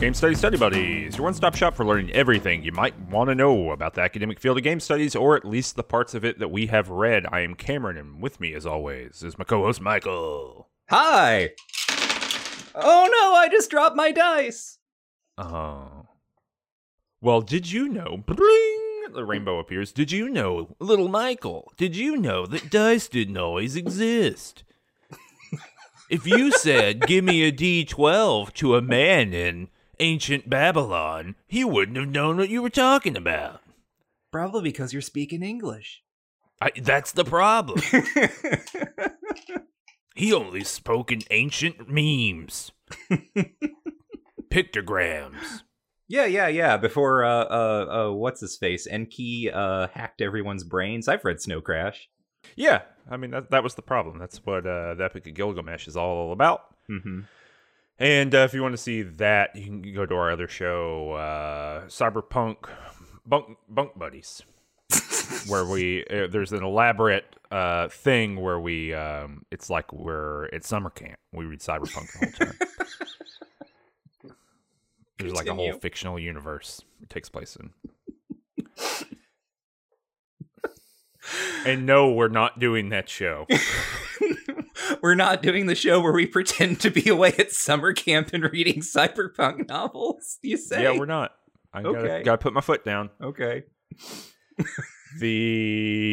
Game Study Study Buddies, your one stop shop for learning everything you might want to know about the academic field of game studies, or at least the parts of it that we have read. I am Cameron, and with me, as always, is my co host Michael. Hi! Oh no, I just dropped my dice! Oh. Well, did you know? Bling! The rainbow appears. Did you know, little Michael? Did you know that dice didn't always exist? if you said, give me a D12 to a man in ancient Babylon, he wouldn't have known what you were talking about. Probably because you're speaking English. I, that's the problem. he only spoke in ancient memes, pictograms. Yeah, yeah, yeah. Before uh uh, uh what's his face? Enki uh hacked everyone's brains. I've read Snow Crash. Yeah, I mean that that was the problem. That's what uh, the Epic of Gilgamesh is all about. Mm-hmm. And uh, if you want to see that, you can go to our other show, uh, Cyberpunk Bunk Bunk Buddies, where we uh, there's an elaborate uh, thing where we um, it's like we're at summer camp. We read Cyberpunk the whole time. There's like a whole fictional universe it takes place in. and no, we're not doing that show. We're not doing the show where we pretend to be away at summer camp and reading cyberpunk novels. You say? Yeah, we're not. I gotta, gotta put my foot down. okay. The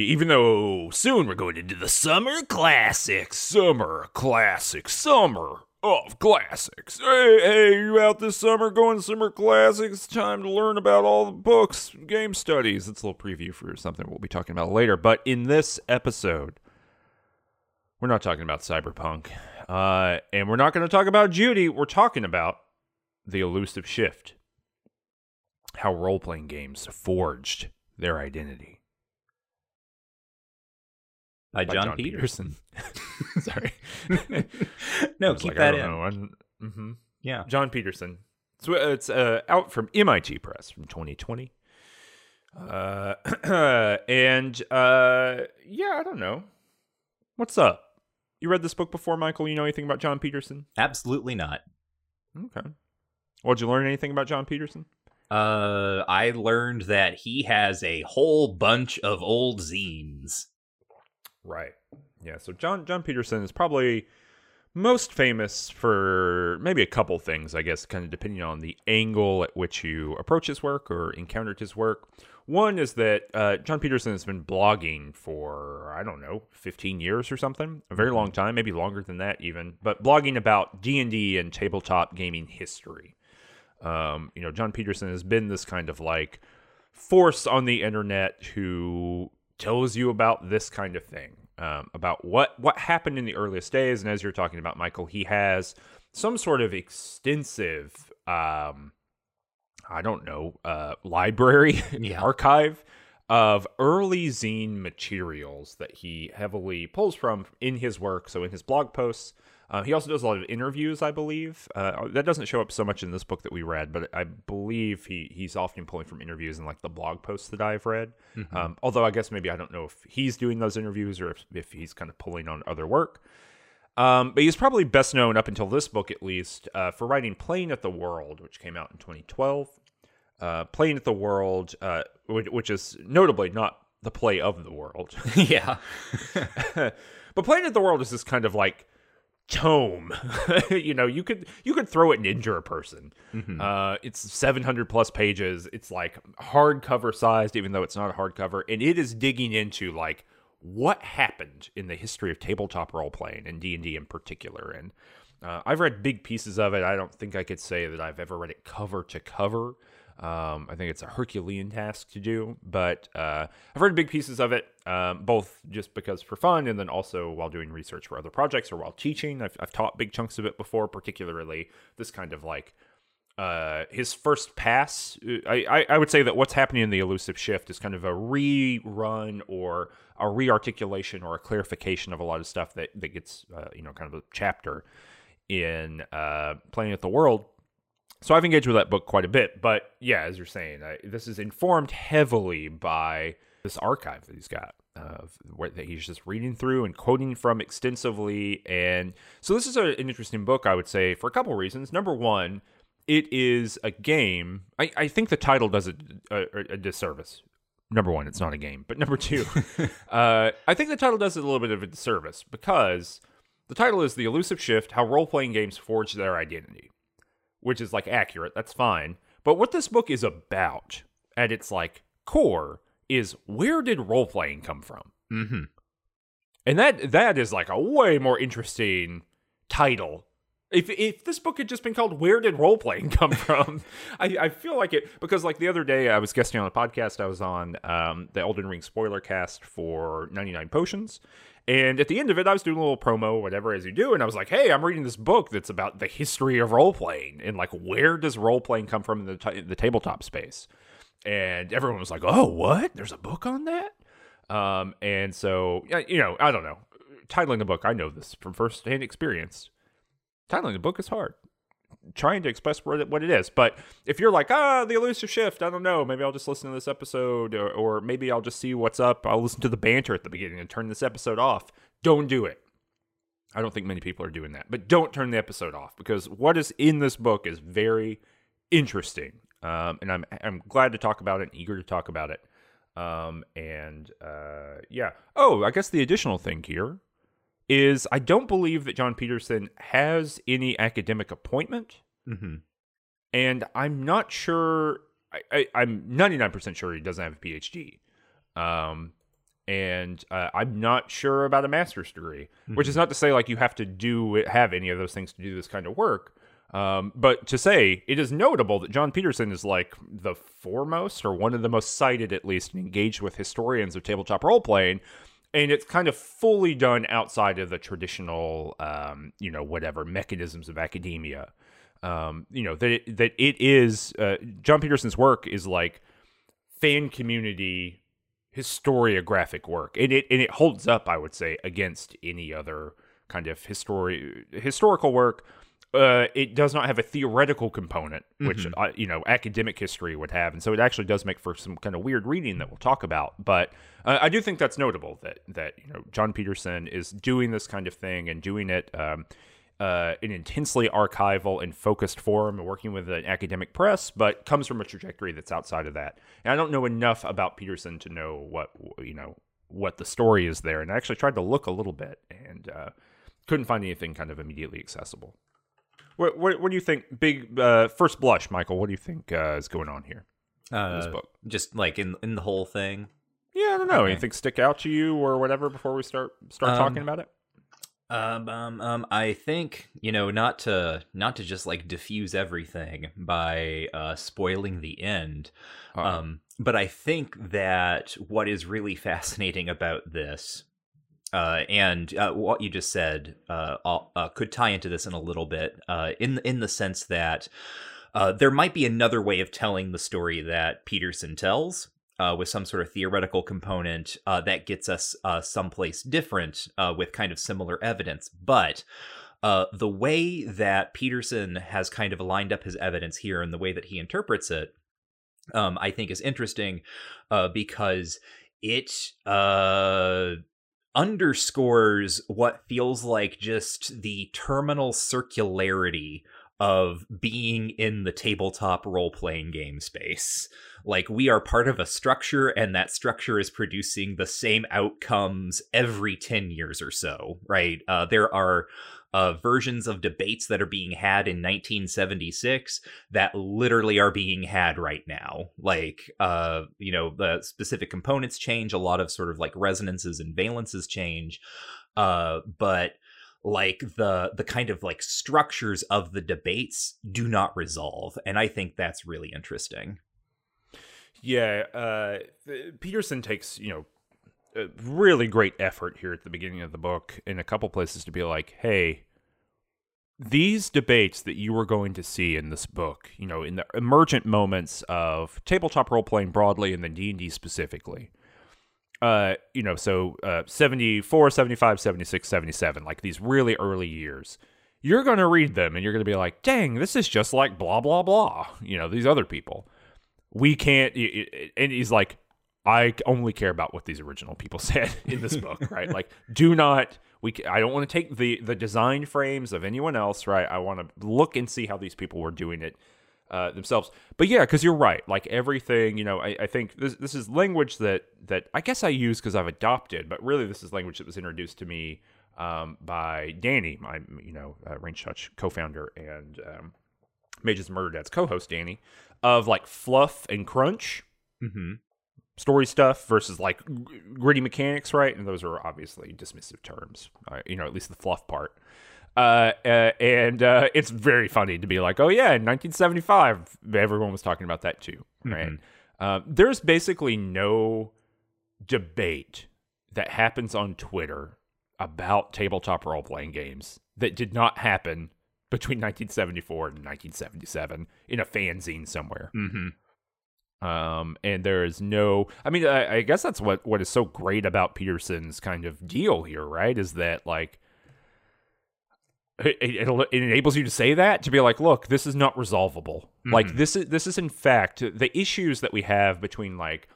even though soon we're going into the summer classics, summer classics, summer of classics. Hey, hey, you out this summer going summer classics? Time to learn about all the books, game studies. It's a little preview for something we'll be talking about later. But in this episode, we're not talking about cyberpunk, uh, and we're not going to talk about Judy. We're talking about the elusive shift, how role playing games forged their identity. By by Jon, Peters. Peterson. Sorry. no, keep like, that I in. don't know. hmm Yeah. Jon Peterson. So it's uh, out from MIT Press from 2020. Uh, and uh, yeah, I don't know. What's up? You read this book before, Michael? You know anything about Jon Peterson? Absolutely not. Okay. Well, did you learn anything about Jon Peterson? Uh, I learned that he has a whole bunch of old zines. Right. Yeah. So Jon Jon Peterson is probably most famous for maybe a couple things, I guess, kind of depending on the angle at which you approach his work or encountered his work. One is that uh, Jon Peterson has been blogging for I don't know, 15 years or something, a very long time, maybe longer than that even. But blogging about D and D and tabletop gaming history. Um, you know, Jon Peterson has been this kind of like force on the internet who tells you about this kind of thing, um, about what what happened in the earliest days. And as you're talking about, Michael, he has some sort of extensive, um, I don't know, uh, library Yeah. archive of early zine materials that he heavily pulls from in his work. So in his blog posts. Uh, he also does a lot of interviews, I believe. Uh, that doesn't show up so much in this book that we read, but I believe he he's often pulling from interviews and like the blog posts that I've read. Um, although I guess maybe I don't know if he's doing those interviews or if, if he's kind of pulling on other work. Um, but he's probably best known up until this book, at least, uh, for writing "Playing at the World," which came out in 2012. Uh, "Playing at the World," uh, which is notably not the play of the world. yeah. but playing at the world is this kind of like tome. You know you could you could throw it and injure a person. Uh it's 700 plus pages. It's like hardcover sized even though it's not a hardcover. And it is digging into like what happened in the history of tabletop role playing and d&d in particular. And uh, i've read big pieces of it. I don't think i could say that i've ever read it cover to cover um, I think it's a Herculean task to do, but uh, I've read big pieces of it, um, both just because for fun and then also while doing research for other projects or while teaching. I've, I've taught big chunks of it before, particularly this kind of like uh, his first pass. uh, I, I, I would say that what's happening in the elusive shift is kind of a rerun or a rearticulation or a clarification of a lot of stuff that, that gets, uh, you know, kind of a chapter in uh, Playing with the World. So I've engaged with that book quite a bit, but yeah, as you're saying, I, this is informed heavily by this archive that he's got, uh, where that he's just reading through and quoting from extensively. And so this is a, an interesting book, I would say, for a couple reasons. Number one, it is a game. I, I think the title does it a, a, disservice. Number one, it's not a game, but number two, uh, I think the title does it a little bit of a disservice because the title is "The Elusive Shift: How Role Playing Games Forge Their Identity," which is like accurate. That's fine. But what this book is about, at its like core, is where did role playing come from? Mm-hmm. And that that is like a way more interesting title. If if this book had just been called "Where Did Role Playing Come From," I, I feel like it because like the other day I was guesting on a podcast. I was on um, the Elden Ring spoiler cast for ninety nine potions, and at the end of it, I was doing a little promo, whatever, as you do. And I was like, hey, I'm reading this book that's about the history of role playing and like where does role playing come from in the, t- the tabletop space? And everyone was like, oh, what? There's a book on that? Um, and so, you know, I don't know. Titling a book, I know this from firsthand experience. Titling the book is hard trying to express what what it is. But if you're like, ah, the elusive shift, I don't know, maybe I'll just listen to this episode, or, or maybe I'll just see what's up. I'll listen to the banter at the beginning and turn this episode off. Don't do it. I don't think many people are doing that, but don't turn the episode off because what is in this book is very interesting, um, and I'm I'm glad to talk about it, and eager to talk about it. Um, and uh, yeah. Oh, I guess the additional thing here is I don't believe that Jon Peterson has any academic appointment. Mm-hmm. And I'm not sure, I, am 99% sure he doesn't have a PhD. Um, and uh, I'm not sure about a master's degree, mm-hmm. which is mm-hmm. not to say like you have to do have any of those things to do this kind of work. Um, but to say it is notable that Jon Peterson is like the foremost or one of the most cited, at least, and engaged with historians of tabletop role playing and it's kind of fully done outside of the traditional, um, you know, whatever mechanisms of academia. Um, you know that it, that it is uh, Jon Peterson's work is like fan community historiographic work, and it and it holds up, I would say, against any other kind of histori- historical work uh, it does not have a theoretical component, which mm-hmm. uh, you know academic history would have, and so it actually does make for some kind of weird reading that we'll talk about. But uh, I do think that's notable that that you know Jon Peterson is doing this kind of thing and doing it um, uh, in intensely archival and focused form, and working with an academic press, but comes from a trajectory that's outside of that. And I don't know enough about Peterson to know what you know what the story is there, and I actually tried to look a little bit and uh, couldn't find anything kind of immediately accessible. What, what, what do you think? Big uh, first blush, Michael. What do you think uh, is going on here? Uh, this book, just like in in the whole thing. Yeah, I don't know. Okay. Anything stick out to you or whatever before we start start um, talking about it? Um, um, um, I think you know not to not to just like diffuse everything by uh, spoiling the end. uh Um, but I think that what is really fascinating about this uh, and uh, what you just said uh, uh, could tie into this in a little bit, uh, in in the sense that uh, there might be another way of telling the story that Peterson tells, with some sort of theoretical component that gets us someplace different with kind of similar evidence, but. the way that Peterson has kind of lined up his evidence here and the way that he interprets it, um, I think is interesting because it uh underscores what feels like just the terminal circularity of being in the tabletop role playing game space. Like, we are part of a structure, and that structure is producing the same outcomes every 10 years or so, right? Uh, there are uh, versions of debates that are being had in 1976 that literally are being had right now. Like, uh, you know, the specific components change, a lot of sort of like resonances and valences change, uh, but like the the kind of like structures of the debates do not resolve, and I think that's really interesting. Yeah, uh, Peterson takes you know a really great effort here at the beginning of the book in a couple places to be like, hey, these debates that you are going to see in this book, you know, in the emergent moments of tabletop role playing broadly and then D&D specifically. Uh, you know, so uh 74, 75, 76, 77, like these really early years. You're going to read them and you're going to be like, "Dang, this is just like blah blah blah." You know, these other people. We can't and he's like, I only care about what these original people said in this book, right? Like, do not we. I don't want to take the the design frames of anyone else, right? I want to look and see how these people were doing it uh, themselves. But yeah, because you're right. Like everything, you know, I, I think this this is language that that I guess I use because I've adopted, but really this is language that was introduced to me um, by Danny, my you know uh, Ranged Touch co-founder and um, Mages Murder Dad's co-host Danny, of like fluff and crunch. Mm-hmm. Story stuff versus like gritty mechanics, right? And those are obviously dismissive terms, uh, you know, at least the fluff part. Uh, uh, and uh, it's very funny to be like, oh yeah, in 1975, everyone was talking about that too, right? Mm-hmm. there's basically no debate that happens on Twitter about tabletop role playing games that did not happen between 1974 and 1977 in a fanzine somewhere. Mm-hmm. Um, and there is no, I mean, I, I, guess that's what, what is so great about Peterson's kind of deal here, right? Is that like, it, it, it, enables you to say that to be like, look, this is not resolvable. Mm-hmm. Like this is this is in fact the issues that we have between like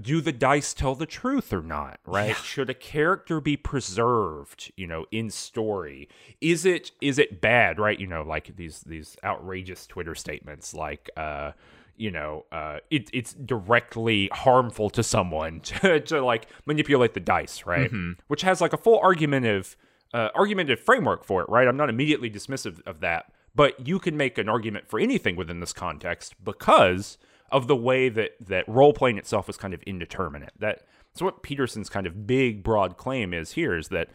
do the dice tell the truth or not right yeah. should a character be preserved you know in story is it is it bad right you know like these these outrageous twitter statements like uh you know uh it, it's directly harmful to someone to, to like manipulate the dice right mm-hmm. which has like a full argumentative uh, argumentative framework for it right i'm not immediately dismissive of that but you can make an argument for anything within this context because of the way that that role playing itself is kind of indeterminate. That so what Peterson's kind of big broad claim is here is that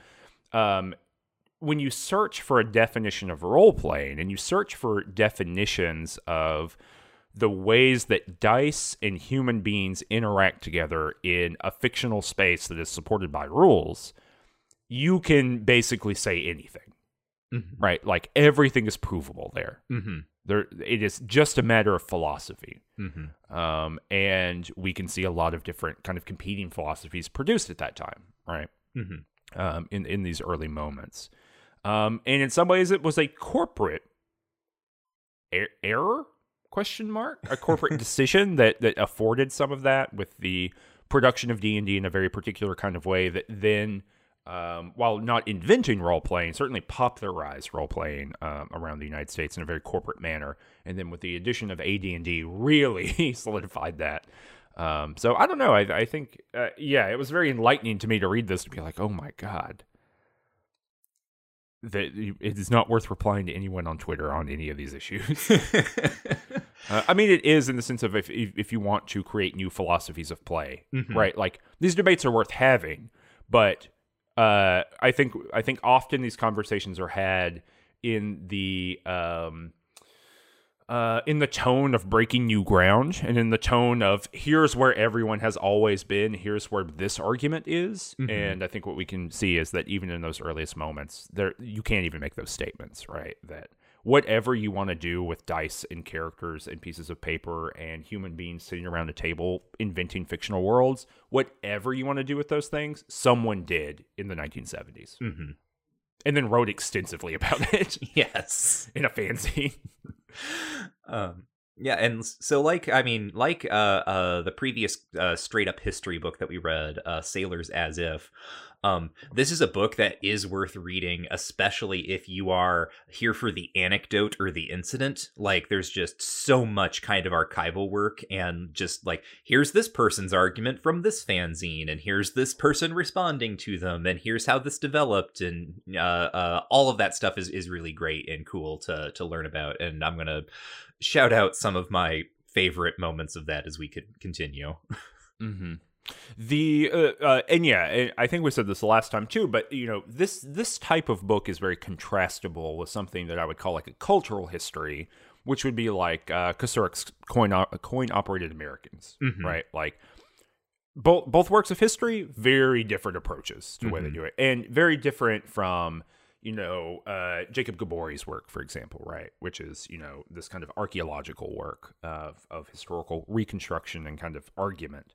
um, when you search for a definition of role playing and you search for definitions of the ways that dice and human beings interact together in a fictional space that is supported by rules, you can basically say anything. Mm-hmm. Right? Like everything is provable there. Mm-hmm. There, it is just a matter of philosophy, mm-hmm. um, and we can see a lot of different kind of competing philosophies produced at that time, right? Mm-hmm. Um, in in these early moments, um, and in some ways, it was a corporate er- error question mark a corporate decision that that afforded some of that with the production of D&D in a very particular kind of way that then um, while not inventing role playing, certainly popularized role playing um, around the United States in a very corporate manner. And then with the addition of AD&D, really solidified that. Um, so I don't know. I, I think, uh, yeah, it was very enlightening to me to read this to be like, oh my god, that it is not worth replying to anyone on Twitter on any of these issues. uh, I mean, it is in the sense of if if you want to create new philosophies of play, mm-hmm. right? Like these debates are worth having, but uh, I think I think often these conversations are had in the um, uh, in the tone of breaking new ground and in the tone of here's where everyone has always been, here's where this argument is. Mm-hmm. And I think what we can see is that even in those earliest moments, there you can't even make those statements, right? That whatever you want to do with dice and characters and pieces of paper and human beings sitting around a table inventing fictional worlds, whatever you want to do with those things, someone did in the 1970s. Mm-hmm. And then wrote extensively about it. yes. In a fanzine. um, yeah, and so like I mean, like uh, uh, the previous uh, straight up history book that we read, uh, Saler's as If. Um, this is a book that is worth reading, especially if you are here for the anecdote or the incident. Like, there's just so much kind of archival work, and just like, here's this person's argument from this fanzine, and here's this person responding to them, and here's how this developed, and uh, uh, all of that stuff is is really great and cool to to learn about. And I'm gonna shout out some of my favorite moments of that as we could continue. mm-hmm. The uh, uh, and yeah, I think we said this the last time too, but you know this this type of book is very contrastable with something that I would call like a cultural history, which would be like uh, Kocurek's coin coin operated Americans, mm-hmm. right? Like both both works of history, very different approaches to the mm-hmm. way they mm-hmm. do it, and very different from you know uh, Jacob Gaboury's work, for example, right? Which is you know this kind of archaeological work of of historical reconstruction and kind of argument.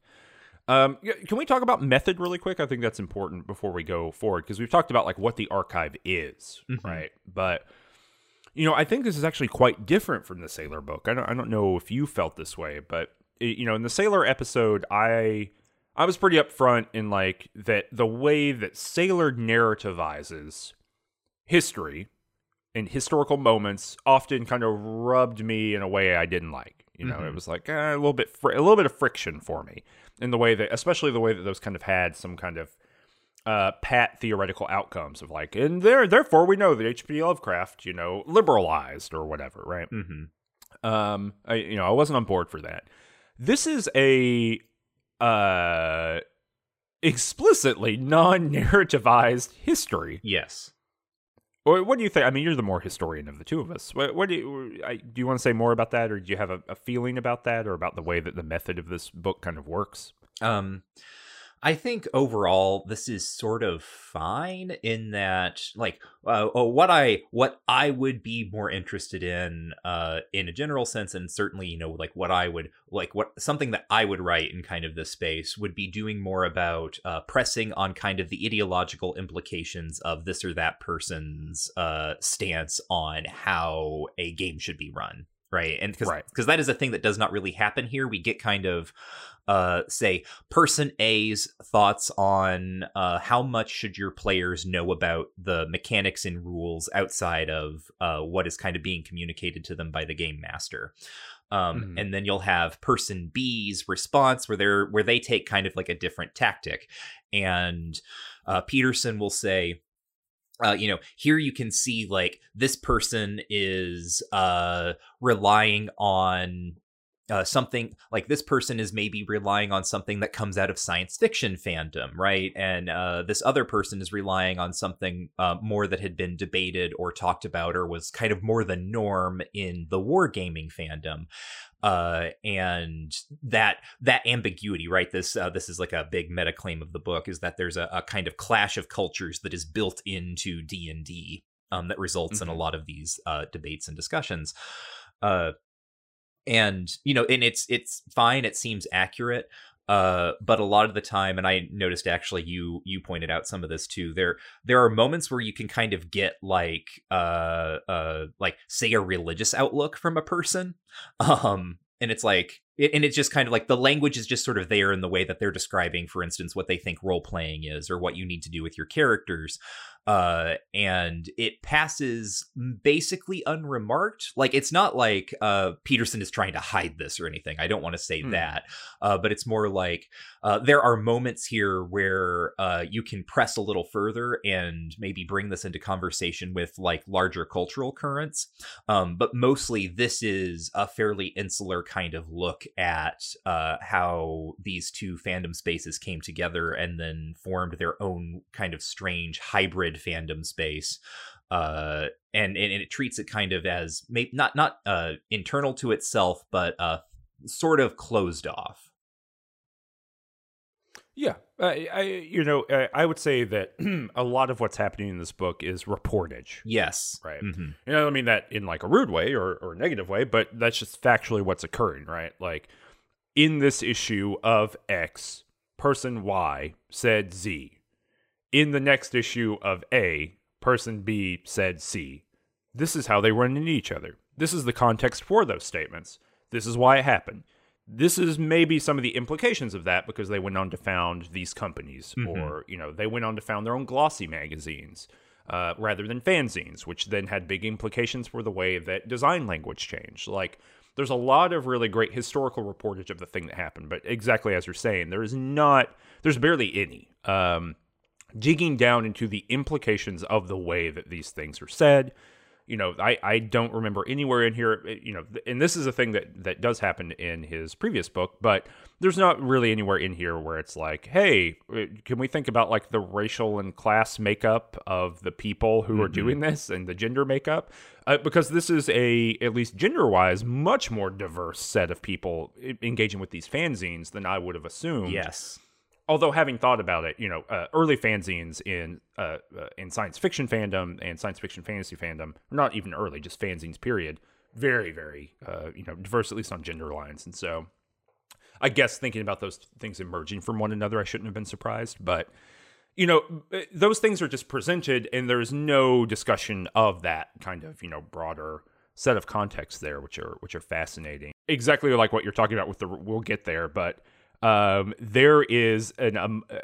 Um, can we talk about method really quick? I think that's important before we go forward because we've talked about like what the archive is, mm-hmm. right? But you know, I think this is actually quite different from the Saler book. I don't, I don't know if you felt this way, but you know, in the Saler episode, I I was pretty upfront in like that the way that Saler narrativizes history and historical moments often kind of rubbed me in a way I didn't like. You know, Mhm. it was like eh, a little bit fr- a little bit of friction for me in the way that, especially the way that those kind of had some kind of uh, pat theoretical outcomes of like, and there, therefore, we know that H.P. Lovecraft, you know, liberalized or whatever, right? Mm-hmm. Um, I you know I wasn't on board for that. This is a uh explicitly non-narrativized history. Yes. What do you think? I mean, you're the more historian of the two of us. What, what do you I, do? You want to say more about that, or do you have a, a feeling about that, or about the way that the method of this book kind of works? Um, I think overall this is sort of fine in that, like, uh, oh, what I what I would be more interested in, uh, in a general sense, and certainly, you know, like what I would like, what something that I would write in kind of this space would be doing more about uh, pressing on kind of the ideological implications of this or that person's uh stance on how a game should be run. Right. And because Right. because that is a thing that does not really happen here. We get kind of uh, say person A's thoughts on uh, how much should your players know about the mechanics and rules outside of uh, what is kind of being communicated to them by the game master. Um, Mhm. And then you'll have person B's response where they're where they take kind of like a different tactic, and uh, Peterson will say, uh, you know, here you can see like this person is uh, relying on uh, something like this person is maybe relying on something that comes out of science fiction fandom, right? And uh, this other person is relying on something uh, more that had been debated or talked about or was kind of more the norm in the wargaming fandom. Uh, and that that ambiguity, right? This uh, this is like a big meta claim of the book is that there's a, a kind of clash of cultures that is built into D and D um, that results in a Mhm. lot of these uh, debates and discussions. Uh, and you know and it's it's fine it seems accurate uh but a lot of the time and i noticed actually you you pointed out some of this too there there are moments where you can kind of get like uh uh like say a religious outlook from a person um and it's like it, and it's just kind of like the language is just sort of there in the way that they're describing for instance what they think role playing is or what you need to do with your characters uh and it passes basically unremarked like it's not like uh peterson is trying to hide this or anything i don't want to say Hmm. that uh but it's more like uh there are moments here where uh you can press a little further and maybe bring this into conversation with like larger cultural currents um but mostly this is a fairly insular kind of look at uh how these two fandom spaces came together and then formed their own kind of strange hybrid fandom space uh and and it treats it kind of as maybe not not uh internal to itself but uh sort of closed off. Yeah, I, I you know I, I would say that a lot of what's happening in this book is reportage. yes Right. Mhm. You know, I don't mean that in like a rude way or, or a negative way, but that's just factually what's occurring, right? Like in this issue of X, person Y said Z. In the next issue of A, person B said C. This is how they run into each other. This is the context for those statements. This is why it happened. This is maybe some of the implications of that because they went on to found these companies, Mhm. or you know, they went on to found their own glossy magazines uh, rather than fanzines, which then had big implications for the way that design language changed. Like, there's a lot of really great historical reportage of the thing that happened, but exactly as you're saying, there is not, there's barely any. Um, digging down into the implications of the way that these things are said. You know, I, I don't remember anywhere in here, eh, you know, and this is a thing that, that does happen in his previous book, but there's not really anywhere in here where it's like, hey, eh, can we think about like the racial and class makeup of the people who are Mhm. doing this and the gender makeup? Uh, because this is a, at least gender wise, much more diverse set of people e- engaging with these fanzines than I would have assumed yes although having thought about it, you know, uh, early fanzines in uh, uh, in science fiction fandom and science fiction fantasy fandom, not even early, just fanzines. Period. Very, very, uh, you know, diverse at least on gender lines, and so I guess thinking about those things emerging from one another, I shouldn't have been surprised, but. You know, uh, those things are just presented, and there's no discussion of that kind of, you know, broader set of contexts there, which are which are fascinating. Exactly like what you're talking about with the. We'll get there, but um, there is an um, uh,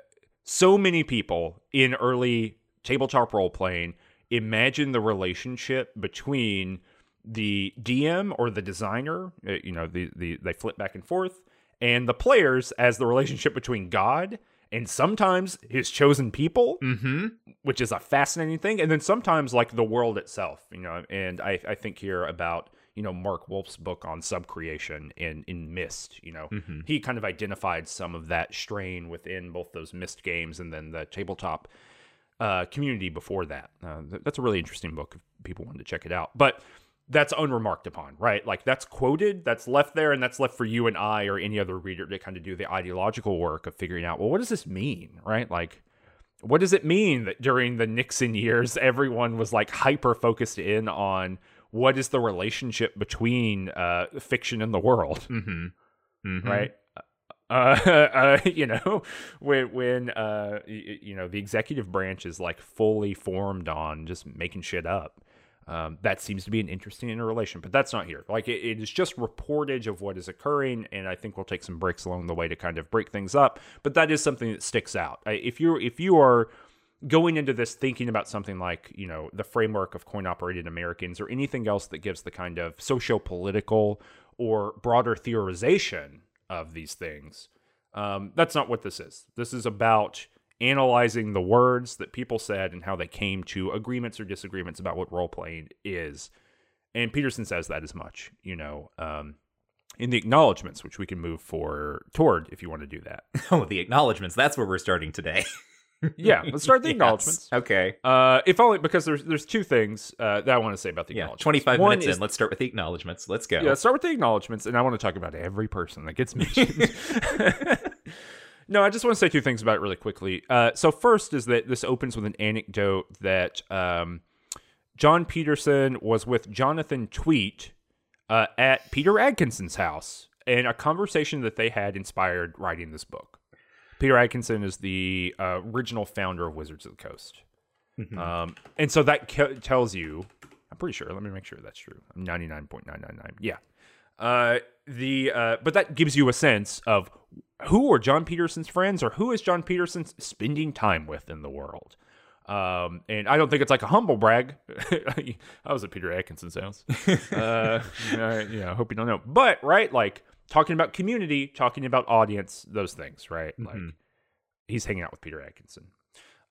so many people in early tabletop role playing imagine the relationship between the DM or the designer, uh, you know, the, the they flip back and forth, and the players as the relationship between God and sometimes his chosen people, Mm-hmm. which is a fascinating thing, and then sometimes like the world itself, you know. And I, I think here about you know Mark Wolf's book on subcreation in in Myst. You know, Mhm. he kind of identified some of that strain within both those Myst games and then the tabletop uh, community before that. Uh, th- that's a really interesting book if people wanted to check it out. But that's unremarked upon, right? Like that's quoted, that's left there, and that's left for you and I or any other reader to kind of do the ideological work of figuring out, well, what does this mean, right? Like, what does it mean that during the Nixon years, everyone was like hyper focused in on what is the relationship between uh, fiction and the world? Mm-hmm. mm-hmm. right? Uh, uh, you know, when when uh, you know the executive branch is like fully formed on just making shit up. Um, that seems to be an interesting interrelation, but that's not here. Like it, it is just reportage of what is occurring, and I think we'll take some breaks along the way to kind of break things up. But that is something that sticks out. If you if you are going into this thinking about something like you know the framework of coin operated Americans or anything else that gives the kind of socio-political or broader theorization of these things, um, that's not what this is. This is about analyzing the words that people said and how they came to agreements or disagreements about what role playing is. And Peterson says that as much, you know, um, in the acknowledgments, which we can move for toward if you want to do that. Oh, the acknowledgments. That's where we're starting today. Yeah, let's start the Yes. acknowledgments. Okay. Uh, if only because there's there's two things uh, that I want to say about the Yeah. acknowledgments. 25 minutes is- in. Let's start with the acknowledgments. Let's go. Yeah, let's start with the acknowledgments, and I want to talk about every person that gets mentioned. no, I just want to say two things about it really quickly. Uh, so first is that this opens with an anecdote that um, Jon Peterson was with Jonathan Tweet uh, at Peter Adkison's house, and a conversation that they had inspired writing this book. Peter Adkison is the uh, original founder of Wizards of the Coast. Mhm. Um, and so that ca- tells you, I'm pretty sure. Let me make sure that's true. I'm 99.999. Yeah. Uh, the uh, but that gives you a sense of who are Jon Peterson's friends or who is Jon Peterson spending time with in the world. Um, and I don't think it's like a humble brag. I was at Peter Adkison's house. uh, I, you know, I hope you don't know. But right, like talking about community, talking about audience, those things, right? Like Mhm. he's hanging out with Peter Adkison.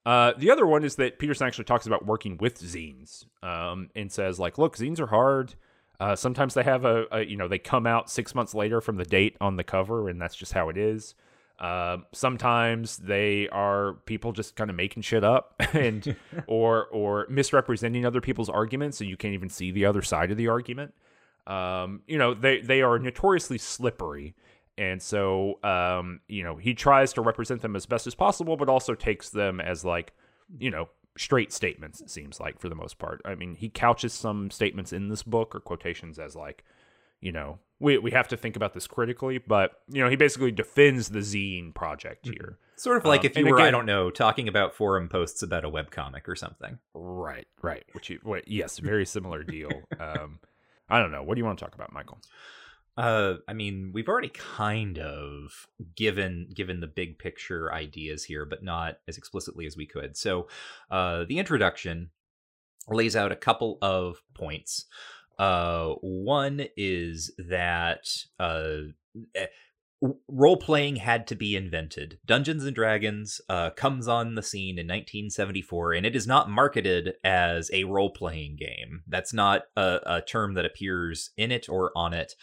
Uh, the other one is that Peterson actually talks about working with zines um, and says like, look, zines are hard. Uh, sometimes they have a, a, you know, they come out six months later from the date on the cover, and that's just how it is. Um, sometimes they are people just kind of making shit up and or or misrepresenting other people's arguments, so you can't even see the other side of the argument. Um, you know, they they are notoriously slippery, and so um, you know he tries to represent them as best as possible, but also takes them as like you know straight statements. It seems like for the most part. I mean, he couches some statements in this book or quotations as like you know we we have to think about this critically, but you know he basically defends the zine project here. Sort of like Um, if you were, I don't know, talking about forum posts about a webcomic or something. Right, right. Which you, what, yes, very similar deal. Um, I don't know. What do you want to talk about, Michael? Uh, I mean, we've already kind of given given the big picture ideas here, but not as explicitly as we could. So, uh, the introduction lays out a couple of points. Uh, one is that uh, role playing had to be invented. Dungeons and Dragons uh, comes on the scene in 1974, and it is not marketed as a role playing game. That's not a, a term that appears in it or on it.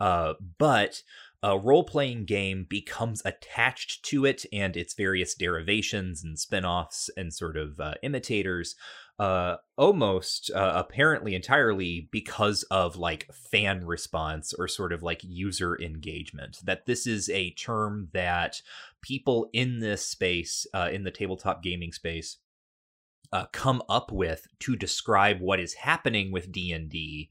Uh, but a role playing game becomes attached to it and its various derivations and spin offs and sort of uh, imitators uh almost uh, apparently entirely because of like fan response or sort of like user engagement that this is a term that people in this space uh, in the tabletop gaming space uh, come up with to describe what is happening with D&D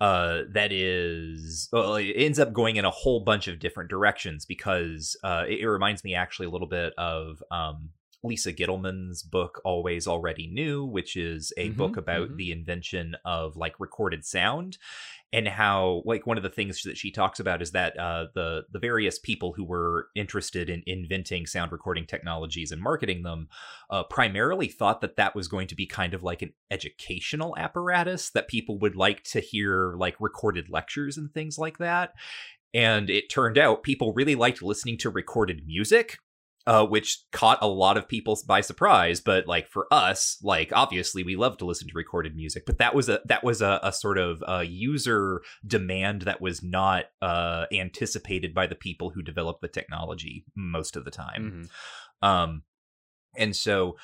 uh that is well, it ends up going in a whole bunch of different directions because uh it, it reminds me actually a little bit of um Lisa Gitelman's book Always Already New, which is a Mhm, book about mhm. the invention of like recorded sound and how like one of the things that she talks about is that uh, the the various people who were interested in inventing sound recording technologies and marketing them uh, primarily thought that that was going to be kind of like an educational apparatus that people would like to hear like recorded lectures and things like that and it turned out people really liked listening to recorded music uh, which caught a lot of people by surprise. But like for us, like obviously we love to listen to recorded music, but that was a that was a, a sort of uh user demand that was not uh, anticipated by the people who developed the technology most of the time. Mhm. Um, and so,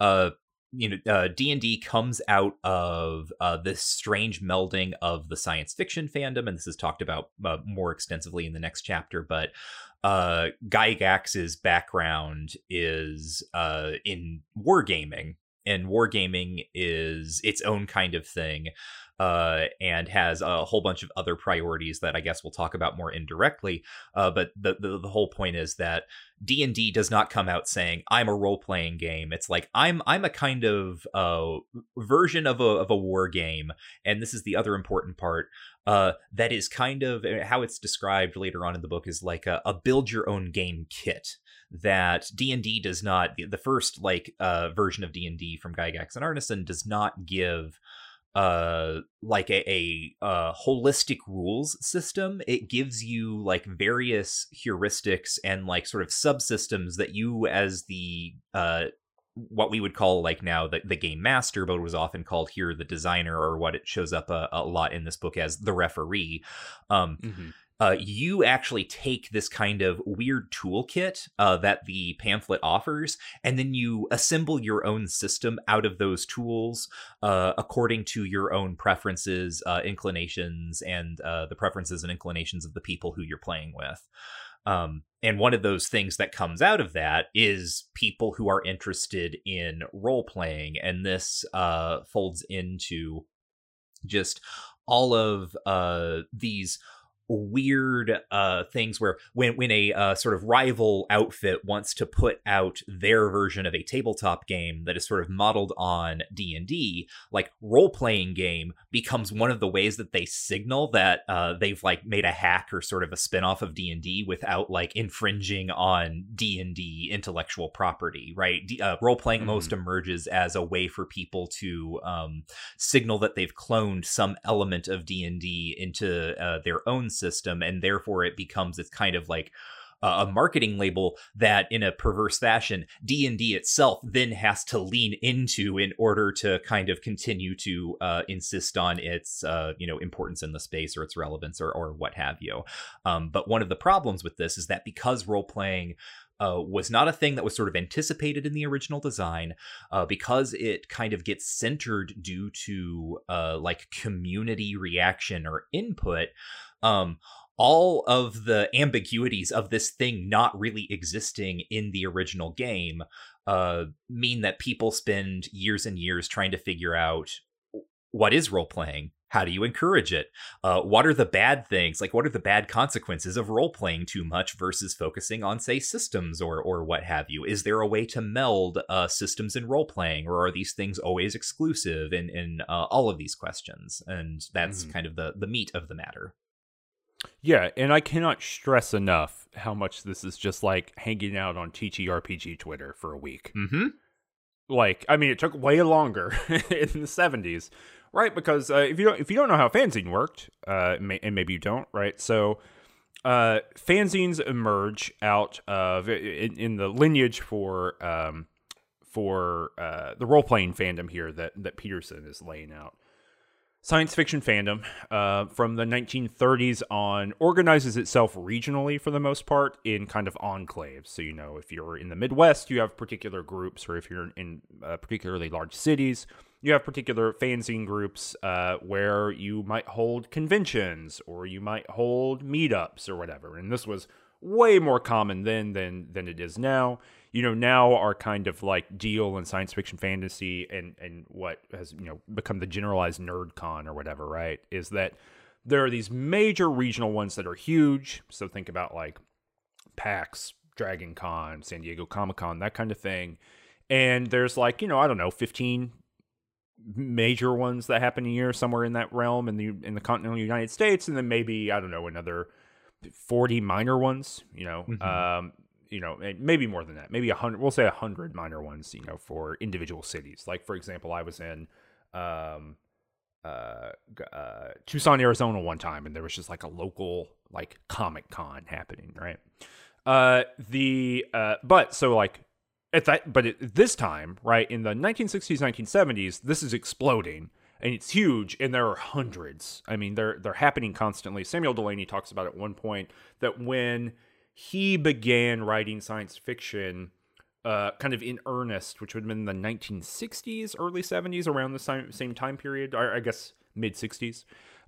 uh, you know, uh, D and D comes out of uh, this strange melding of the science fiction fandom, and this is talked about uh, more extensively in the next chapter. But uh, Gygax's background is uh, in wargaming, and wargaming is its own kind of thing. Uh, and has a whole bunch of other priorities that I guess we'll talk about more indirectly. Uh, but the, the the whole point is that D&D does not come out saying I'm a role-playing game. It's like I'm I'm a kind of uh version of a of a war game and this is the other important part uh that is kind of how it's described later on in the book is like a, a build your own game kit that D&D does not the, first like uh version of D&D from Gygax and Arneson does not give uh like a, a uh holistic rules system. It gives you like various heuristics and like sort of subsystems that you as the uh what we would call like now the, the game master but was often called here the designer or what it shows up a, a lot in this book as the referee um Mhm. uh, you actually take this kind of weird toolkit uh, that the pamphlet offers, and then you assemble your own system out of those tools uh, according to your own preferences, uh, inclinations, and uh, the preferences and inclinations of the people who you're playing with. Um, and one of those things that comes out of that is people who are interested in role playing, and this uh, folds into just all of uh, these weird uh things where when when a uh, sort of rival outfit wants to put out their version of a tabletop game that is sort of modeled on D&D like role playing game becomes one of the ways that they signal that uh they've like made a hack or sort of a spin-off of D&D without like infringing on D&D intellectual property right? D- uh, role playing most emerges as a way for people to um signal that they've cloned some element of D&D into uh, their own system and therefore it becomes this kind of like uh, a marketing label that in a perverse fashion D&D itself then has to lean into in order to kind of continue to uh, insist on its uh, you know importance in the space or its relevance or or what have you um, but one of the problems with this is that because role playing uh, was not a thing that was sort of anticipated in the original design uh, because it kind of gets centered due to uh, like community reaction or input. Um, all of the ambiguities of this thing not really existing in the original game uh, mean that people spend years and years trying to figure out what is role playing how do you encourage it? Uh, what are the bad things? Like what are the bad consequences of role playing too much versus focusing on say systems or or what have you? Is there a way to meld uh, systems and role playing or are these things always exclusive in in uh, all of these questions? And that's Mhm. kind of the the meat of the matter Yeah, and I cannot stress enough how much this is just like hanging out on TTRPG Twitter for a week. mm-hmm Like, I mean, it took way longer in the seventies, right? Because uh, if you don't, if you don't know how fanzine worked, uh, may, and maybe you don't, right? So, uh, fanzines emerge out of in, in the lineage for um, for uh, the role playing fandom here that that Peterson is laying out. Science fiction fandom uh, from the 1930s on organizes itself regionally for the most part in kind of enclaves. So, you know, if you're in the Midwest, you have particular groups, or if you're in uh, particularly large cities, you have particular fanzine groups uh, where you might hold conventions or you might hold meetups or whatever. And this was way more common then than than it is now. You know, now our kind of like deal in science fiction fantasy and and what has you know become the generalized nerd con or whatever, right? Is that there are these major regional ones that are huge. So think about like PAX, Dragon Con, San Diego Comic Con, that kind of thing. and there's like you know I don't know 15 major ones that happen a year somewhere in that realm in the in the continental United States, and then maybe I don't know another 40 minor ones. You know, Mhm. um, you know, maybe more than that. Maybe a hundred. We'll say a hundred minor ones. You know, for individual cities. Like for example, I was in. Um, uh, uh, Tucson, Arizona one time, and there was just like a local like Comic Con happening, right? Uh, the uh, but so like at that, but at this time, right in the 1960s, 1970s, this is exploding and it's huge, and there are hundreds. I mean, they're they're happening constantly. Samuel Delany talks about at one point that when he began writing science fiction uh, kind of in earnest, which would have been the 1960s, early 70s, around the same, same time period, or I guess mid 60s,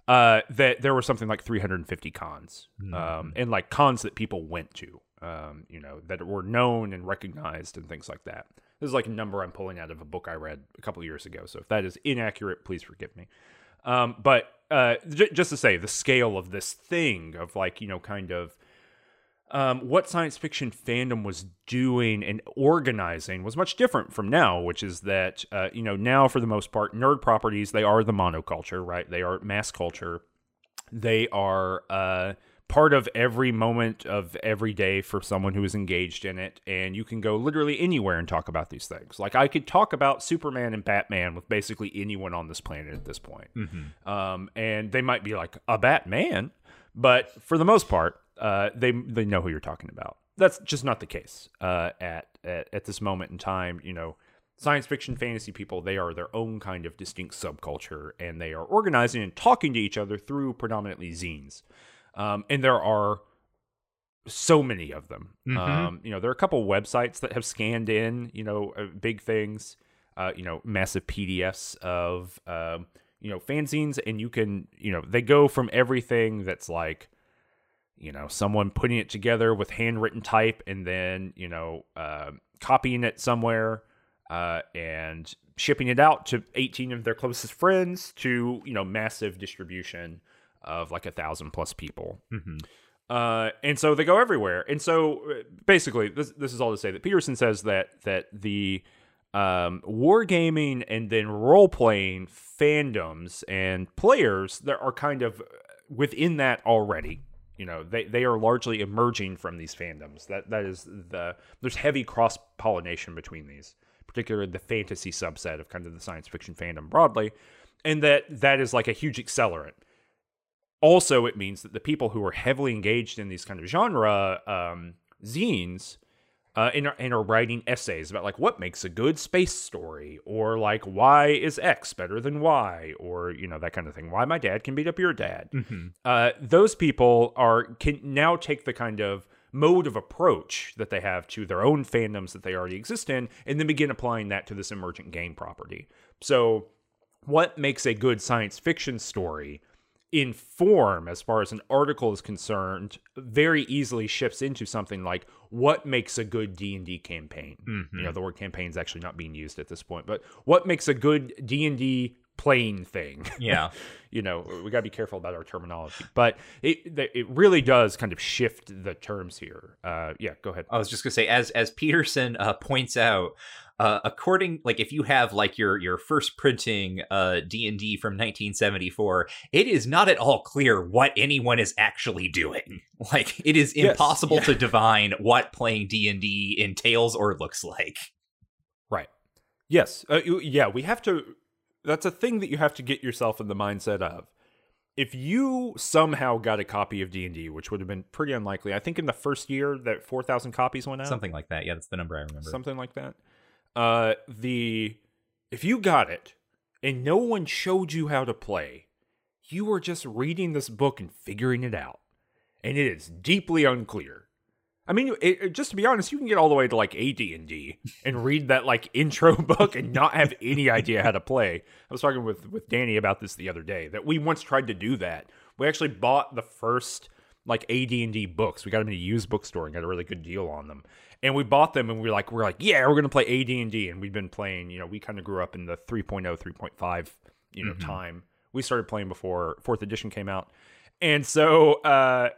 uh, that there were something like 350 cons, um, and like cons that people went to, um, you know, that were known and recognized and things like that. This is like a number I'm pulling out of a book I read a couple of years ago. So if that is inaccurate, please forgive me. Um, but uh, j- just to say, the scale of this thing of like, you know, kind of um, what science fiction fandom was doing and organizing was much different from now, which is that, uh, you know, now for the most part, nerd properties, they are the monoculture, right? They are mass culture. They are uh, part of every moment of every day for someone who is engaged in it. And you can go literally anywhere and talk about these things. Like I could talk about Superman and Batman with basically anyone on this planet at this point. Um, and they might be like, a Batman? But for the most part, uh, they they know who you're talking about. That's just not the case uh, at, at at this moment in time. You know, science fiction, fantasy people they are their own kind of distinct subculture, and they are organizing and talking to each other through predominantly zines. Um, and there are so many of them. Mhm. Um, you know, there are a couple websites that have scanned in, you know, uh, big things, uh, you know, massive PDFs of, um, you know, fanzines, and you can, you know, they go from everything that's like, you know, someone putting it together with handwritten type and then, you know, uh, copying it somewhere uh, and shipping it out to 18 of their closest friends to, you know, massive distribution of like a thousand plus people. hmm Uh, and so they go everywhere. And so uh, basically, this this is all to say that Peterson says that that the um, wargaming and then role playing fandoms and players that are kind of within that already. You know, they, they are largely emerging from these fandoms. That that is the there's heavy cross pollination between these, particularly the fantasy subset of kind of the science fiction fandom broadly, and that that is like a huge accelerant also it means that the people who are heavily engaged in these kind of genre um, zines uh, and, are, and are writing essays about like what makes a good space story or like why is x better than y or you know that kind of thing. Why my dad can beat up your dad. Hmm uh, those people are can now take the kind of mode of approach that they have to their own fandoms that they already exist in and then begin applying that to this emergent game property. So what makes a good science fiction story in form as far as an article is concerned very easily shifts into something like what makes a good d&d campaign? You know the word campaign is actually not being used at this point but what makes a good d&d playing thing? Yeah. you know we got to be careful about our terminology but it it really does kind of shift the terms here. Uh yeah go ahead. I was just gonna say, as as Peterson uh, points out, uh, according like if you have like your your first printing uh D and D from 1974, it is not at all clear what anyone is actually doing. Like it is Yes, impossible yeah. to divine what playing D and D entails or looks like. Right. Yes. Uh, yeah, we have to. That's a thing that you have to get yourself in the mindset of. If you somehow got a copy of D and D, which would have been pretty unlikely, I think in the first year that four thousand copies went out, Something like that. Yeah, that's the number I remember. something like that. Uh, the if you got it and no one showed you how to play, you were just reading this book and figuring it out, and it is deeply unclear. I mean, it, just to be honest, you can get all the way to like AD and D and read that like intro book and not have any idea how to play. I was talking with with Danny about this the other day that we once tried to do that. We actually bought the first like AD and D books. We got them in a used bookstore and got a really good deal on them. And we bought them and we were like, we're like, yeah, we're gonna play AD and we've been playing. You know, we kind of grew up in the 3.0, 3.5, you know, time. We started playing before fourth edition came out, and so uh,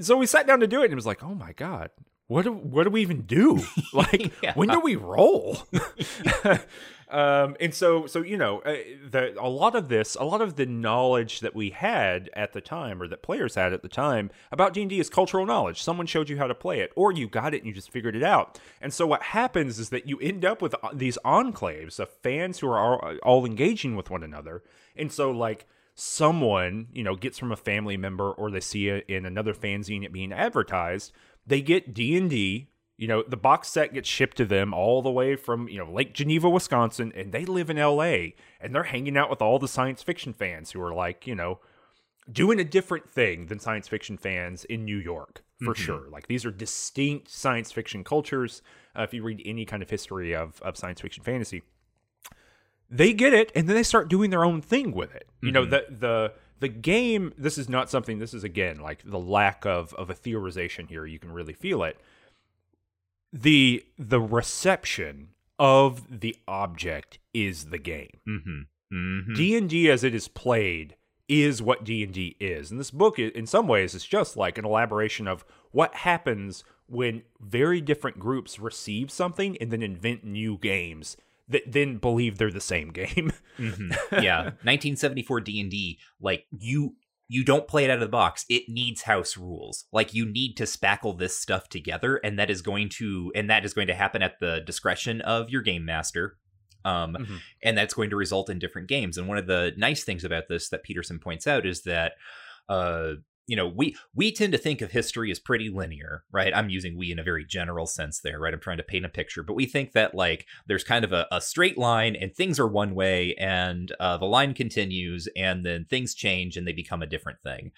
so we sat down to do it and it was like, oh my god, what do, what do we even do? Like, Yeah. when do we roll? um, and so, so you know, uh, the, a lot of this, a lot of the knowledge that we had at the time, or that players had at the time about D and D is cultural knowledge. Someone showed you how to play it, or you got it and you just figured it out. And so, what happens is that you end up with uh, these enclaves of fans who are all, all engaging with one another. And so, like someone you know gets from a family member or they see it in another fanzine it being advertised they get d&d you know the box set gets shipped to them all the way from you know lake geneva wisconsin and they live in la and they're hanging out with all the science fiction fans who are like you know doing a different thing than science fiction fans in new york for sure. Like these are distinct science fiction cultures uh, if you read any kind of history of, of science fiction fantasy. They get it and then they start doing their own thing with it. You know the the the game this is not something this is again like the lack of of a theorization here you can really feel it the the reception of the object is the game Mm-hmm. Mm-hmm. D&D as it is played is what D&D is. And this book in some ways is just like an elaboration of what happens when very different groups receive something and then invent new games that then believe they're the same game. Mhm. yeah 1974 d&d like you you don't play it out of the box it needs house rules like you need to spackle this stuff together and that is going to and that is going to happen at the discretion of your game master um Mhm. and that's going to result in different games and one of the nice things about this that peterson points out is that uh you know we we tend to think of history as pretty linear right? I'm using we in a very general sense there right? I'm trying to paint a picture. But we think that like there's kind of a, a straight line and things are one way and uh, the line continues and then things change and they become a different thing.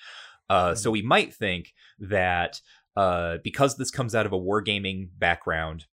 Uh, so we might think that uh, because this comes out of a wargaming background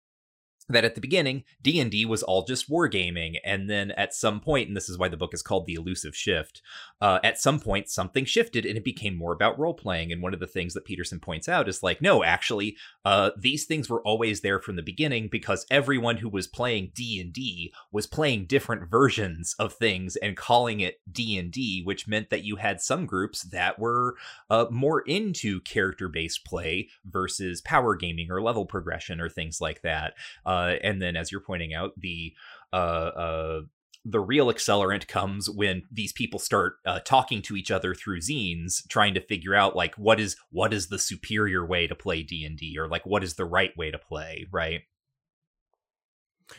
that at the beginning d&d was all just wargaming and then at some point and this is why the book is called the elusive shift uh, at some point something shifted and it became more about role playing and one of the things that peterson points out is like no actually uh, these things were always there from the beginning because everyone who was playing d&d was playing different versions of things and calling it d&d which meant that you had some groups that were uh, more into character-based play versus power gaming or level progression or things like that uh, and then as you're pointing out the uh, uh, the real accelerant comes when these people start uh, talking to each other through zines trying to figure out like what is what is the superior way to play d&d or like what is the right way to play right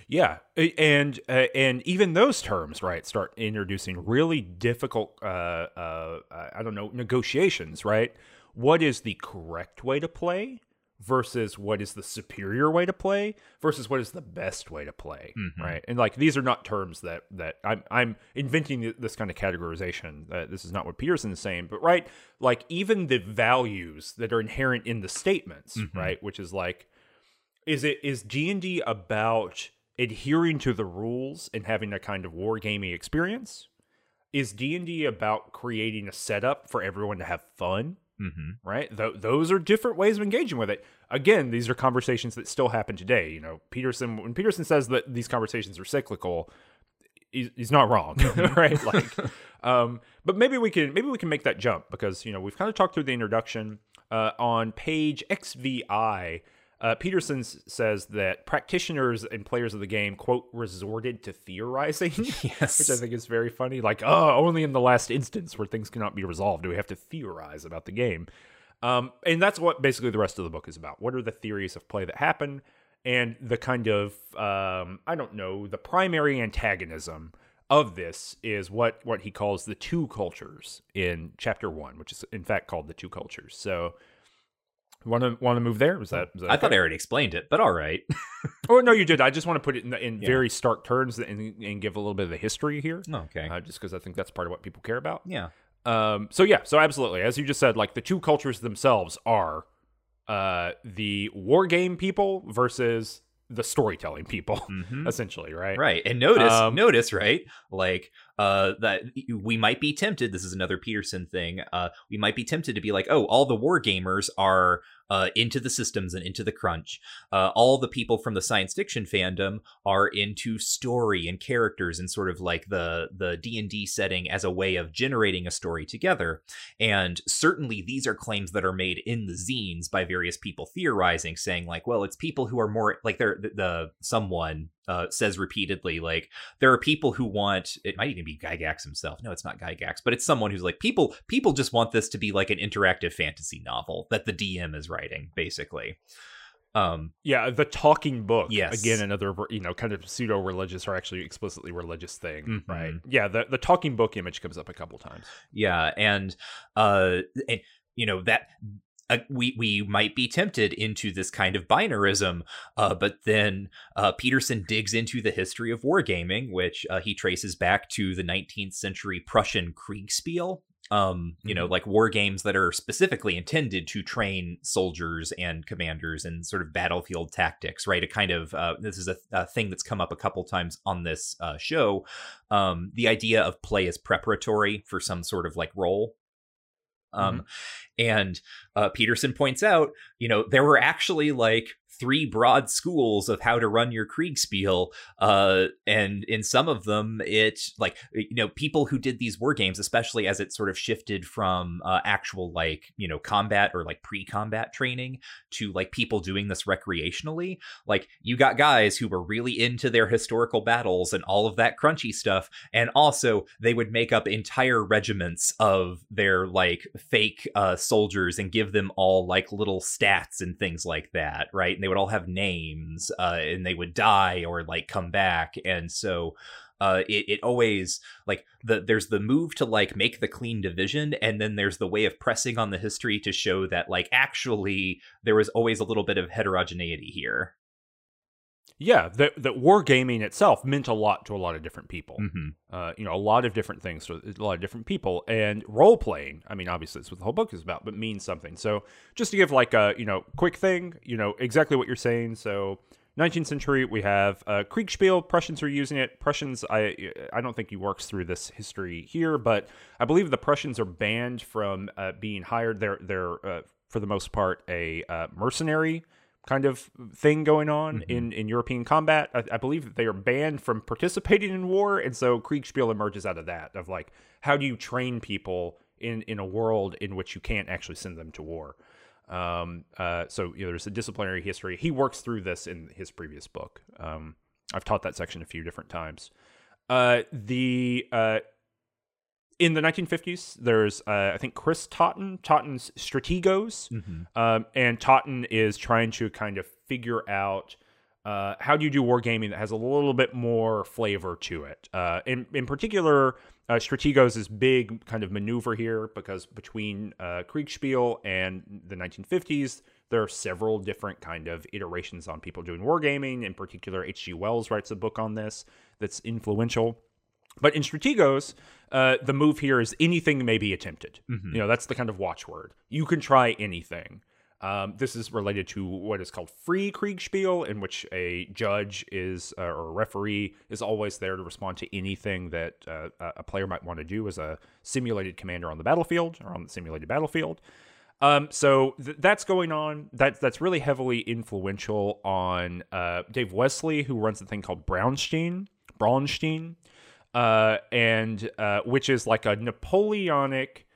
Yeah, and uh, and even those terms, right, start introducing really difficult, uh, uh, I don't know, negotiations, right? What is the correct way to play versus what is the superior way to play versus what is the best way to play, Mhm. right? And like these are not terms that that I'm I'm inventing this kind of categorization. Uh, this is not what Peterson is saying, but right, like even the values that are inherent in the statements, Mhm. right, which is like is it is d&d about adhering to the rules and having a kind of wargaming experience is d&d about creating a setup for everyone to have fun mm-hmm. right? Th- those are different ways of engaging with it. Again these are conversations that still happen today you know. Peterson when peterson says that these conversations are cyclical he's, he's not wrong right? Like um but maybe we can maybe we can make that jump because you know we've kind of talked through the introduction uh, on page xvi uh, Peterson says that practitioners and players of the game, quote, resorted to theorizing, yes which I think is very funny. Like, oh, only in the last instance where things cannot be resolved do we have to theorize about the game. Um, and that's what basically the rest of the book is about. What are the theories of play that happen? And the kind of, um, I don't know, the primary antagonism of this is what, what he calls the two cultures in chapter one, which is in fact called the two cultures. So, want to want to move there? Was that? Was that i thought i already explained it but all right Oh no, you did. I just want to put it in, in Yeah. very stark terms and, and give a little bit of the history here, okay uh, just because I think that's part of what people care about. yeah Um, so yeah, so absolutely, as you just said, like the two cultures themselves are uh, the war game people versus the storytelling people, Mhm. essentially, right? Right. And notice, Um, notice, right? Like, uh, that we might be tempted. This is another Peterson thing. Uh, we might be tempted to be like, oh, all the war gamers are, uh, into the systems and into the crunch. Uh, all the people from the science fiction fandom are into story and characters and sort of like the the D and D setting as a way of generating a story together. And certainly these are claims that are made in the zines by various people theorizing, saying like, well, it's people who are more like they're the, the someone uh, says repeatedly, like there are people who want it might even be Gygax himself. No, it's not Gygax, but it's someone who's like people people just want this to be like an interactive fantasy novel that the DM is writing, basically. Um, yeah, the talking book. Yes. Again, another you know kind of pseudo religious or actually explicitly religious thing, Mhm. right? Yeah, the the talking book image comes up a couple times. Yeah, and uh, and, you know that uh, we we might be tempted into this kind of binarism, uh, but then uh, Peterson digs into the history of wargaming, which uh, he traces back to the 19th century Prussian Kriegspiel. Um, you know, like war games that are specifically intended to train soldiers and commanders and sort of battlefield tactics, right? A kind of uh, this is a, a thing that's come up a couple times on this uh, show. Um, the idea of play as preparatory for some sort of like role. Um, and uh, Peterson points out, you know, there were actually like three broad schools of how to run your Kriegspiel. Uh, and in some of them, it like, you know, people who did these war games, especially as it sort of shifted from uh, actual like, you know, combat or like pre combat training to like people doing this recreationally. Like, you got guys who were really into their historical battles and all of that crunchy stuff. And also, they would make up entire regiments of their like fake uh, soldiers and give them all like little stats and things like that, right? And they would all have names, uh, and they would die or like come back, and so. Uh, it, it always like the there's the move to like make the clean division and then there's the way of pressing on the history to show that like actually there was always a little bit of heterogeneity here Yeah, that that wargaming itself meant a lot to a lot of different people. mm-hmm. Uh, you know, a lot of different things to a lot of different people, and role playing. I mean, obviously, that's what the whole book is about, but means something. So, just to give like a you know quick thing, you know exactly what you're saying. So, 19th century, we have uh, Kriegspiel. Prussians are using it. Prussians, I I don't think he works through this history here, but I believe the Prussians are banned from uh, being hired. They're they're uh, for the most part a uh, mercenary kind of thing going on Mhm. in, in European combat. I, I believe that they are banned from participating in war, and so Kriegspiel emerges out of that of like how do you train people in in a world in which you can't actually send them to war. Um, uh, so you know, there's a disciplinary history. He works through this in his previous book. Um, I've taught that section a few different times. Uh, the uh, in the 1950s, there's uh, I think Chris Totten, Totten's Strategos, Mm-hmm. um, and Totten is trying to kind of figure out uh, how do you do wargaming that has a little bit more flavor to it. Uh, in in particular, uh, Strategos is big kind of maneuver here because between uh, Kriegspiel and the 1950s, there are several different kind of iterations on people doing wargaming. In particular, H.G. Wells writes a book on this that's influential. But in Strategos, uh, the move here is anything may be attempted. Mhm. You know, that's the kind of watchword. You can try anything. Um, this is related to what is called free Kriegspiel, in which a judge is uh, or a referee is always there to respond to anything that uh, a- player might want to do as a simulated commander on the battlefield or on the simulated battlefield. Um, so th- that's going on. That's that's really heavily influential on uh, Dave Wesely, who runs a thing called Brownstein. Braunstein, uh, and uh, which is like a Napoleonic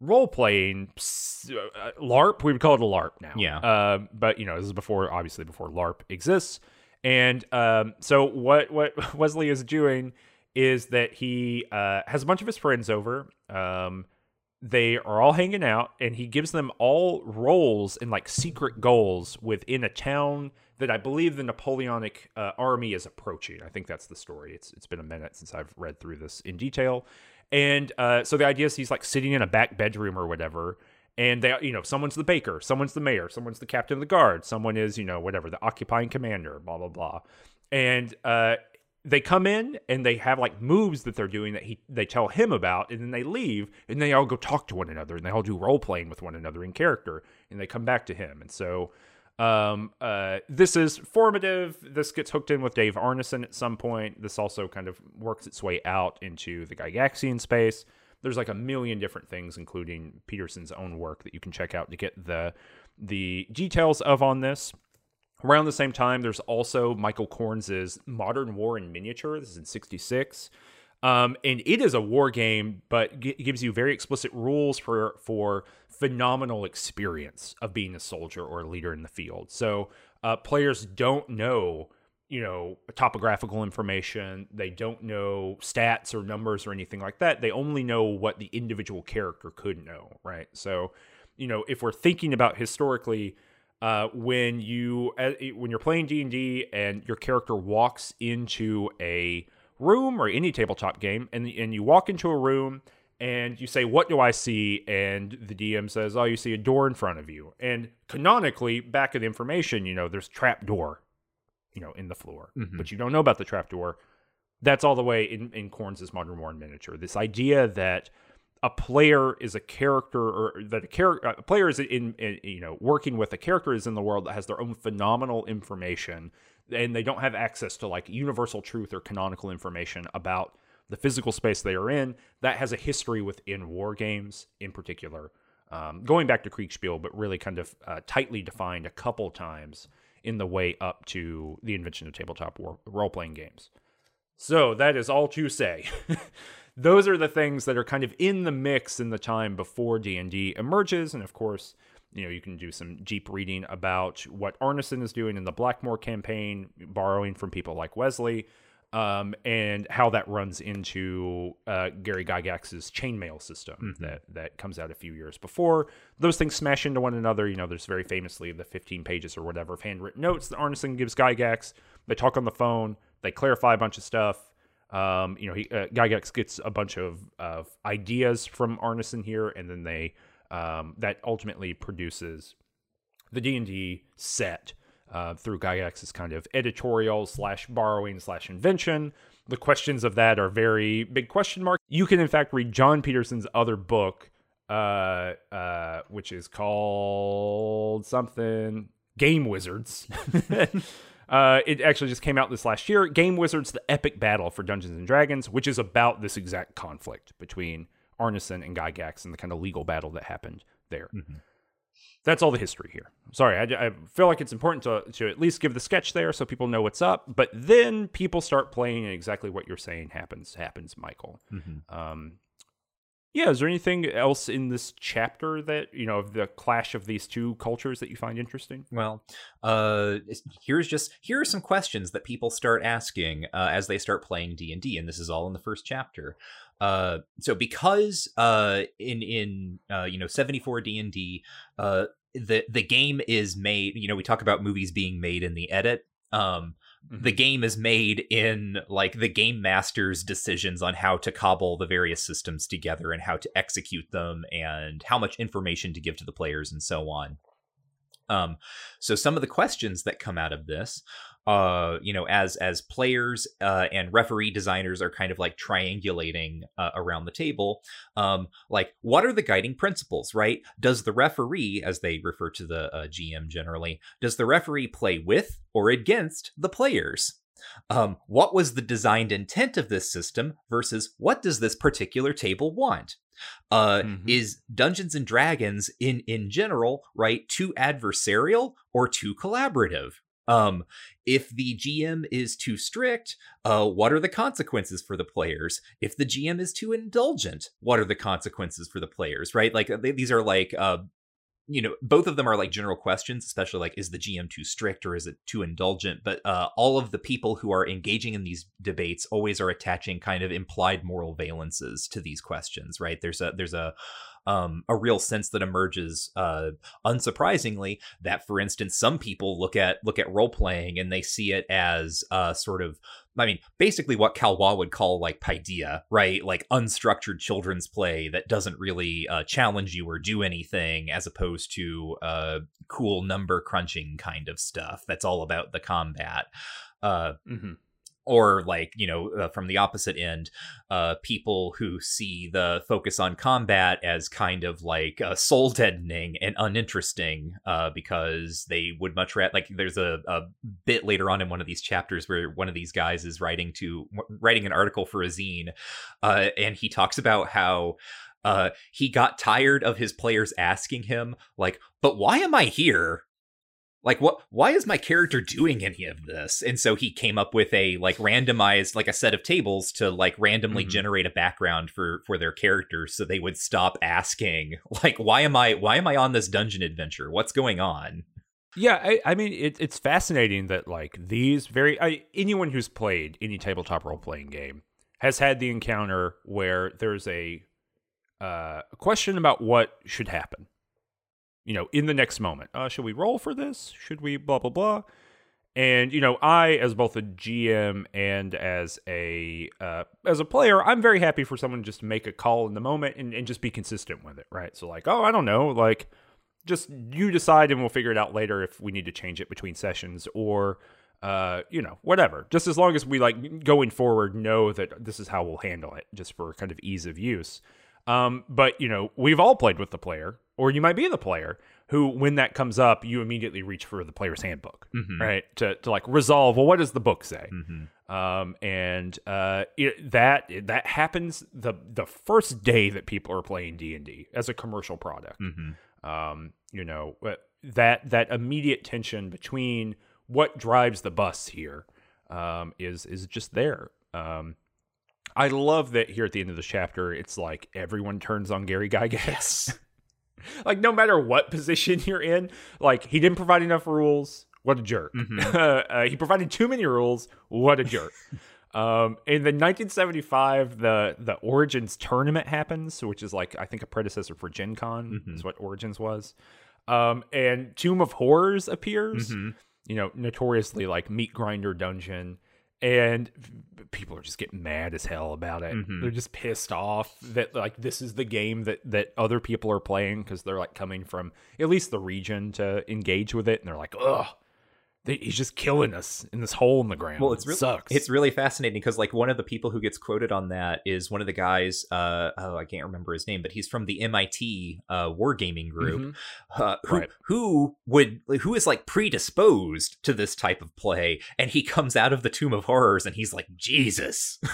role playing uh, LARP. We would call it a LARP now. Yeah. Uh, but you know, this is before, obviously, before LARP exists. And um, so what what Wesely is doing is that he uh, has a bunch of his friends over. Um, they are all hanging out, and he gives them all roles and like secret goals within a town that I believe the Napoleonic uh, army is approaching. I think that's the story. It's it's been a minute since I've read through this in detail, and uh, so the idea is he's like sitting in a back bedroom or whatever, and they you know someone's the baker, someone's the mayor, someone's the captain of the guard, someone is you know whatever the occupying commander, blah blah blah, and uh, they come in and they have like moves that they're doing that he they tell him about and then they leave and they all go talk to one another and they all do role playing with one another in character and they come back to him and so um uh this is formative this gets hooked in with dave arneson at some point this also kind of works its way out into the gygaxian space there's like a million different things including peterson's own work that you can check out to get the the details of on this. Around the same time, there's also Michael Korns' Modern War in Miniature. This is in 66. Um, and it is a war game, but g- gives you very explicit rules for for phenomenal experience of being a soldier or a leader in the field. So uh, players don't know, you know, topographical information. They don't know stats or numbers or anything like that. They only know what the individual character could know, right? So, you know, if we're thinking about historically uh, when you uh, when you're playing D and D and your character walks into a room or any tabletop game, and and you walk into a room and you say, "What do I see?" and the DM says, "Oh, you see a door in front of you." And canonically, back of the information, you know, there's trap door, you know, in the floor, mm-hmm. but you don't know about the trap door. That's all the way in in Korns' Modern War miniature. This idea that a player is a character or that a character a player is in, in, you know working with a character is in the world that has their own phenomenal information and they don't have access to like universal truth or canonical information about the physical space they are in that has a history within war games in particular. Um, going back to kriegspiel but really kind of uh, tightly defined a couple times in the way up to the invention of tabletop role-playing games. So that is all to say those are the things that are kind of in the mix in the time before D&D emerges. And of course you know you can do some deep reading about what Arneson is doing in the Blackmoor campaign borrowing from people like Wesely um, and how that runs into uh, Gary Gygax's chainmail system mm-hmm. that that comes out a few years before. Those things smash into one another. You know, there's very famously the 15 pages or whatever of handwritten notes that Arneson gives Gygax. They talk on the phone. They clarify a bunch of stuff. Um, you know, he, uh, Gygax gets a bunch of, of ideas from Arneson here, and then they um, that ultimately produces the D and D set uh, through Gygax's kind of editorial slash borrowing slash invention. The questions of that are very big question mark. You can in fact read Jon Peterson's other book, uh, uh, which is called something Game Wizards. Uh, it actually just came out this last year. Game Wizards: The Epic Battle for Dungeons and Dragons, which is about this exact conflict between Arneson and Gygax and the kind of legal battle that happened there. Mm-hmm. That's all the history here. Sorry, I, I, feel like it's important to, to at least give the sketch there so people know what's up. But then people start playing, and exactly what you're saying happens. Happens, Michael. Mm-hmm. Um, yeah, is there anything else in this chapter that you know of the clash of these two cultures that you find interesting? Well, uh, here's just here are some questions that people start asking uh, as they start playing D and D, and this is all in the first chapter. Uh, so because uh, in in uh, you know seventy four D and D, uh, the the game is made. You know, we talk about movies being made in the edit. Um, Mm-hmm. The game is made in like the game master's decisions on how to cobble the various systems together and how to execute them and how much information to give to the players and so on. Um, so some of the questions that come out of this uh, you know, as as players uh, and referee designers are kind of like triangulating uh, around the table, um, like what are the guiding principles, right? Does the referee, as they refer to the uh, GM generally, does the referee play with or against the players? Um, what was the designed intent of this system versus what does this particular table want? Uh, mm-hmm. Is Dungeons and Dragons in in general right too adversarial or too collaborative? Um, if the GM is too strict, uh, what are the consequences for the players? If the GM is too indulgent, what are the consequences for the players? Right? Like they, these are like uh, you know both of them are like general questions especially like is the gm too strict or is it too indulgent? But uh, all of the people who are engaging in these debates always are attaching kind of implied moral valences to these questions right? There's a there's a um, a real sense that emerges, uh, unsurprisingly, that for instance, some people look at look at role playing and they see it as uh, sort of I mean, basically what Caillois would call like paideia, right? Like unstructured children's play that doesn't really uh, challenge you or do anything, as opposed to uh, cool number crunching kind of stuff that's all about the combat. Uh, mm-hmm or like you know uh, from the opposite end uh, people who see the focus on combat as kind of like uh, soul deadening and uninteresting uh, because they would much rather like there's a, a, bit later on in one of these chapters where one of these guys is writing to writing an article for a zine uh, and he talks about how uh, he got tired of his players asking him, like, "But why am I here?" Like what why is my character doing any of this? And so he came up with a like randomized like a set of tables to like randomly mm-hmm. generate a background for for their characters so they would stop asking like why am i why am i on this dungeon adventure? What's going on? Yeah i, I mean it, it's fascinating that like these very I, anyone who's played any tabletop role-playing game has had the encounter where there's a uh, a question about what should happen you know, in the next moment. Uh, should we roll for this? Should we blah blah blah? And you know, I as both a GM and as a uh, as a player, I'm very happy for someone just to make a call in the moment and, and just be consistent with it, right? So like, oh, I don't know, like just you decide and we'll figure it out later if we need to change it between sessions or uh, you know, whatever. Just as long as we like going forward know that this is how we'll handle it, just for kind of ease of use. Um, but you know, we've all played with the player, or you might be the player who, when that comes up, you immediately reach for the player's handbook, mm-hmm. right? To to like resolve. Well, what does the book say? Mm-hmm. Um, and uh, it, that that happens the the first day that people are playing D and D as a commercial product. Mm-hmm. Um, you know uh, that that immediate tension between what drives the bus here um, is is just there. Um, I love that here at the end of the chapter, it's like everyone turns on Gary Gygax. Yes. like no matter what position you're in, like he didn't provide enough rules. What a jerk. Mm-hmm. uh, he provided too many rules. What a jerk. um, in the 1975, the the Origins tournament happens, which is like I think a predecessor for Gen Con mm-hmm. is what Origins was. Um, and Tomb of Horrors appears. Mm-hmm. You know, notoriously like meat grinder dungeon and people are just getting mad as hell about it. Mm-hmm. They're just pissed off that like this is the game that that other people are playing because they're like coming from at least the region to engage with it, and they're like, ugh he's just killing us in this hole in the ground. Well, it's really, sucks. It's really fascinating because like one of the people who gets quoted on that is one of the guys. Uh, oh, I can't remember his name, but he's from the MIT uh, wargaming group. Mm-hmm. Uh, who, right. who would who is like predisposed to this type of play, and he comes out of the Tomb of Horrors and he's like Jesus.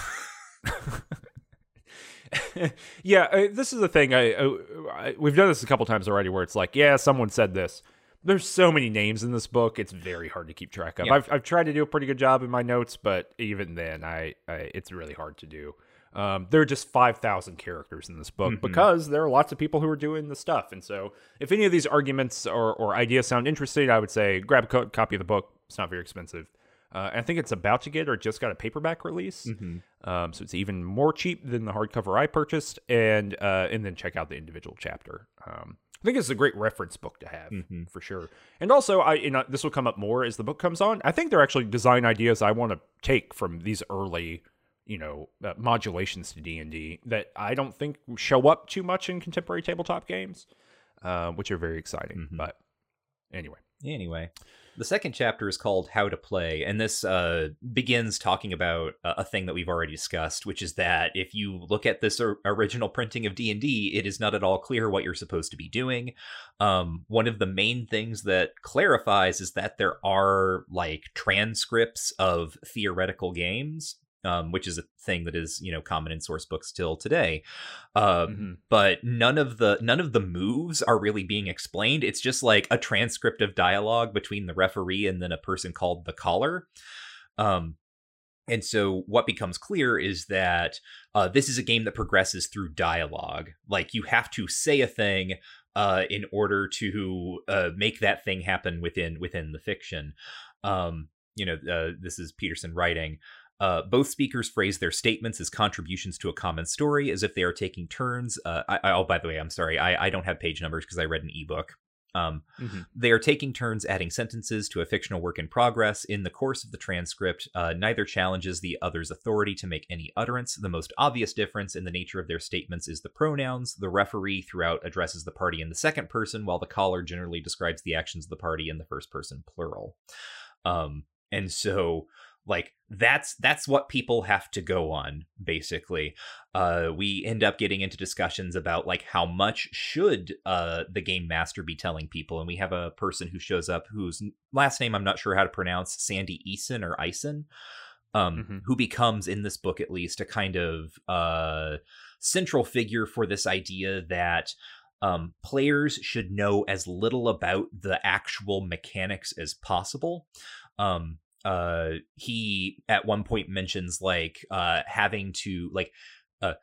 yeah, uh, this is the thing. I, I, I, we've done this a couple times already, where it's like, yeah, someone said this there's so many names in this book; it's very hard to keep track of. Yeah. I've I've tried to do a pretty good job in my notes, but even then, I, I it's really hard to do. Um, there are just five thousand characters in this book mm-hmm. because there are lots of people who are doing the stuff. And so, if any of these arguments or, or ideas sound interesting, I would say grab a co- copy of the book. It's not very expensive. Uh, I think it's about to get or just got a paperback release, mm-hmm. um, so it's even more cheap than the hardcover I purchased. And uh, and then check out the individual chapter. Um, I think it's a great reference book to have mm-hmm. for sure. And also, I you know, this will come up more as the book comes on. I think they're actually design ideas I want to take from these early, you know, uh, modulations to D and D that I don't think show up too much in contemporary tabletop games, uh, which are very exciting. Mm-hmm. But anyway, anyway, the second chapter is called How to Play, and this uh, begins talking about a thing that we've already discussed, which is that if you look at this original printing of D&D, it is not at all clear what you're supposed to be doing. Um, one of the main things that clarifies is that there are like transcripts of theoretical games um, which is a thing that is you know common in source books still today. Uh, mm-hmm. But none of the none of the moves are really being explained. It's just like a transcript of dialogue between the referee and then a person called the caller. Um, and so what becomes clear is that uh, this is a game that progresses through dialogue. Like you have to say a thing uh, in order to uh, make that thing happen within within the fiction. Um, you know, uh, this is Peterson writing. Uh, both speakers phrase their statements as contributions to a common story, as if they are taking turns. Uh, I, I, oh, by the way, I'm sorry, I, I don't have page numbers because I read an ebook. Um, mm-hmm. They are taking turns adding sentences to a fictional work in progress. In the course of the transcript, uh, neither challenges the other's authority to make any utterance. The most obvious difference in the nature of their statements is the pronouns. The referee throughout addresses the party in the second person, while the caller generally describes the actions of the party in the first person plural. Um, and so like that's that's what people have to go on basically uh we end up getting into discussions about like how much should uh the game master be telling people and we have a person who shows up whose last name i'm not sure how to pronounce sandy eason or eisen um, Mhm. who becomes in this book at least a kind of uh, central figure for this idea that um, players should know as little about the actual mechanics as possible. Um, uh, he at one point mentions like uh, having to like uh,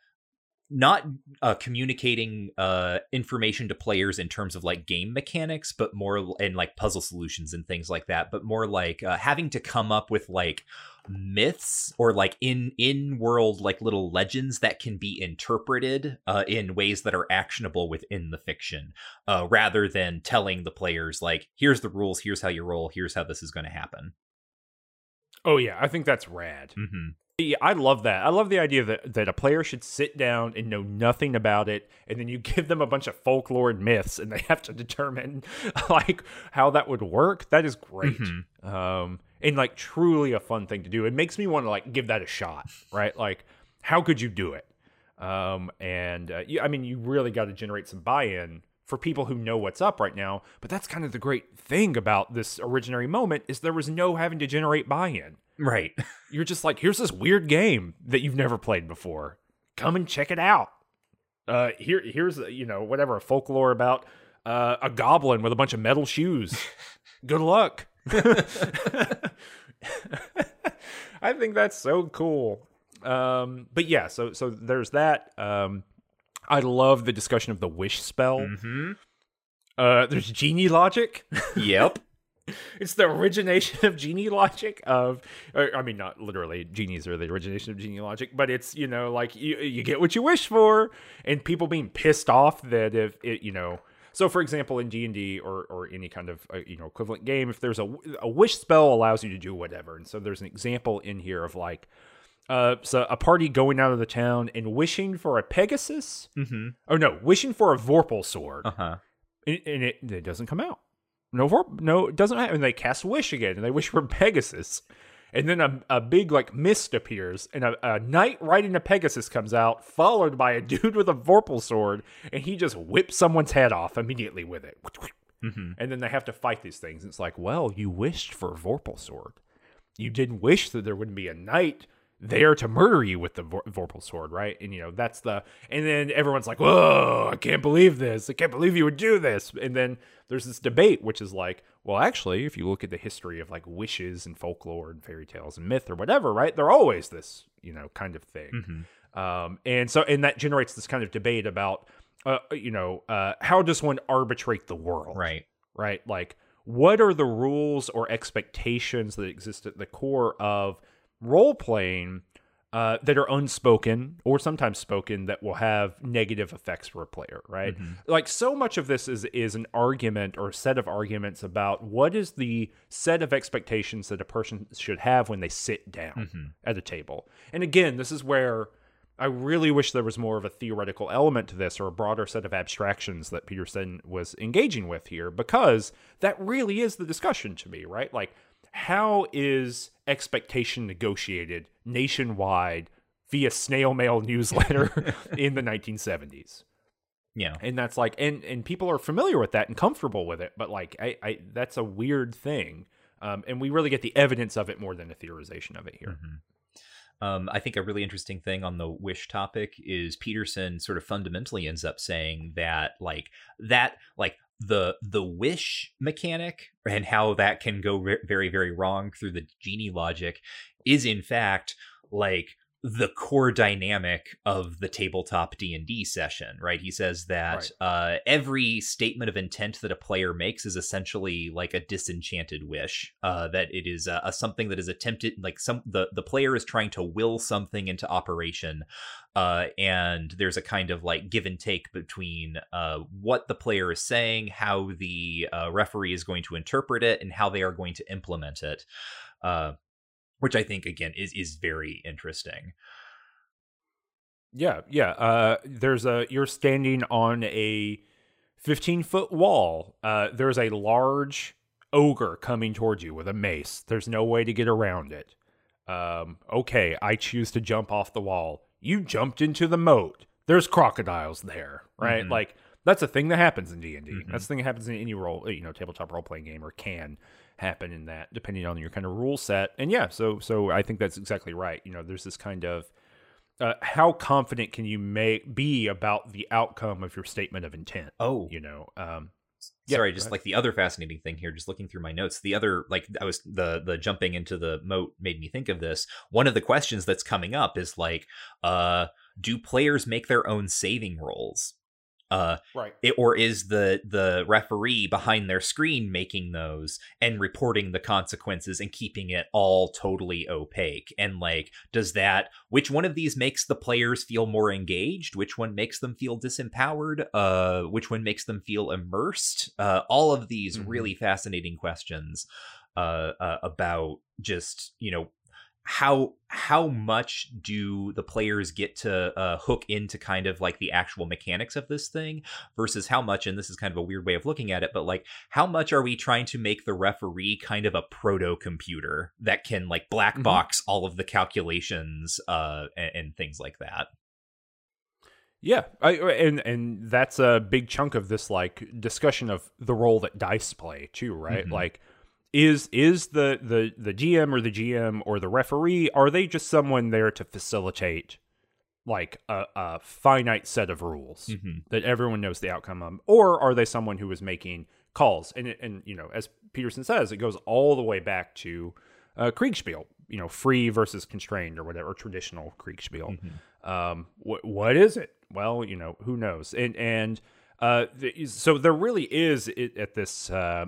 not uh, communicating uh, information to players in terms of like game mechanics, but more and like puzzle solutions and things like that. But more like uh, having to come up with like myths or like in in world like little legends that can be interpreted uh, in ways that are actionable within the fiction, uh, rather than telling the players like here's the rules, here's how you roll, here's how this is going to happen. Oh yeah, I think that's rad. hmm Yeah, I love that. I love the idea that that a player should sit down and know nothing about it, and then you give them a bunch of folklore and myths, and they have to determine like how that would work. That is great, Mhm. um, and like truly a fun thing to do. It makes me want to like give that a shot, right? Like, how could you do it? Um, and uh, you, I mean, you really got to generate some buy-in for people who know what's up right now. But that's kind of the great thing about this originary moment is there was no having to generate buy-in Right. you're just like, here's this weird game that you've never played before. Come and check it out. Uh, here, here's uh, you know whatever a folklore about uh, a goblin with a bunch of metal shoes. Good luck. I think that's so cool. Um, but yeah, so so there's that. Um, I love the discussion of the wish spell. hmm Uh, there's genie logic. Yep. It's the origination of genie logic of or, I mean not literally genies are the origination of genie logic, but it's you know like you you get what you wish for and people being pissed off that if it you know so for example in D&D or or any kind of uh, you know equivalent game if there's a a wish spell allows you to do whatever. And so there's an example in here of like uh so a party going out of the town and wishing for a Pegasus hmm oh no, wishing for a Vorpal sword Uh huh. and, and it, it doesn't come out. No, Vorp, no, it doesn't happen. And they cast Wish again, and they wish for Pegasus, and then a, a big like mist appears, and a, a knight riding a Pegasus comes out, followed by a dude with a Vorpal sword, and he just whips someone's head off immediately with it. hmm And then they have to fight these things. It's like, well, you wished for a Vorpal sword. You didn't wish that there wouldn't be a knight there to murder you with the Vor- Vorpal sword, right? And you know that's the. And then everyone's like, "Whoa! I can't believe this! I can't believe you would do this!" And then there's this debate, which is like, well, actually, if you look at the history of like wishes and folklore and fairy tales and myth or whatever, right? They're always this, you know, kind of thing. hmm Um, and so, and that generates this kind of debate about, uh, you know, uh, how does one arbitrate the world? Right. right? Like, what are the rules or expectations that exist at the core of role playing uh, that are unspoken or sometimes spoken that will have negative effects for a player, right? Mhm. Like, so much of this is is an argument or a set of arguments about what is the set of expectations that a person should have when they sit down Mhm. at a table. And again, this is where I really wish there was more of a theoretical element to this or a broader set of abstractions that Peterson was engaging with here because that really is the discussion to me, right? Like, how is expectation negotiated nationwide via snail mail newsletter in the 1970s? Yeah. and that's like and and people are familiar with that and comfortable with it but like i i that's a weird thing um and we really get the evidence of it more than a theorization of it here Mhm. Um, I think a really interesting thing on the wish topic is Peterson sort of fundamentally ends up saying that like that like the the wish mechanic and how that can go ve- very very wrong through the genie logic is in fact like the core dynamic of the tabletop D&D session, right? He says that uh, every statement of intent that a player makes is essentially like a disenchanted wish, uh, that it is a, a something that is attempted like some the the player is trying to will something into operation uh, and there's a kind of like give and take between uh, what the player is saying, how the uh, referee is going to interpret it, and how they are going to implement it. Uh, which I think again is is very interesting. yeah yeah uh there's a you're standing on a 15 foot wall uh there's a large ogre coming towards you with a mace. There's no way to get around it. Um okay i choose to jump off the wall. You jumped into the moat. There's crocodiles there right? Mhm. like that's a thing that happens in d&d Mhm. that's a thing that happens in any role you know tabletop role-playing game or can happen in that, depending on your kind of rule set. And yeah, so so I think that's exactly right. You know, there's this kind of uh, how confident can you make be about the outcome of your statement of intent? Oh, you know, um, yeah, sorry just like the other fascinating thing here just looking through my notes the other like i was the the jumping into the moat made me think of this one of the questions that's coming up is like uh do players make their own saving rolls uh, right. It, or is the the referee behind their screen making those and reporting the consequences and keeping it all totally opaque? And like, does that which one of these makes the players feel more engaged? Which one makes them feel disempowered? Uh, which one makes them feel immersed? Uh, all of these mm-hmm. really fascinating questions uh, uh, about just you know how how much do the players get to uh, hook into kind of like the actual mechanics of this thing versus how much and this is kind of a weird way of looking at it but like how much are we trying to make the referee kind of a proto computer that can like black mm-hmm. box mm-hmm. all of the calculations uh, and, and things like that yeah, I, and and that's a big chunk of this like discussion of the role that dice play too, right? Mm-hmm. Like is is the the the GM or the GM or the referee are they just someone there to facilitate like a, a finite set of rules mm-hmm. that everyone knows the outcome of? Or are they someone who is making calls? And and you know as Peterson says it goes all the way back to uh, Kriegspiel you know free versus constrained or whatever traditional Kriegspiel. Mm-hmm. um wh- what is it? Well you know who knows? And and uh, so there really is at this uh,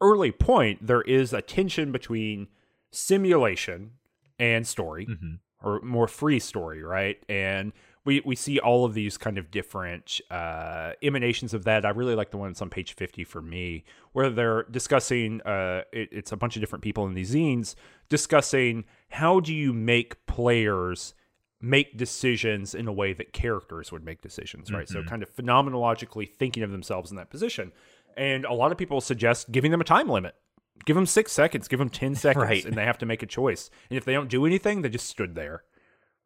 early point, there is a tension between simulation and story, mm-hmm. or more free story, right? And we we see all of these kind of different uh, emanations of that. I really like the one that's on page fifty for me, where they're discussing. Uh, it, it's a bunch of different people in these zines discussing how do you make players make decisions in a way that characters would make decisions, right? Mm-hmm. So kind of phenomenologically thinking of themselves in that position. And a lot of people suggest giving them a time limit. Give them six seconds, give them 10 seconds, right. and they have to make a choice. And if they don't do anything, they just stood there.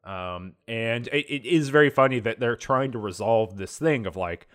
Um, and it, it is very funny that they're trying to resolve this thing of like,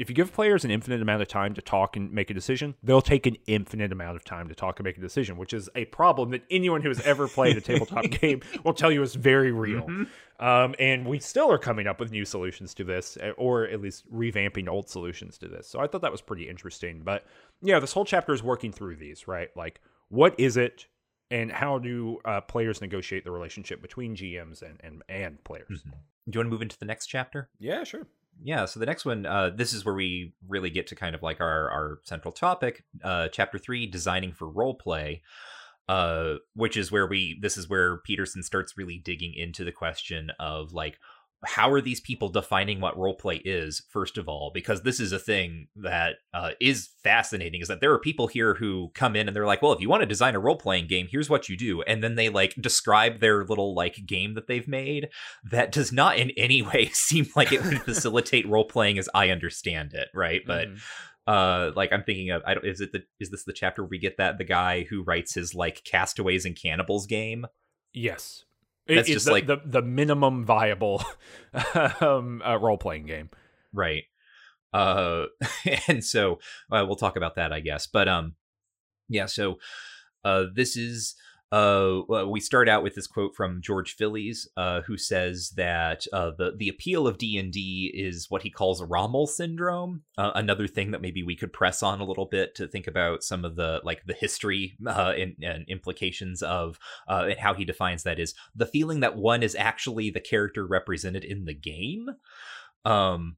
if you give players an infinite amount of time to talk and make a decision, they'll take an infinite amount of time to talk and make a decision, which is a problem that anyone who has ever played a tabletop game will tell you is very real. Mm-hmm. Um, and we still are coming up with new solutions to this, eh, or at least revamping old solutions to this. So I thought that was pretty interesting. But yeah, this whole chapter is working through these, right? Like, what is it? And how do uh, players negotiate the relationship between GMs and and, and players? Mm-hmm. Do you want to move into the next chapter? Yeah, sure yeah so the next one uh, this is where we really get to kind of like our our central topic uh, chapter three designing for role play uh, which is where we this is where peterson starts really digging into the question of like how are these people defining what role play is first of all because this is a thing that uh, is fascinating is that there are people here who come in and they're like well if you want to design a role-playing game here's what you do and then they like describe their little like game that they've made that does not in any way seem like it would facilitate role-playing as i understand it right but mm-hmm. Uh, like I'm thinking of, I don't, is it the, is this the chapter where we get that the guy who writes his like castaways and cannibals game? Yes. That's it's just the, like the the minimum viable um, uh, role playing game, right? Uh, and so uh, we'll talk about that, I guess. But um, yeah. So uh, this is uh, we start out with this quote from George Phillies, uh, who says that uh, the the appeal of D and D is what he calls Rommel syndrome. Uh, another thing that maybe we could press on a little bit to think about some of the like the history uh, and, and, implications of uh, and how he defines that is the feeling that one is actually the character represented in the game. Um,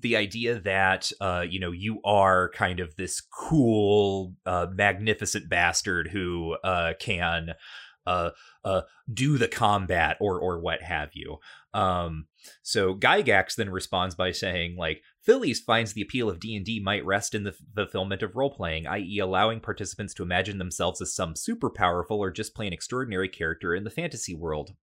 the idea that uh, you know you are kind of this cool, uh, magnificent bastard who uh, can uh, uh, do the combat or or what have you. Um, so Gygax then responds by saying like Phillies finds the appeal of D&D might rest in the fulfillment of role-playing, i.e. allowing participants to imagine themselves as some super powerful or just plain extraordinary character in the fantasy world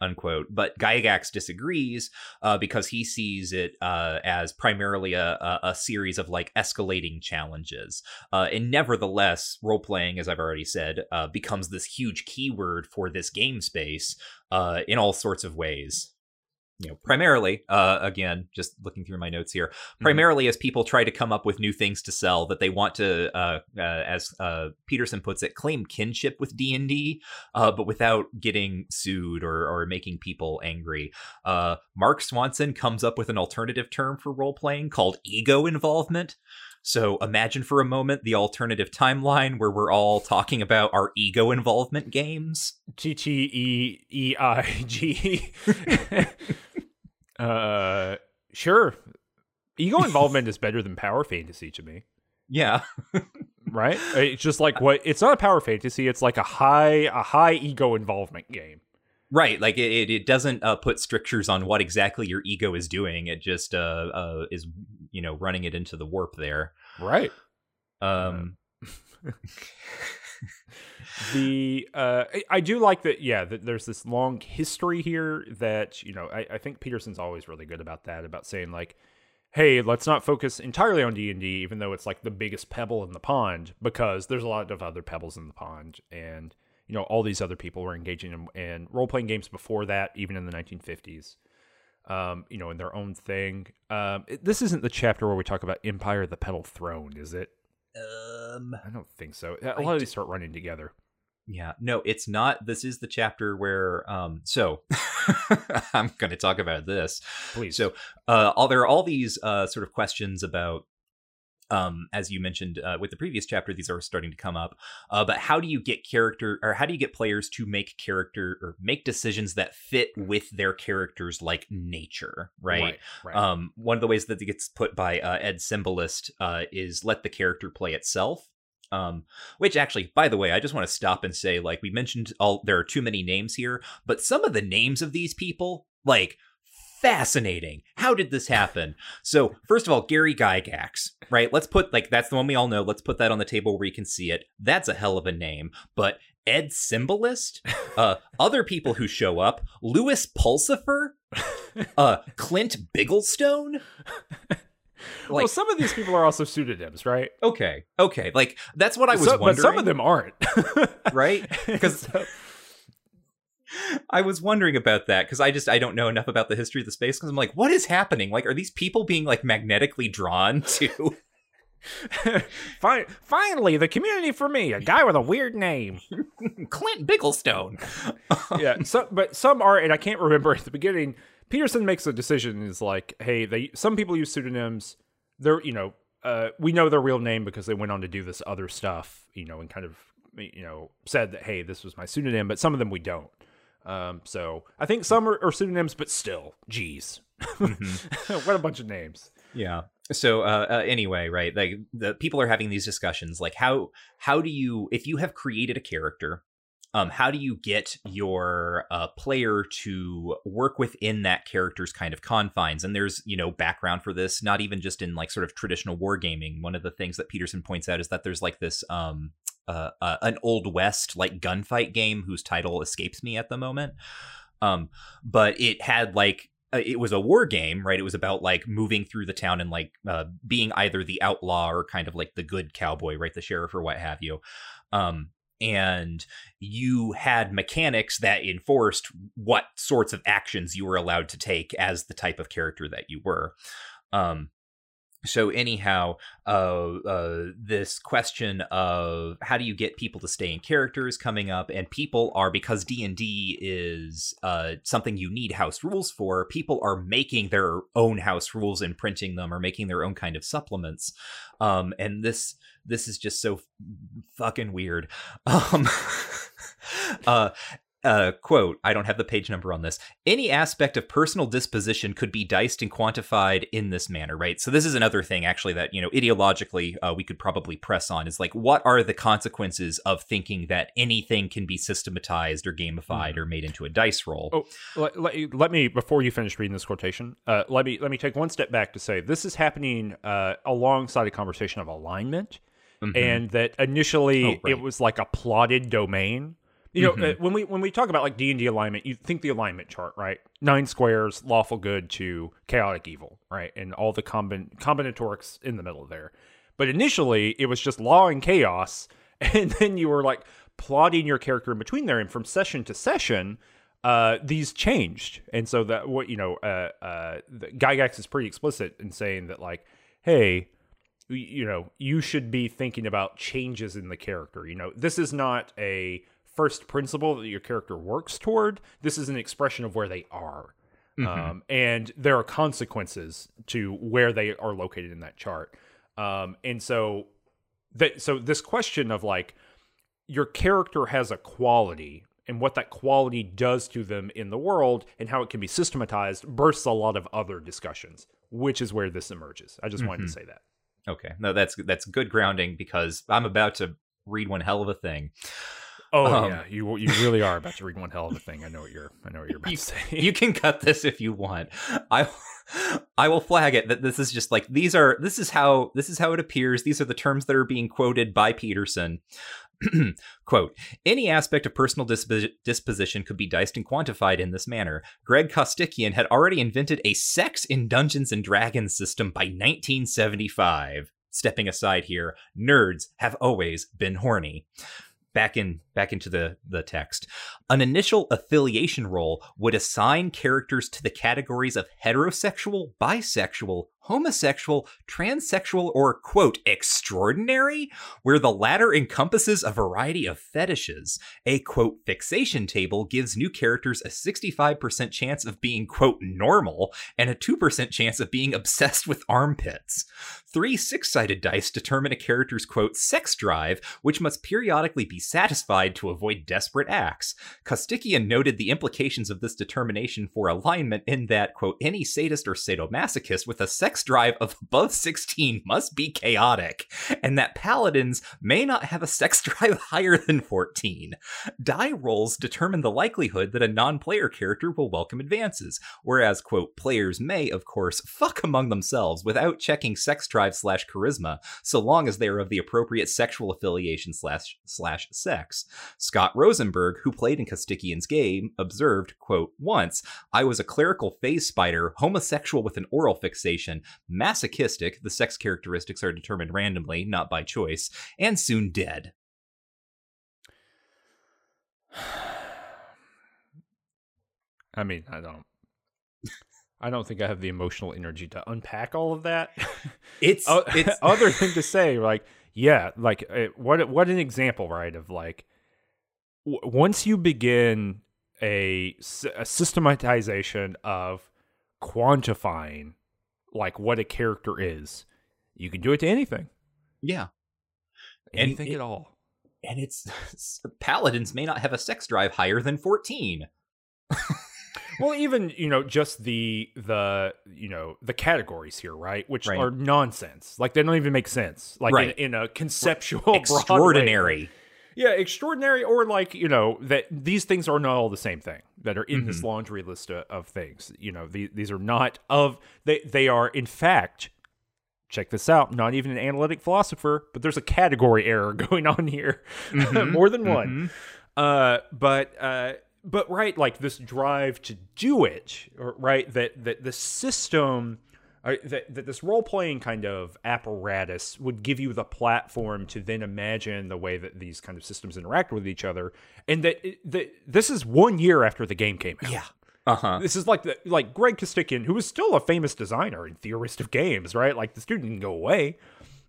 unquote. But Gygax disagrees uh, because he sees it uh, as primarily a, a, series of like escalating challenges. Uh, and nevertheless, role playing, as I've already said, uh, becomes this huge keyword for this game space uh, in all sorts of ways. You know, primarily, uh, again, just looking through my notes here, mm-hmm. primarily mm-hmm. as people try to come up with new things to sell that they want to, uh, uh, as uh, Peterson puts it, claim kinship with D and D, uh, but without getting sued or or making people angry. Uh, Mark Swanson comes up with an alternative term for role playing called ego involvement. So imagine for a moment the alternative timeline where we're all talking about our ego involvement games. T T E E I G. Uh, sure. Ego involvement is better than power fantasy to me. Yeah. right? It's just like what it's not a power fantasy, it's like a high a high ego involvement game. Right, like it, it doesn't uh, put strictures on what exactly your ego is doing. It just uh, uh, is, you know, running it into the warp there. Right. Um, the uh, I do like that. Yeah, that there's this long history here that you know. I, I think Peterson's always really good about that. About saying like, hey, let's not focus entirely on D and D, even though it's like the biggest pebble in the pond, because there's a lot of other pebbles in the pond, and you know all these other people were engaging in, in role playing games before that, even in the 1950s. Um, you know, in their own thing. Um, it, this isn't the chapter where we talk about Empire the Petal Throne, is it? Um, I don't think so. A lot of these start running together. Yeah, no, it's not. This is the chapter where, um, so I'm going to talk about this. Please. So, uh, all there are all these uh, sort of questions about um, as you mentioned uh, with the previous chapter, these are starting to come up. Uh, but how do you get character, or how do you get players to make character or make decisions that fit with their characters, like nature, right? right, right. Um, one of the ways that it gets put by uh, Ed Simbalist uh, is let the character play itself. Um, which actually, by the way, I just want to stop and say, like we mentioned, all there are too many names here, but some of the names of these people, like fascinating. How did this happen? So, first of all, Gary Gygax, right? Let's put like that's the one we all know. Let's put that on the table where you can see it. That's a hell of a name. But Ed Simbalist, uh, other people who show up, Lewis Pulsipher, uh, Clint Bigglestone. Like, well, some of these people are also pseudonyms, right? Okay, okay, like that's what I was so, wondering. But some of them aren't, right? Because so, I was wondering about that because I just I don't know enough about the history of the space because I'm like, what is happening? Like, are these people being like magnetically drawn to? Finally, the community for me, a guy with a weird name, Clint Bigglestone. yeah, so, but some are, and I can't remember at the beginning. Peterson makes a decision. Is like, hey, they some people use pseudonyms. They're you know, uh, we know their real name because they went on to do this other stuff, you know, and kind of you know said that hey, this was my pseudonym. But some of them we don't. Um, so I think some are, are pseudonyms, but still, geez, mm-hmm. what a bunch of names. Yeah. So uh, uh, anyway, right? Like the people are having these discussions. Like how how do you if you have created a character, um, how do you get your uh, player to work within that character's kind of confines? And there's you know background for this, not even just in like sort of traditional wargaming. One of the things that Peterson points out is that there's like this um, uh, uh, an old west like gunfight game whose title escapes me at the moment. Um, but it had like uh, it was a war game, right? It was about like moving through the town and like uh, being either the outlaw or kind of like the good cowboy, right? The sheriff or what have you. Um, and you had mechanics that enforced what sorts of actions you were allowed to take as the type of character that you were. Um, so anyhow uh, uh, this question of how do you get people to stay in character is coming up and people are because d&d is uh, something you need house rules for people are making their own house rules and printing them or making their own kind of supplements. Um, and this this is just so fucking weird. Um, uh, quote, I don't have the page number on this. Any aspect of personal disposition could be diced and quantified in this manner, right? So this is another thing, actually, that you know, ideologically, uh, we could probably press on is like, what are the consequences of thinking that anything can be systematized or gamified mm. or made into a dice roll? Oh, let, let, let, me before you finish reading this quotation, uh, let me let me take one step back to say this is happening uh, alongside a conversation of alignment, mm-hmm. and that initially oh, right. it was like a plotted domain you know, mm-hmm. uh, when we when we talk about like D and D alignment, you think the alignment chart, right? Nine squares, lawful good to chaotic evil, right? And all the combin- combinatorics in the middle there. But initially, it was just law and chaos, and then you were like plotting your character in between there. And from session to session, uh, these changed, and so that what you know, uh, uh, Gygax is pretty explicit in saying that like, hey, you know, you should be thinking about changes in the character. You know, this is not a first principle that your character works toward. This is an expression of where they are. Mm-hmm. Um, and there are consequences to where they are located in that chart. Um, and so that so this question of like your character has a quality and what that quality does to them in the world and how it can be systematized bursts a lot of other discussions, which is where this emerges. I just mm-hmm. wanted to mm-hmm. say that. Okay. No, that's that's good grounding because I'm about to read one hell of a thing. Oh um, yeah, you you really are about to read one hell of a thing. I know what you're I know what you're about you, to say. You can cut this if you want. I I will flag it that this is just like these are this is how this is how it appears. These are the terms that are being quoted by Peterson. Quote, any aspect of personal disp- disposition could be diced and quantified in this manner. Greg Costikyan had already invented a sex in Dungeons and Dragons system by 1975. Stepping aside here, nerds have always been horny back in back into the the text an initial affiliation roll would assign characters to the categories of heterosexual bisexual homosexual, transsexual, or, quote, extraordinary, where the latter encompasses a variety of fetishes. A, quote, fixation table gives new characters a 65% chance of being, quote, normal, and a 2% chance of being obsessed with armpits. Three six sided dice determine a character's, quote, sex drive, which must periodically be satisfied to avoid desperate acts. Costikyan noted the implications of this determination for alignment in that, quote, any sadist or sadomasochist with a sex sex drive of above 16 must be chaotic, and that paladins may not have a sex drive higher than 14. Die rolls determine the likelihood that a non player character will welcome advances, whereas, quote, players may, of course, fuck among themselves without checking sex drive slash charisma, so long as they are of the appropriate sexual affiliation slash, slash sex. Scott Rosenberg, who played in Costikyan's game, observed, quote, once, I was a clerical phase spider, homosexual with an oral fixation, masochistic, the sex characteristics are determined randomly, not by choice, and soon dead. I mean, I don't I don't think I have the emotional energy to unpack all of that. It's, it's other thing to say like yeah, like what what an example, right? Of like once you begin a, a systematization of quantifying like what a character is. You can do it to anything. Yeah. Anything it, at all. And it's paladins may not have a sex drive higher than 14. well, even, you know, just the the, you know, the categories here, right? Which right. are nonsense. Like they don't even make sense. Like right. in, in, a conceptual extraordinary yeah, extraordinary, or like you know that these things are not all the same thing that are in mm-hmm. this laundry list of, of things. You know, these these are not of they they are in fact. Check this out. Not even an analytic philosopher, but there's a category error going on here, mm-hmm. more than one. Mm-hmm. Uh, but uh, but right, like this drive to do it, or, right? That that the system that, that this role playing kind of apparatus would give you the platform to then imagine the way that these kind of systems interact with each other, and that, that this is one year after the game came out. Yeah. Uh-huh. This is like the like Greg Costikyan, who is still a famous designer and theorist of games, right? Like the student didn't go away.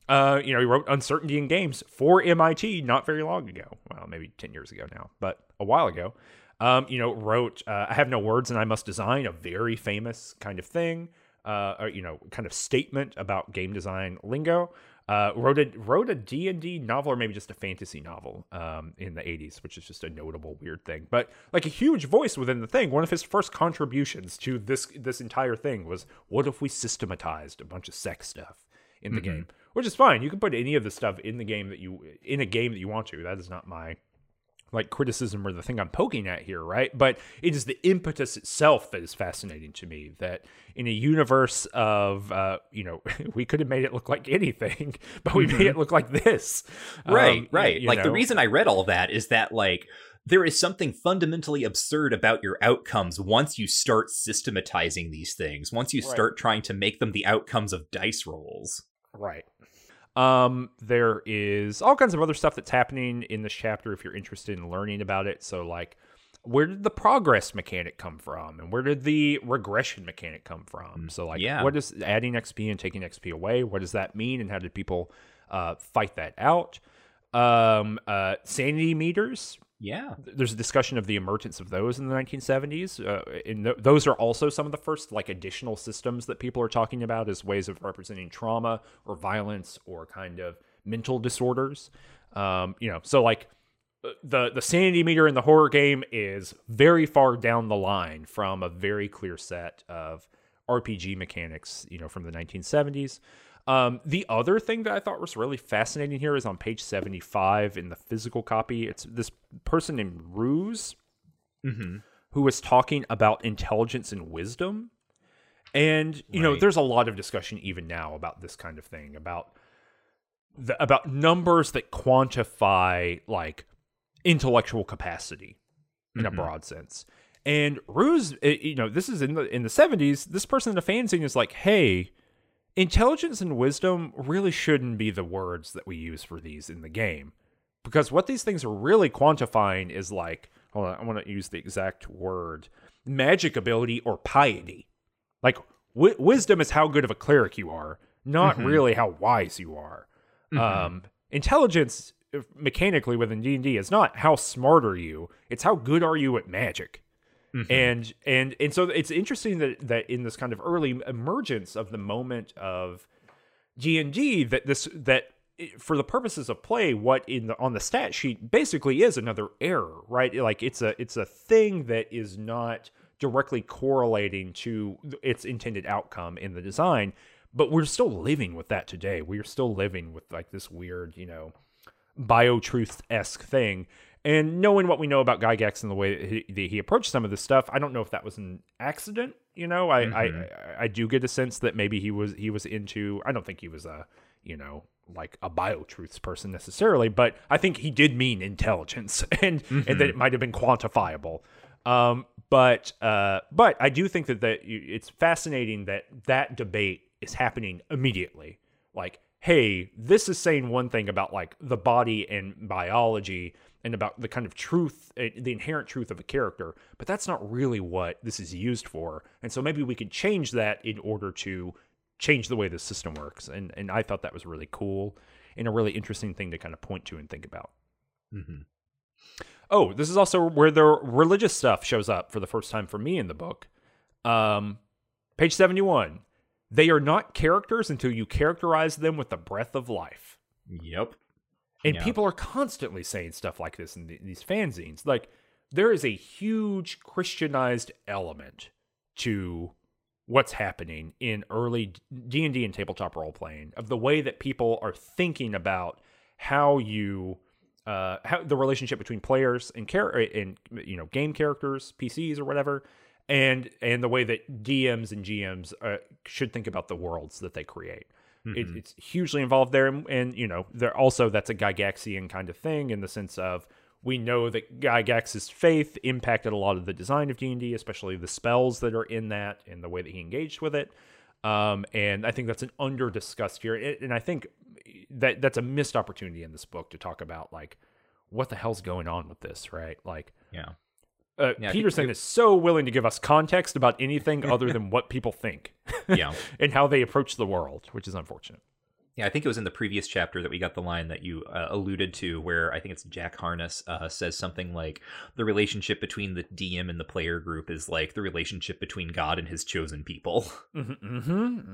Uh, you know, he wrote Uncertainty in Games for MIT not very long ago. Well, maybe ten years ago now, but a while ago. Um, you know, wrote uh, I have no words and I must design a very famous kind of thing uh, or, you know, kind of statement about game design lingo. Uh, wrote a wrote a D and D novel, or maybe just a fantasy novel, um, in the '80s, which is just a notable weird thing. But like a huge voice within the thing. One of his first contributions to this this entire thing was, "What if we systematized a bunch of sex stuff in the mm-hmm. game?" Which is fine. You can put any of the stuff in the game that you in a game that you want to. That is not my like criticism or the thing I'm poking at here, right? But it is the impetus itself that is fascinating to me. That in a universe of, uh, you know, we could have made it look like anything, but we mm-hmm. made it look like this. Right, um, right. like know. the reason I read all that is that like there is something fundamentally absurd about your outcomes once you start systematizing these things. Once you start trying to make them the outcomes of dice rolls. Right. Um, there is all kinds of other stuff that's happening in this chapter if you're interested in learning about it. So, like, where did the progress mechanic come from and where did the regression mechanic come from so like Yeah. what is adding xp and taking xp away what does that mean and how did people uh, fight that out um, uh, sanity meters Yeah. there's a discussion of the emergence of those in the 1970s uh, and th- those are also some of the first like additional systems that people are talking about as ways of representing trauma or violence or kind of mental disorders um, you know so like uh, the the sanity meter in the horror game is very far down the line from a very clear set of RPG mechanics, you know, from the 1970s. Um, the other thing that I thought was really fascinating here is on page 75 in the physical copy. It's this person named Ruse Mm-hmm. who was talking about intelligence and wisdom. And you know, there's a lot of discussion even now about this kind of thing about the, about numbers that quantify like intellectual capacity in a Mhm. broad sense. And Ruse, eh, you know, this is in the in the 70s. This person in the fanzine is like, "Hey, intelligence and wisdom really shouldn't be the words that we use for these in the game." Because what these things are really quantifying is like, hold on, I want to use the exact word, magic ability or piety. Like wi- wisdom is how good of a cleric you are, not Mhm. really how wise you are. Mhm. Um, intelligence uh, mechanically within D and D is not how smart are you; it's how good are you at magic. Mhm. And and and so it's interesting that that in this kind of early emergence of the moment of D that this that for the purposes of play, what in the on the stat sheet basically is another error, right? Like it's a it's a thing that is not directly correlating to its intended outcome in the design, but we're still living with that today. We are still living with like this weird, you know, biotruth esque thing. And knowing what we know about Gygax and the way that he, that he approached some of this stuff, I don't know if that was an accident. You know, I, I I do get a sense that maybe he was he was into. I don't think he was a you know like a biotruths person necessarily, but I think he did mean intelligence and and that it might have been quantifiable. Um, but uh, but I do think that that you, it's fascinating that that debate is happening immediately. Like, hey, this is saying one thing about like the body and biology and about the kind of truth, uh, the inherent truth of a character, but that's not really what this is used for. And so maybe we could change that in order to change the way the system works. And and I thought that was really cool and a really interesting thing to kind of point to and think about. Mm-hmm. Oh, this is also where the religious stuff shows up for the first time for me in the book. Um, page 71. They are not characters until you characterize them with the breath of life. Yep. And Yeah. people are constantly saying stuff like this in the, these fanzines. Like, there is a huge Christianized element to what's happening in early D&D and tabletop role playing of the way that people are thinking about how you uh how the relationship between players and char- and you know game characters PCs or whatever and and the way that DMs and GMs uh, should think about the worlds that they create it, it's hugely involved there. And, and you know there also that's a gygaxian kind of thing in the sense of we know that gygax's faith impacted a lot of the design of d&d especially the spells that are in that and the way that he engaged with it. Um, and i think that's an under discussed here. And and i think that that's a missed opportunity in this book to talk about like what the hell's going on with this right? Like Yeah. Uh, Yeah, I think peterson is so willing to give us context about anything other than what people think Yeah. and how they approach the world which is unfortunate Yeah, I think it was in the previous chapter that we got the line that you uh, alluded to, where I think it's Jack Harness uh, says something like the relationship between the DM and the player group is like the relationship between God and his chosen people. Mm-hmm.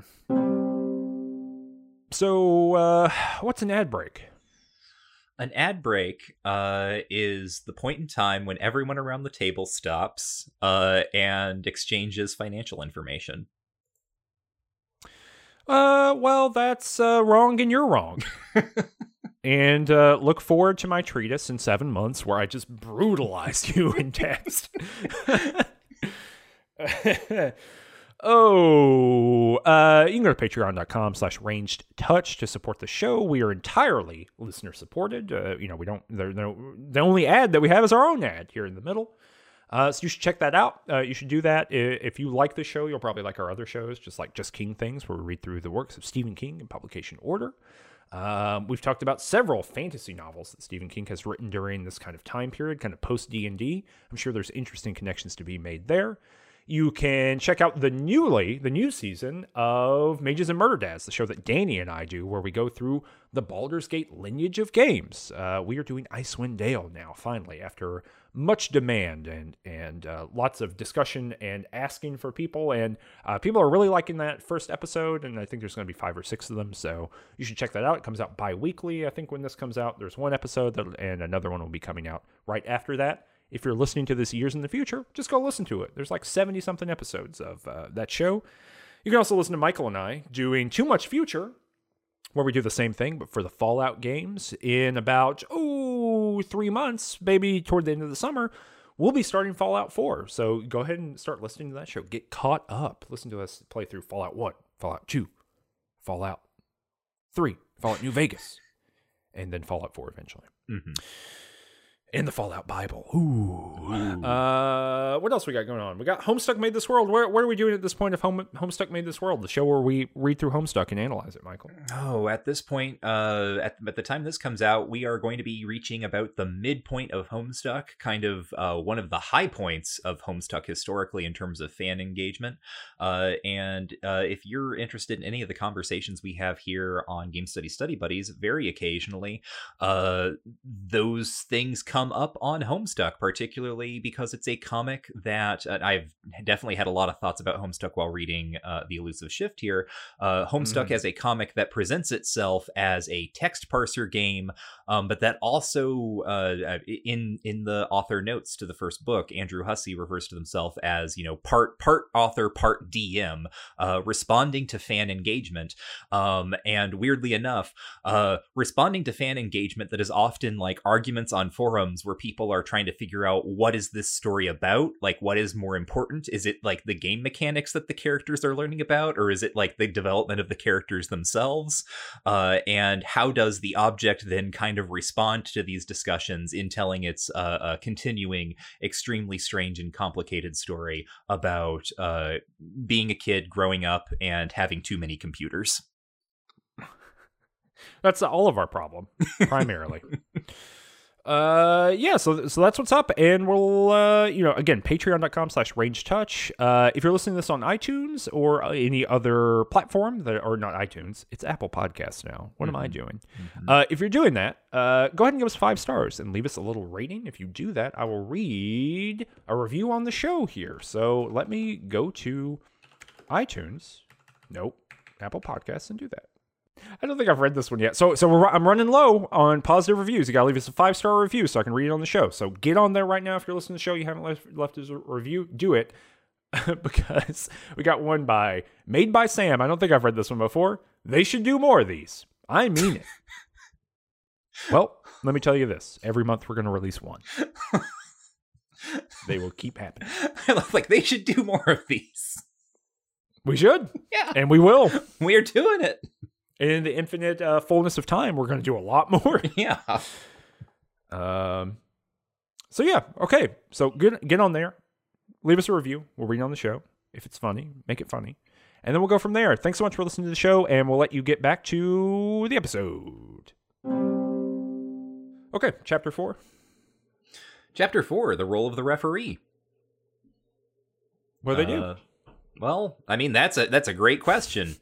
So, uh, what's an ad break? An ad break uh, is the point in time when everyone around the table stops uh, and exchanges financial information. Uh, well, that's uh, wrong, and you're wrong. and uh, look forward to my treatise in seven months where I just brutalize you in text. oh, uh, you can go to patreon.com slash ranged touch to support the show. We are entirely listener supported. Uh, you know, we don't, they're, they're, the only ad that we have is our own ad here in the middle. Uh, so you should check that out. Uh, you should do that. If you like the show, you'll probably like our other shows, just like Just King Things, where we read through the works of Stephen King in publication order. Um, we've talked about several fantasy novels that Stephen King has written during this kind of time period, kind of post D and D. I'm sure there's interesting connections to be made there. You can check out the newly the new season of Mages and Murder Dads, the show that Danny and I do, where we go through the Baldur's Gate lineage of games. Uh, we are doing Icewind Dale now, finally, after much demand and and uh, lots of discussion and asking for people. And uh, people are really liking that first episode, and I think there's going to be five or six of them. So you should check that out. It comes out bi-weekly. I think when this comes out, there's one episode, that, and another one will be coming out right after that. If you're listening to this years in the future, just go listen to it. There's like 70 something episodes of uh, that show. You can also listen to Michael and I doing Too Much Future, where we do the same thing, but for the Fallout games in about, oh, three months, maybe toward the end of the summer, we'll be starting Fallout 4. So go ahead and start listening to that show. Get caught up. Listen to us play through Fallout 1, Fallout 2, Fallout 3, Fallout New Vegas, and then Fallout 4 eventually. Mm-hmm. In the Fallout Bible. Ooh. Uh, what else we got going on? We got Homestuck Made This World. Where, what are we doing at this point of Home, Homestuck Made This World? The show where we read through Homestuck and analyze it, Michael. Oh, at this point, uh, at, at the time this comes out, we are going to be reaching about the midpoint of Homestuck, kind of uh, one of the high points of Homestuck historically in terms of fan engagement. Uh, and uh, if you're interested in any of the conversations we have here on Game Study Study Buddies, very occasionally, uh, those things come up on Homestuck, particularly because it's a comic that uh, I've definitely had a lot of thoughts about Homestuck while reading uh, The Elusive Shift here. Uh, Homestuck Mhm. as a comic that presents itself as a text parser game, um, but that also, uh, in in the author notes to the first book, Andrew Hussie refers to himself as you know part part author, part DM, uh, responding to fan engagement. Um, and weirdly enough, uh, responding to fan engagement that is often like arguments on forums where people are trying to figure out what is this story about? Like what is more important? Is it like the game mechanics that the characters are learning about or is it like the development of the characters themselves? Uh, and how does the object then kind of respond to these discussions in telling its uh, uh, continuing extremely strange and complicated story about uh, being a kid growing up and having too many computers? That's all of our problem, primarily. uh yeah so so that's what's up and we'll uh you know again patreon.com slash ranged touch. Uh if you're listening to this on itunes or any other platform that or not itunes it's apple podcasts now. What am i doing? Uh if you're doing that uh go ahead and give us five stars and leave us a little rating. If you do that i will read a review on the show here. So let me go to itunes. Nope. Apple podcasts and do that I don't think I've read this one yet. So so we're, I'm running low on positive reviews. You got to leave us a five star review so I can read it on the show. So get on there right now if you're listening to the show. You haven't left, left us a review. Do it because we got one by Made by Sam. I don't think I've read this one before. They should do more of these. I mean it. well, let me tell you this: every month we're going to release one. they will keep happening. I love like they should do more of these We should, yeah and we will. we're doing it In the infinite uh, fullness of time, we're going to do a lot more. yeah Um, so yeah, okay. So get get on there, leave us a review. We'll read on the show. If it's funny, make it funny, and then we'll go from there. Thanks so much for listening to the show, and we'll let you get back to the episode. Okay, chapter four. chapter four the role of the referee What do they do? Uh, Well, I mean that's a that's a great question.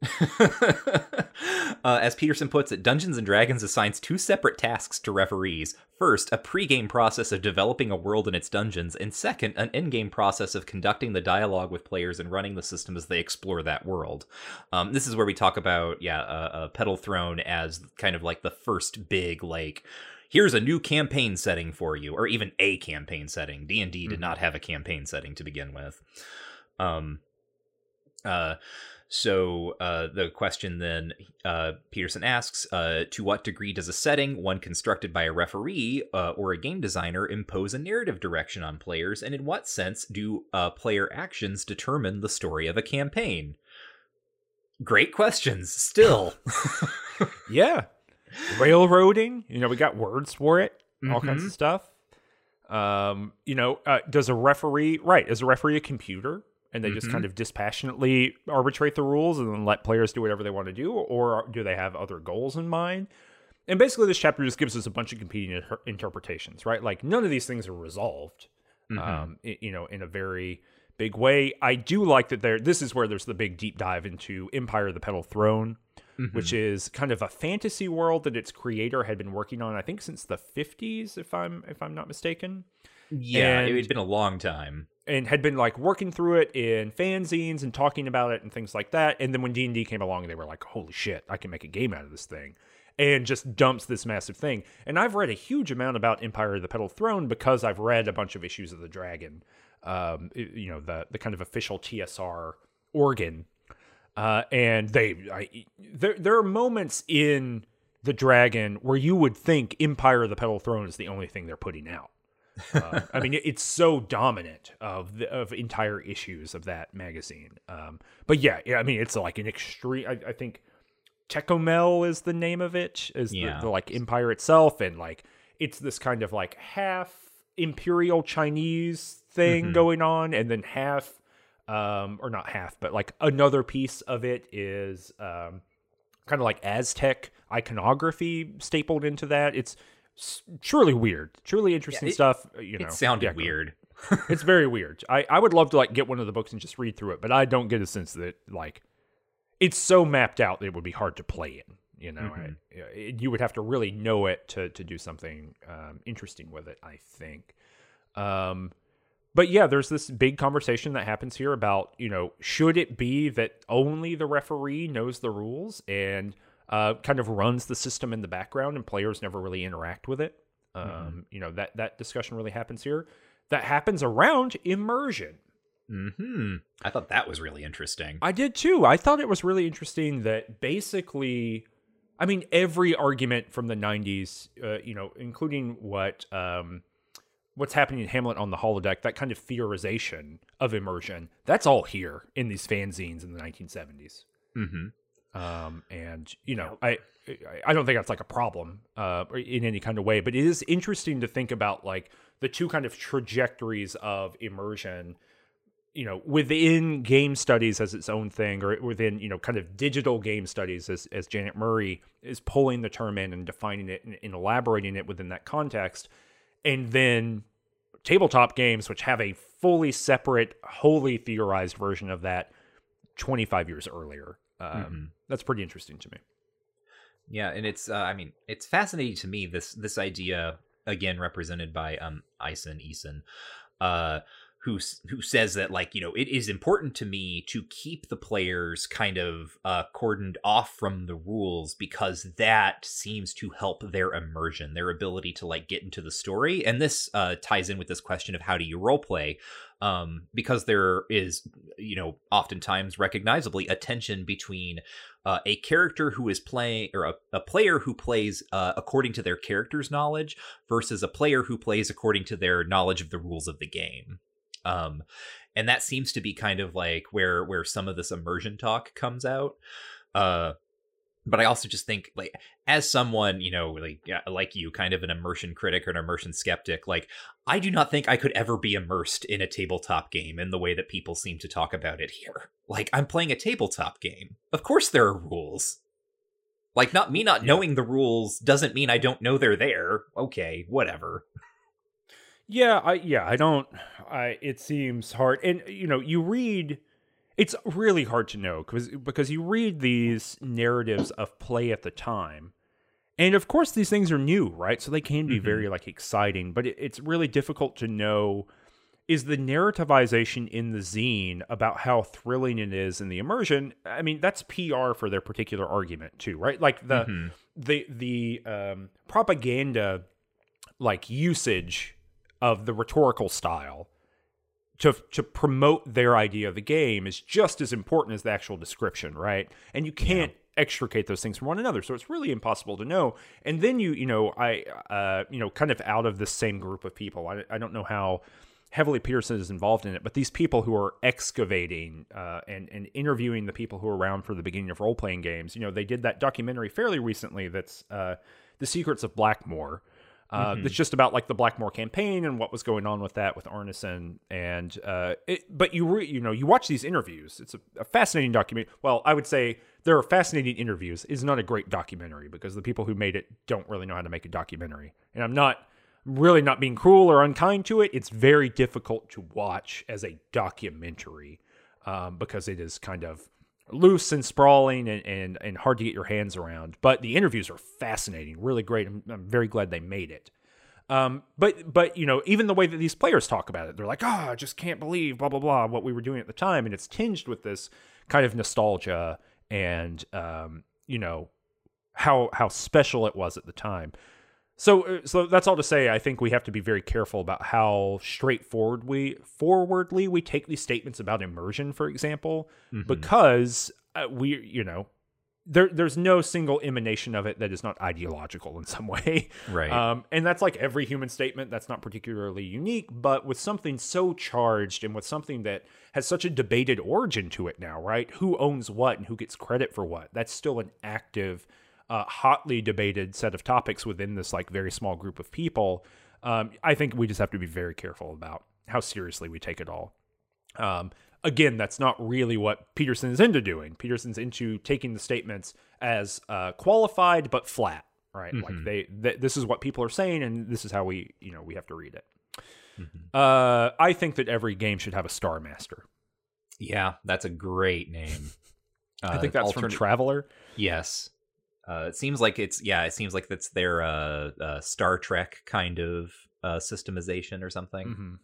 uh, as Peterson puts it, Dungeons and Dragons assigns two separate tasks to referees. First, a pre-game process of developing a world in its dungeons, and second, an in-game process of conducting the dialogue with players and running the system as they explore that world. Um, this is where we talk about, yeah, uh, uh, Petal Throne as kind of like the first big like here's a new campaign setting for you or even a campaign setting d&d did Mhm. not have a campaign setting to begin with um uh so uh, the question then uh, Peterson asks: uh, To what degree does a setting, one constructed by a referee uh, or a game designer, impose a narrative direction on players, and in what sense do uh, player actions determine the story of a campaign? Great questions. Still, Yeah, railroading. You know, we got words for it. All kinds Mhm. of stuff. Um, you know, uh, does a referee right? Is a referee a computer? And they just Mhm. kind of dispassionately arbitrate the rules and then let players do whatever they want to do, or do they have other goals in mind? And basically, this chapter just gives us a bunch of competing inter- interpretations, right? Like none of these things are resolved, Mhm. um, you know, in a very big way. I do like that there. This is where there's the big deep dive into Empire of the Petal Throne, Mhm. which is kind of a fantasy world that its creator had been working on, I think, since the 50s, if I'm if I'm not mistaken yeah, and- it had been a long time. And had been like working through it in fanzines and talking about it and things like that. And then when D and D came along, they were like, "Holy shit, I can make a game out of this thing," and just dumps this massive thing. And I've read a huge amount about Empire of the Petal Throne because I've read a bunch of issues of the Dragon, um, you know, the the kind of official TSR organ. Uh, and they, I, there, there are moments in the Dragon where you would think Empire of the Petal Throne is the only thing they're putting out. Uh, I mean, it's so dominant of the, of entire issues of that magazine. Um, but yeah, yeah, I mean, it's like an extreme. I, I think Tekumel is the name of it, is Yeah. the, the like empire itself, and like it's this kind of like half imperial Chinese thing Mhm. going on, and then half, um, or not half, but like another piece of it is um, kind of like Aztec iconography stapled into that. It's truly weird, truly interesting it- stuff. uh, You know, it sounded Yeah, weird. it's very weird. I, I would love to like get one of the books and just read through it, but I don't get a sense that like it's so mapped out that it would be hard to play in. You know, Mhm. I, it- you would have to really know it to to do something um, interesting with it. I think. Um, but yeah, there's this big conversation that happens here about you know should it be that only the referee knows the rules and uh, kind of runs the system in the background and players never really interact with it. Um, You know that that discussion really happens here. That happens around immersion. Hmm. I thought that was really interesting. I did too. I thought it was really interesting that basically, I mean, every argument from the '90s, uh, you know, including what um, what's happening in Hamlet on the holodeck, that kind of theorization of immersion, that's all here in these fanzines in the 1970s. hmm Um, and you know, I I don't think that's like a problem uh, in any kind of way, but it is interesting to think about like the two kind of trajectories of immersion. You know, within game studies as its own thing, or within you know, kind of digital game studies, as as Janet Murray is pulling the term in and defining it and, and elaborating it within that context, and then tabletop games, which have a fully separate, wholly theorized version of that, twenty five years earlier. Um, Mhm. That's pretty interesting to me. Yeah, and it's uh, I mean, it's fascinating to me this this idea again represented by um Ison Eason, uh who who says that like, you know, it is important to me to keep the players kind of uh cordoned off from the rules because that seems to help their immersion, their ability to like get into the story. And this uh ties in with this question of how do you role play? Um because there is, you know, oftentimes recognizably a tension between uh, a character who is playing or a, a player who plays uh, according to their character's knowledge versus a player who plays according to their knowledge of the rules of the game. Um and that seems to be kind of like where where some of this immersion talk comes out. Uh but I also just think like as someone you know like like you kind of an immersion critic or an immersion skeptic like I do not think I could ever be immersed in a tabletop game in the way that people seem to talk about it here. Like I'm playing a tabletop game. Of course there are rules. Like not me not Yeah. knowing the rules doesn't mean I don't know they're there. Okay whatever. Yeah, I yeah, I don't I it seems hard. And you know, you read it's really hard to know because because you read these narratives of play at the time. And of course these things are new, right? So they can be Mhm. very like exciting, but it, it's really difficult to know is the narrativization in the zine about how thrilling it is in the immersion. I mean, that's PR for their particular argument too, right? Like the Mhm. the the um, propaganda like usage of the rhetorical style to to promote their idea of the game is just as important as the actual description, right? And you can't extricate those things from one another, so it's really impossible to know. And then you you know I uh you know kind of out of this same group of people, I I don't know how heavily Pearson is involved in it, but these people who are excavating uh, and and interviewing the people who are around for the beginning of role playing games, you know, they did that documentary fairly recently. That's uh, the Secrets of Blackmoor, Uh, Mhm. It's just about like the Blackmoor campaign and what was going on with that with Arneson, and uh, it, but you re, you know you watch these interviews. It's a, a fascinating document. Well, I would say there are fascinating interviews. It's not a great documentary because the people who made it don't really know how to make a documentary. And I'm not really not being cruel or unkind to it. It's very difficult to watch as a documentary um, because it is kind of loose and sprawling and, and, and hard to get your hands around. But the interviews are fascinating, really great. I'm, I'm very glad they made it. Um, but but you know, even the way that these players talk about it, they're like, "Oh, I just can't believe blah blah blah what we were doing at the time," and it's tinged with this kind of nostalgia and um, you know how how special it was at the time. So uh, so that's all to say. I think we have to be very careful about how straightforward we forwardly we take these statements about immersion, for example, Mhm. because uh, we you know there there's no single emanation of it that is not ideological in some way. right. Um, and that's like every human statement. That's not particularly unique, but with something so charged and with something that has such a debated origin to it now, right? Who owns what and who gets credit for what? That's still an active, uh, hotly debated set of topics within this like very small group of people. Um, I think we just have to be very careful about how seriously we take it all. Um, again, that's not really what Peterson is into doing. Peterson's into taking the statements as uh, qualified but flat, right? Like Mhm. they, th- this is what people are saying, and this is how we, you know, we have to read it. Mhm. Uh, I think that every game should have a Star Master. yeah, that's a great name. I think Uh, that's from alternate- Traveller. Yes. Uh, it seems like it's yeah. It seems like that's their uh, uh, Star Trek kind of uh, systemization or something. hmm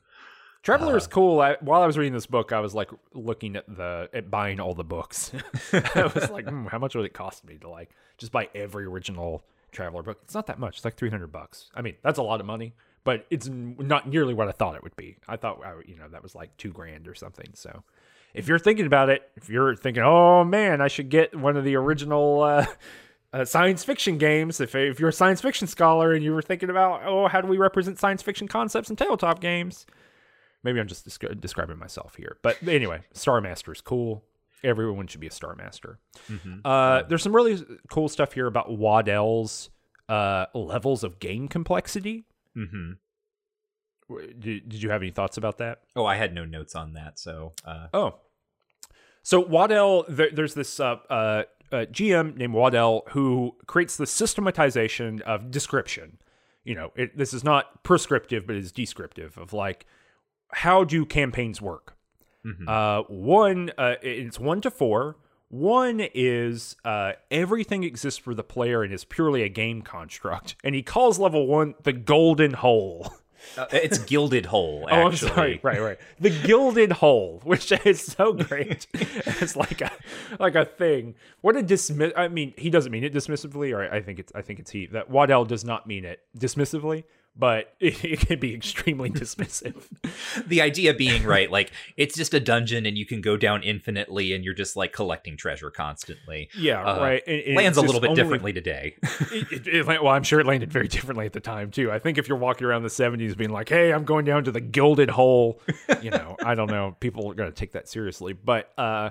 Traveller is Uh, cool. I, while I was reading this book, I was like looking at the at buying all the books. I was like, hmm, how much would it cost me to like just buy every original Traveller book? It's not that much. It's like three hundred bucks. I mean, that's a lot of money, but it's not nearly what I thought it would be. I thought, I, you know, that was like two grand or something. So, if you're thinking about it, if you're thinking, oh man, I should get one of the original. Uh, uh, science fiction games. If if you're a science fiction scholar and you were thinking about, oh, how do we represent science fiction concepts in tabletop games? Maybe I'm just descri- describing myself here, but anyway, Star Master is cool. Everyone should be a Star Master. Mhm. Uh, there's some really cool stuff here about Waddell's uh, levels of game complexity. hmm Did, did you have any thoughts about that? Oh, I had no notes on that. So uh, Oh, so Waddell, there, there's this uh, uh, uh, GM named Waddell who creates the systematization of description. You know, it, this is not prescriptive, but it's descriptive of like how do campaigns work. mhm. Uh, one, uh, it's one to four. One is uh, everything exists for the player and is purely a game construct, and he calls level one the golden hole. Uh, it's Gilded Hole. Oh, I'm sorry. Right, right. The gilded hole, which is so great. it's like a like a thing. What a dismiss. I mean, he doesn't mean it dismissively, or I think it's I think it's he that Waddell does not mean it dismissively, but it, it can be extremely dismissive. the idea being right, like it's just a dungeon and you can go down infinitely, and you're just like collecting treasure constantly. Yeah, Uh, right. And- and Lands a little bit only- differently today. it, it, well, I'm sure it landed very differently at the time too. I think if you're walking around the 70s being like, "Hey, I'm going down to the gilded hole," you know, I don't know, people are going to take that seriously. But uh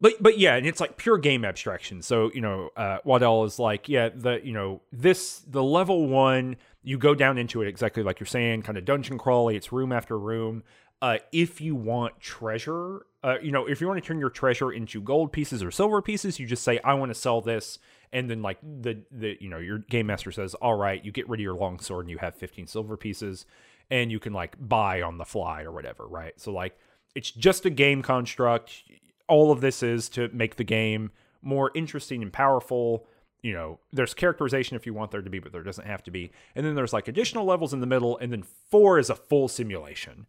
but but yeah, and it's like pure game abstraction. So, you know, uh Waddell is like, yeah, the you know, this the level 1, you go down into it exactly like you're saying, kind of dungeon crawly, it's room after room. Uh if you want treasure, uh you know, if you want to turn your treasure into gold pieces or silver pieces, you just say I want to sell this and then like the the you know your game master says all right you get rid of your long sword and you have 15 silver pieces and you can like buy on the fly or whatever right? So like it's just a game construct. All of this is to make the game more interesting and powerful you know there's characterization if you want there to be but there doesn't have to be and then there's like additional levels in the middle and then four is a full simulation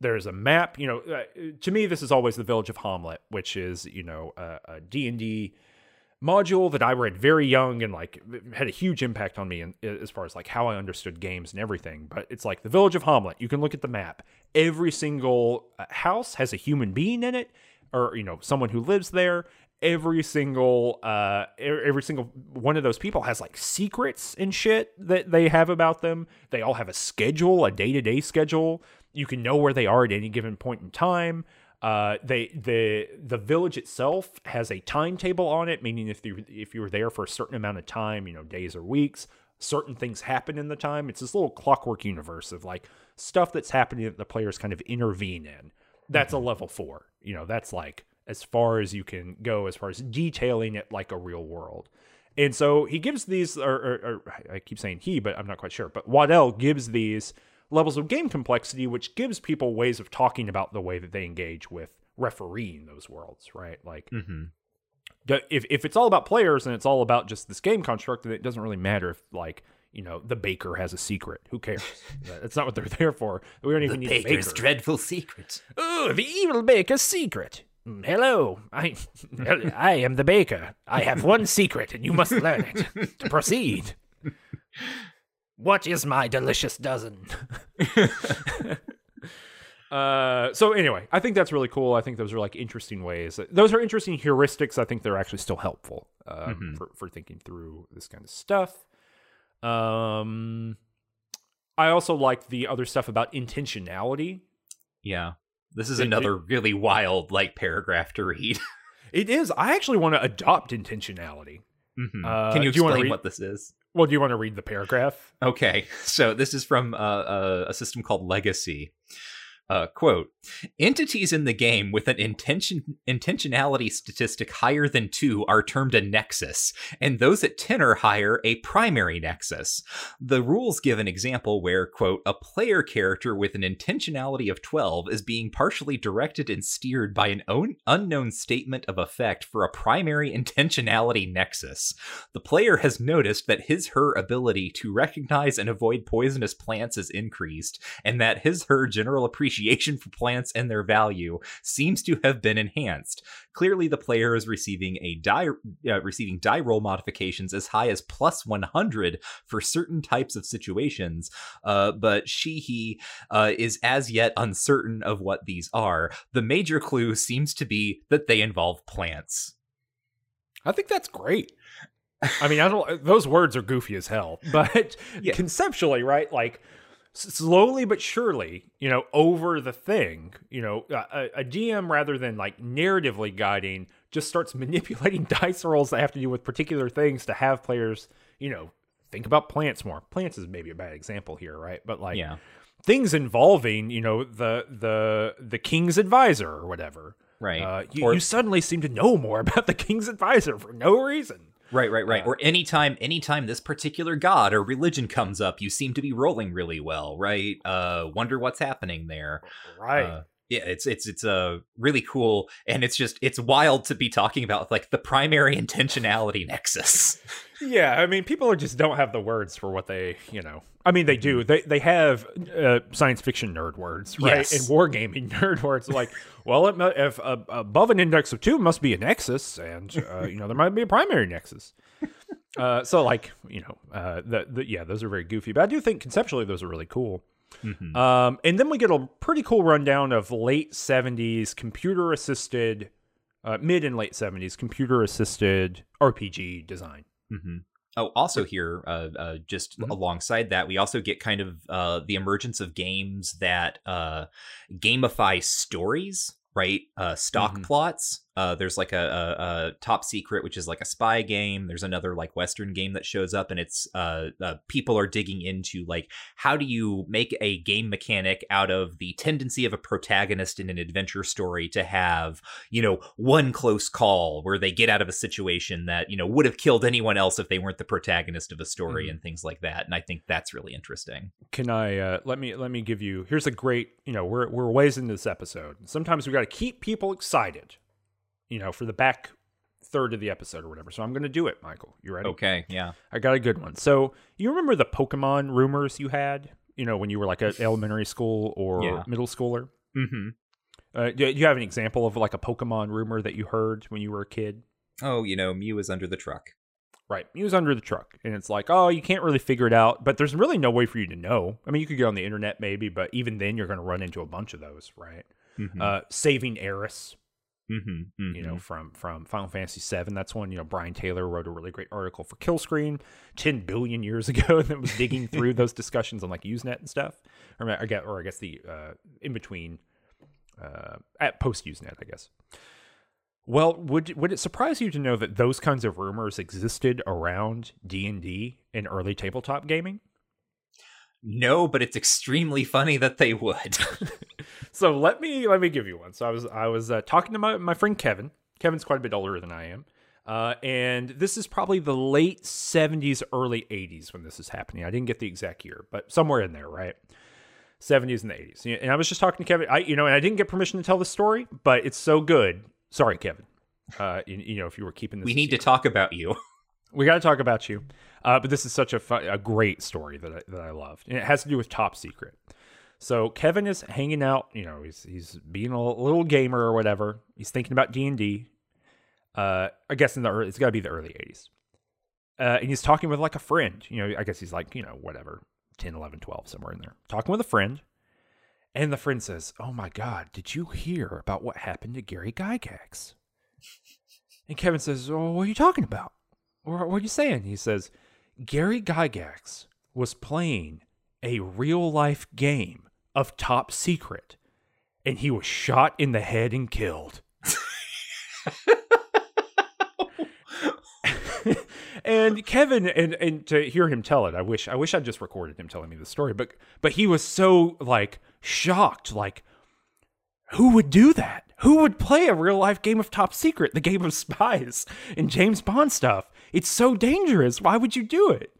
there's a map you know uh, to me this is always the village of Hommlet which is you know a, a d&d module that I read very young and like had a huge impact on me in, as far as like how I understood games and everything. But it's like the Village of Hommlet. You can look at the map. Every single uh, house has a human being in it, or you know someone who lives there. Every single uh every single one of those people has like secrets and shit that they have about them. They all have a schedule, a day to day schedule. You can know where they are at any given point in time. Uh, they the the village itself has a timetable on it, meaning if you if you were there for a certain amount of time, you know, days or weeks, certain things happen in the time. It's this little clockwork universe of like stuff that's happening that the players kind of intervene in. That's a level four. You know, that's like as far as you can go as far as detailing it like a real world. And so he gives these, or, or, or I keep saying he, but I'm not quite sure. But Waddell gives these levels of game complexity, which gives people ways of talking about the way that they engage with refereeing those worlds, right? Like, Mm-hmm. if if it's all about players and it's all about just this game construct, then it doesn't really matter if like you know the baker has a secret. Who cares? That's not what they're there for. We don't even need a baker. dreadful secret. Oh, the evil baker's secret. Hello, I, I am the baker. I have one secret, and you must learn it to proceed. What is my delicious dozen? uh, so anyway, I think that's really cool. I think those are like interesting ways. Those are interesting heuristics. I think they're actually still helpful um, Mhm. for for thinking through this kind of stuff. Um, I also like the other stuff about intentionality. Yeah. This is It- another really wild like paragraph to read. It is. I actually want to adopt intentionality. Mhm. Uh, Can you do you explain read- what this is? Well, do you want to read the paragraph? Okay, so this is from uh, uh, a system called Legacy. Uh, quote entities in the game with an intention intentionality statistic higher than 2 are termed a nexus and those at 10 or higher a primary nexus. The rules give an example where quote a player character with an intentionality of 12 is being partially directed and steered by an own unknown statement of effect for a primary intentionality nexus. The player has noticed that his her ability to recognize and avoid poisonous plants is increased and that his her general appreciation for plants and their value seems to have been enhanced. Clearly, the player is receiving a die uh, receiving die roll modifications as high as plus 100 for certain types of situations, uh, but she he uh, is as yet uncertain of what these are. The major clue seems to be that they involve plants. I think that's great. I mean, I don't. Those words are goofy as hell, but Yeah. conceptually, right? Like slowly but surely, you know, over the thing, you know, a, a DM rather than like narratively guiding, just starts manipulating dice rolls that have to do with particular things to have players, you know, think about plants more. Plants is maybe a bad example here, right? But like yeah. things involving, you know, the the the king's advisor or whatever. Right. Uh, you, Or- you suddenly seem to know more about the king's advisor for no reason. Right, right, right. Uh, or anytime anytime this particular god or religion comes up, you seem to be rolling really well, right? Uh wonder what's happening there. Right. Uh, yeah, it's it's it's uh, really cool and it's just it's wild to be talking about like the primary intentionality nexus. yeah, I mean, people are just don't have the words for what they, you know. I mean, they do. They they have uh, science fiction nerd words, right? Yes. And wargaming nerd words, like, well, it, if uh, above an index of two must be a nexus, and uh, you know there might be a primary nexus. Uh, so, like, you know, uh, the, the yeah, those are very goofy, but I do think conceptually those are really cool. Mhm. Um, and then we get a pretty cool rundown of late 70s computer assisted, uh, mid and late 70s computer assisted RPG design. Mhm. Oh, also here, uh, uh, just Mhm. alongside that, we also get kind of uh, the emergence of games that uh, gamify stories, right? Uh, stock Mhm. plots. Uh, there's like a, a, a top secret, which is like a spy game. There's another like Western game that shows up, and it's uh, uh, people are digging into like how do you make a game mechanic out of the tendency of a protagonist in an adventure story to have you know one close call where they get out of a situation that you know would have killed anyone else if they weren't the protagonist of a story Mhm. and things like that and i think that's really interesting Can I uh, let me let me give you? Here's a great. You know, we're we're ways into this episode. Sometimes we got to keep people excited. You know, for the back third of the episode or whatever. So I'm going to do it, Michael. You ready? okay yeah I got a good one. So you remember the Pokemon rumors you had? You know, when you were like at elementary school or Yeah. middle schooler. mm-hmm. Uh, do you have an example of like a Pokemon rumor that you heard when you were a kid? oh you know mew is under the truck Right. He was under the truck. And it's like, oh, you can't really figure it out. But there's really no way for you to know. I mean, you could go on the internet maybe, but even then you're going to run into a bunch of those, right? mm-hmm. Uh, Saving Aeris, mm-hmm. you know, from from Final Fantasy VII. That's one, you know, Brian Taylor wrote a really great article for Kill Screen 10 billion years ago that was digging through those discussions on like Usenet and stuff. Or I guess, or I guess the uh, in between, uh, at post Usenet, I guess. Well, would would it surprise you to know that those kinds of rumors existed around D and D and early tabletop gaming? No, but it's extremely funny that they would. so let me let me give you one. So I was I was uh, talking to my my friend Kevin. Kevin's quite a bit older than I am, uh, and this is probably the late '70s, early '80s when this is happening. I didn't get the exact year, but somewhere in there, right? 70s and the 80s. And I was just talking to Kevin. I you know, and I didn't get permission to tell the story, but it's so good. Sorry, Kevin. Uh, you, you know, if you were keeping this, we need to talk about you. we got to talk about you. Uh, but this is such a fun, a great story that I, that I loved, and it has to do with Top Secret. So Kevin is hanging out. You know, he's he's being a little gamer or whatever. He's thinking about D and D. Uh, I guess in the early, it's got to be the early '80s. Uh, and he's talking with like a friend. You know, I guess he's like you know whatever 10, 11, 12, somewhere in there, talking with a friend. And the friend says, Oh my God, did you hear about what happened to Gary Gygax? And Kevin says, Oh, what are you talking about? What, what are you saying? He says, Gary Gygax was playing a real life game of Top Secret, and he was shot in the head and killed. and Kevin and and to hear him tell it, I wish I wish I'd just recorded him telling me the story, but but he was so like shocked, like who would do that? Who would play a real life game of Top Secret, the game of spies and James Bond stuff? It's so dangerous. Why would you do it?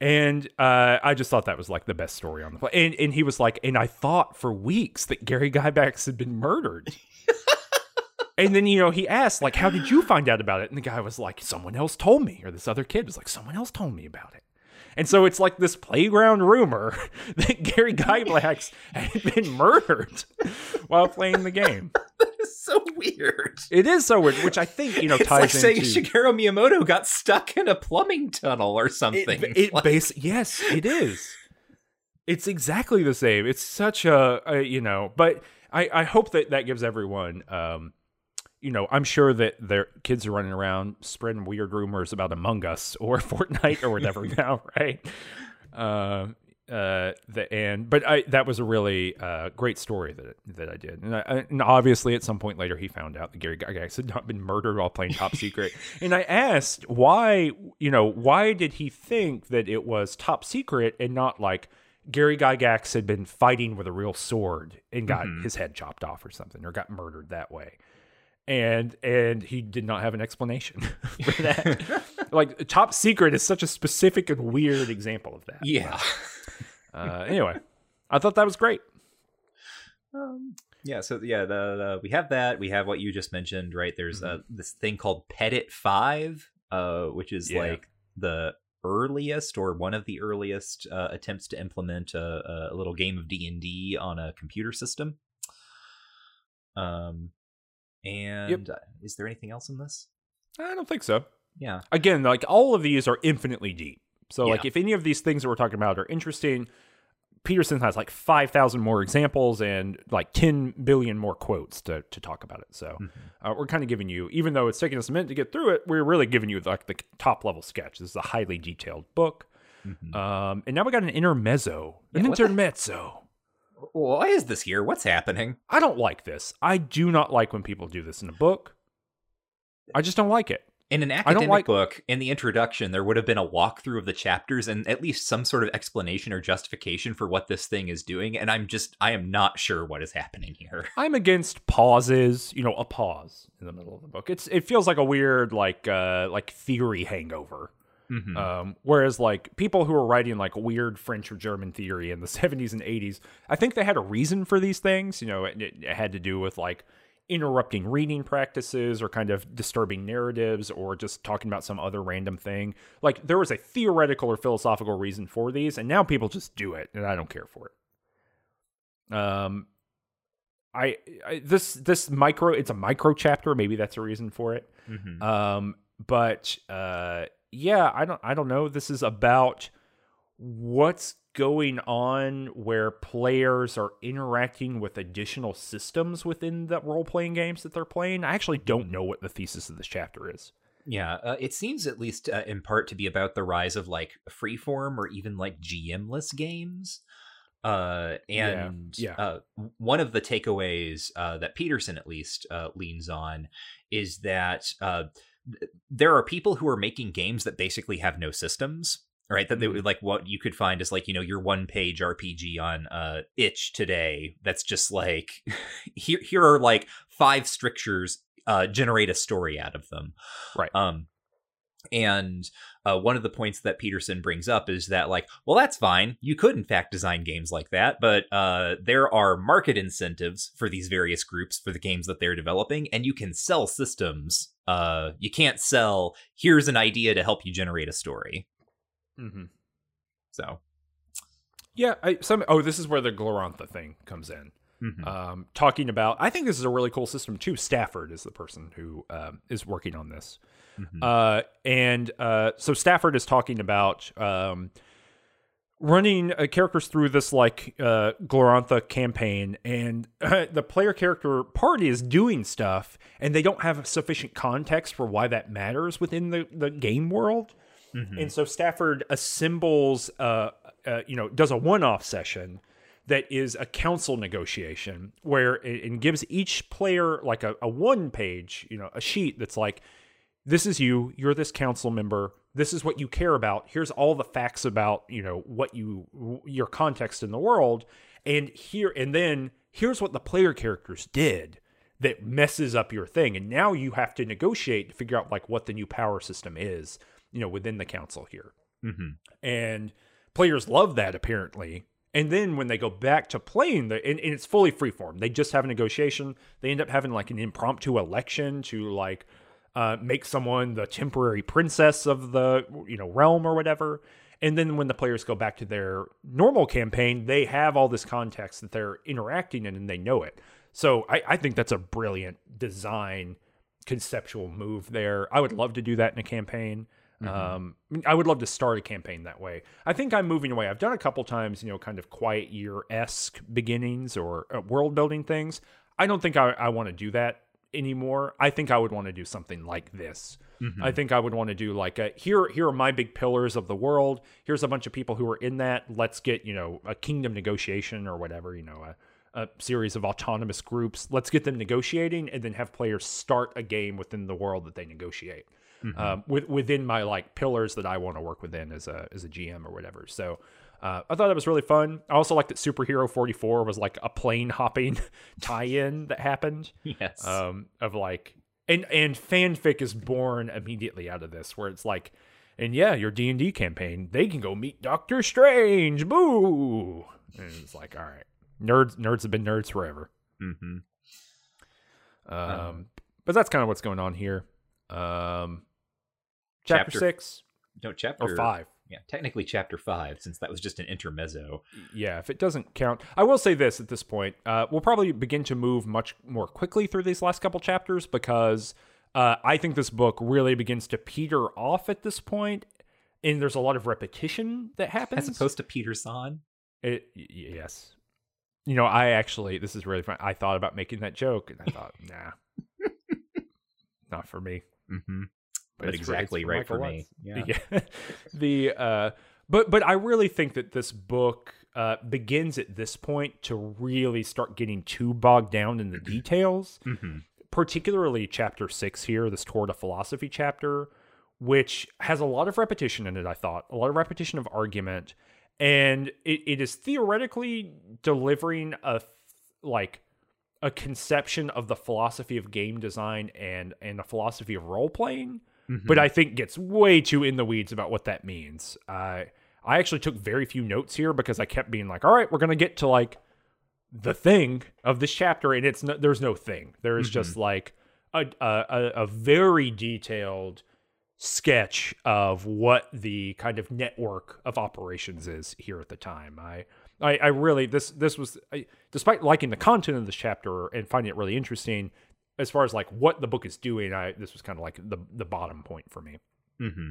And uh, I just thought that was like the best story on the play. And and he was like, and I thought for weeks that Gary Gygax had been murdered. and then you know he asked like how did you find out about it and the guy was like someone else told me or this other kid was like someone else told me about it and so it's like this playground rumor that Gary Gygax had been murdered while playing the game. So weird. It is so weird, which I think you know it's ties like saying into Shigeru Miyamoto got stuck in a plumbing tunnel or something. It, it Like- base yes, it is. It's exactly the same. It's such a, a you know, but I I hope that that gives everyone um you know, I'm sure that their kids are running around spreading weird rumors about Among Us or Fortnite or whatever now, right? Uh, uh, the and but I that was a really uh, great story that that I did, and, I, and obviously at some point later he found out that Gary Gygax had not been murdered while playing Top Secret, and I asked why, you know, why did he think that it was Top Secret and not like Gary Gygax had been fighting with a real sword and got his head chopped off or something, or got murdered that way and and he did not have an explanation for that. like top secret is such a specific and weird example of that. yeah. Uh, anyway, I thought that was great. Um, yeah, so yeah, the, the we have that. We have what you just mentioned, right? There's uh, this thing called pedit5, uh, which is Yeah. like the earliest or one of the earliest uh, attempts to implement a, a little game of D and D on a computer system. Um, and uh, is there anything else in this? I don't think so. Yeah, Again, like all of these are infinitely deep. So like if any of these things that we're talking about are interesting, Peterson has like five thousand more examples and like ten billion more quotes to to talk about it. So uh, we're kind of giving you, even though it's taking us a minute to get through it, we're really giving you like the top level sketch. This is a highly detailed book. Um, and now we got an intermezzo, an Yeah, what the- intermezzo. why is this here? What's happening? I don't like this. I do not like when people do this in a book. I just don't like it. In an academic like- book, in the introduction, there would have been a walkthrough of the chapters and at least some sort of explanation or justification for what this thing is doing. And I'm just, I am not sure what is happening here. I'm against pauses, you know, a pause in the middle of the book. It's it feels like a weird like uh like theory hangover. Mhm. Um, whereas like people who were writing like weird French or German theory in the 70s and 80s, I think they had a reason for these things. You know, it, it had to do with like interrupting reading practices or kind of disturbing narratives or just talking about some other random thing. Like there was a theoretical or philosophical reason for these, and now people just do it, and I don't care for it. Um, I, I this this micro it's a micro chapter maybe that's a reason for it Mhm. um but uh yeah i don't i don't know this is about what's going on where players are interacting with additional systems within the role-playing games that they're playing i actually don't know what the thesis of this chapter is Yeah, uh, it seems at least uh, in part to be about the rise of like freeform or even like GM-less games. Uh, and yeah, yeah. Uh, one of the takeaways uh, that Peterson at least uh, leans on is that uh, th- there are people who are making games that basically have no systems right that they would like what you could find is like you know your one page rpg on uh itch today that's just like here here are like five strictures uh generate a story out of them Right. um and uh, one of the points that Peterson brings up is that, like, well, that's fine. You could, in fact, design games like that, but uh, there are market incentives for these various groups for the games that they're developing, and you can sell systems. Uh, you can't sell, here's an idea to help you generate a story. Mm-hmm. So, Yeah, I, some. Oh, this is where the Glorantha thing comes in. mhm. Um, talking about, I think this is a really cool system too. Stafford is the person who um, is working on this. Mhm. Uh, and uh, so Stafford is talking about um, running uh, characters through this like uh, Glorantha campaign, and the player character party is doing stuff, and they don't have sufficient context for why that matters within the, the game world. Mhm. And so Stafford assembles, uh, uh, you know, does a one-off session that is a council negotiation where it, and gives each player like a, a one-page, you know, a sheet that's like, this is you, you're this council member, this is what you care about. Here's all the facts about, you know, what you your context in the world, and here and then here's what the player characters did that messes up your thing, and now you have to negotiate to figure out like what the new power system is, you know, within the council here Mhm. and players love that apparently. And then when they go back to playing the, and, and it's fully freeform. They just have a negotiation. They end up having like an impromptu election to like uh, make someone the temporary princess of the you know realm or whatever. And then when the players go back to their normal campaign, they have all this context that they're interacting in and they know it. So I, I think that's a brilliant design conceptual move there. I would love to do that in a campaign. Um, I, would love to start a campaign that way. I think I'm moving away. I've done a couple times, you know, kind of quiet year esque beginnings or uh, world building things. I don't think I, I want to do that anymore. I think I would want to do something like this. Mhm. I think I would want to do like a here here are my big pillars of the world. Here's a bunch of people who are in that. Let's get, you know, a kingdom negotiation or whatever, you know, a, a series of autonomous groups. Let's get them negotiating and then have players start a game within the world that they negotiate. Mhm. Um, with, within my like pillars that I want to work within as a as a GM or whatever. So uh, I thought that was really fun. I also liked that Superhero 44 was like a plane hopping tie-in that happened yes. um, of like and and fanfic is born immediately out of this where it's like and yeah your d&d campaign they can go meet doctor strange boo and it's like all right nerds nerds have been nerds forever Mhm. um, Um, but that's kind of what's going on here um chapter, Chapter- six No, chapter or five. Yeah, technically chapter five, since that was just an intermezzo. yeah if it doesn't count. I will say this at this point uh, we'll probably begin to move much more quickly through these last couple chapters because uh, i think this book really begins to peter off at this point and there's a lot of repetition that happens. As opposed to Peter San. it, yes. You know i actually this is really fun i thought about making that joke and i thought nah. Not for me Mm-hmm. But, exactly for right Michael for me. Yeah. Yeah. the uh but but I really think that this book uh begins at this point to really start getting too bogged down in the details, Mm-hmm. particularly chapter 6 here, this toward a philosophy chapter, which has a lot of repetition in it, I thought. A lot of repetition of argument and it, it is theoretically delivering a like a conception of the philosophy of game design and and a philosophy of role playing Mm-hmm. but I think gets way too in the weeds about what that means. I I actually took very few notes here because I kept being like, all right, we're gonna get to like the thing of this chapter, and it's no, there's no thing. There is just like a, a a- a very detailed sketch of what the kind of network of operations is here at the time. I I, I really this this was I, despite liking the content of this chapter and finding it really interesting as far as like what the book is doing. I this was kind of like the the bottom point for me. Mm-hmm.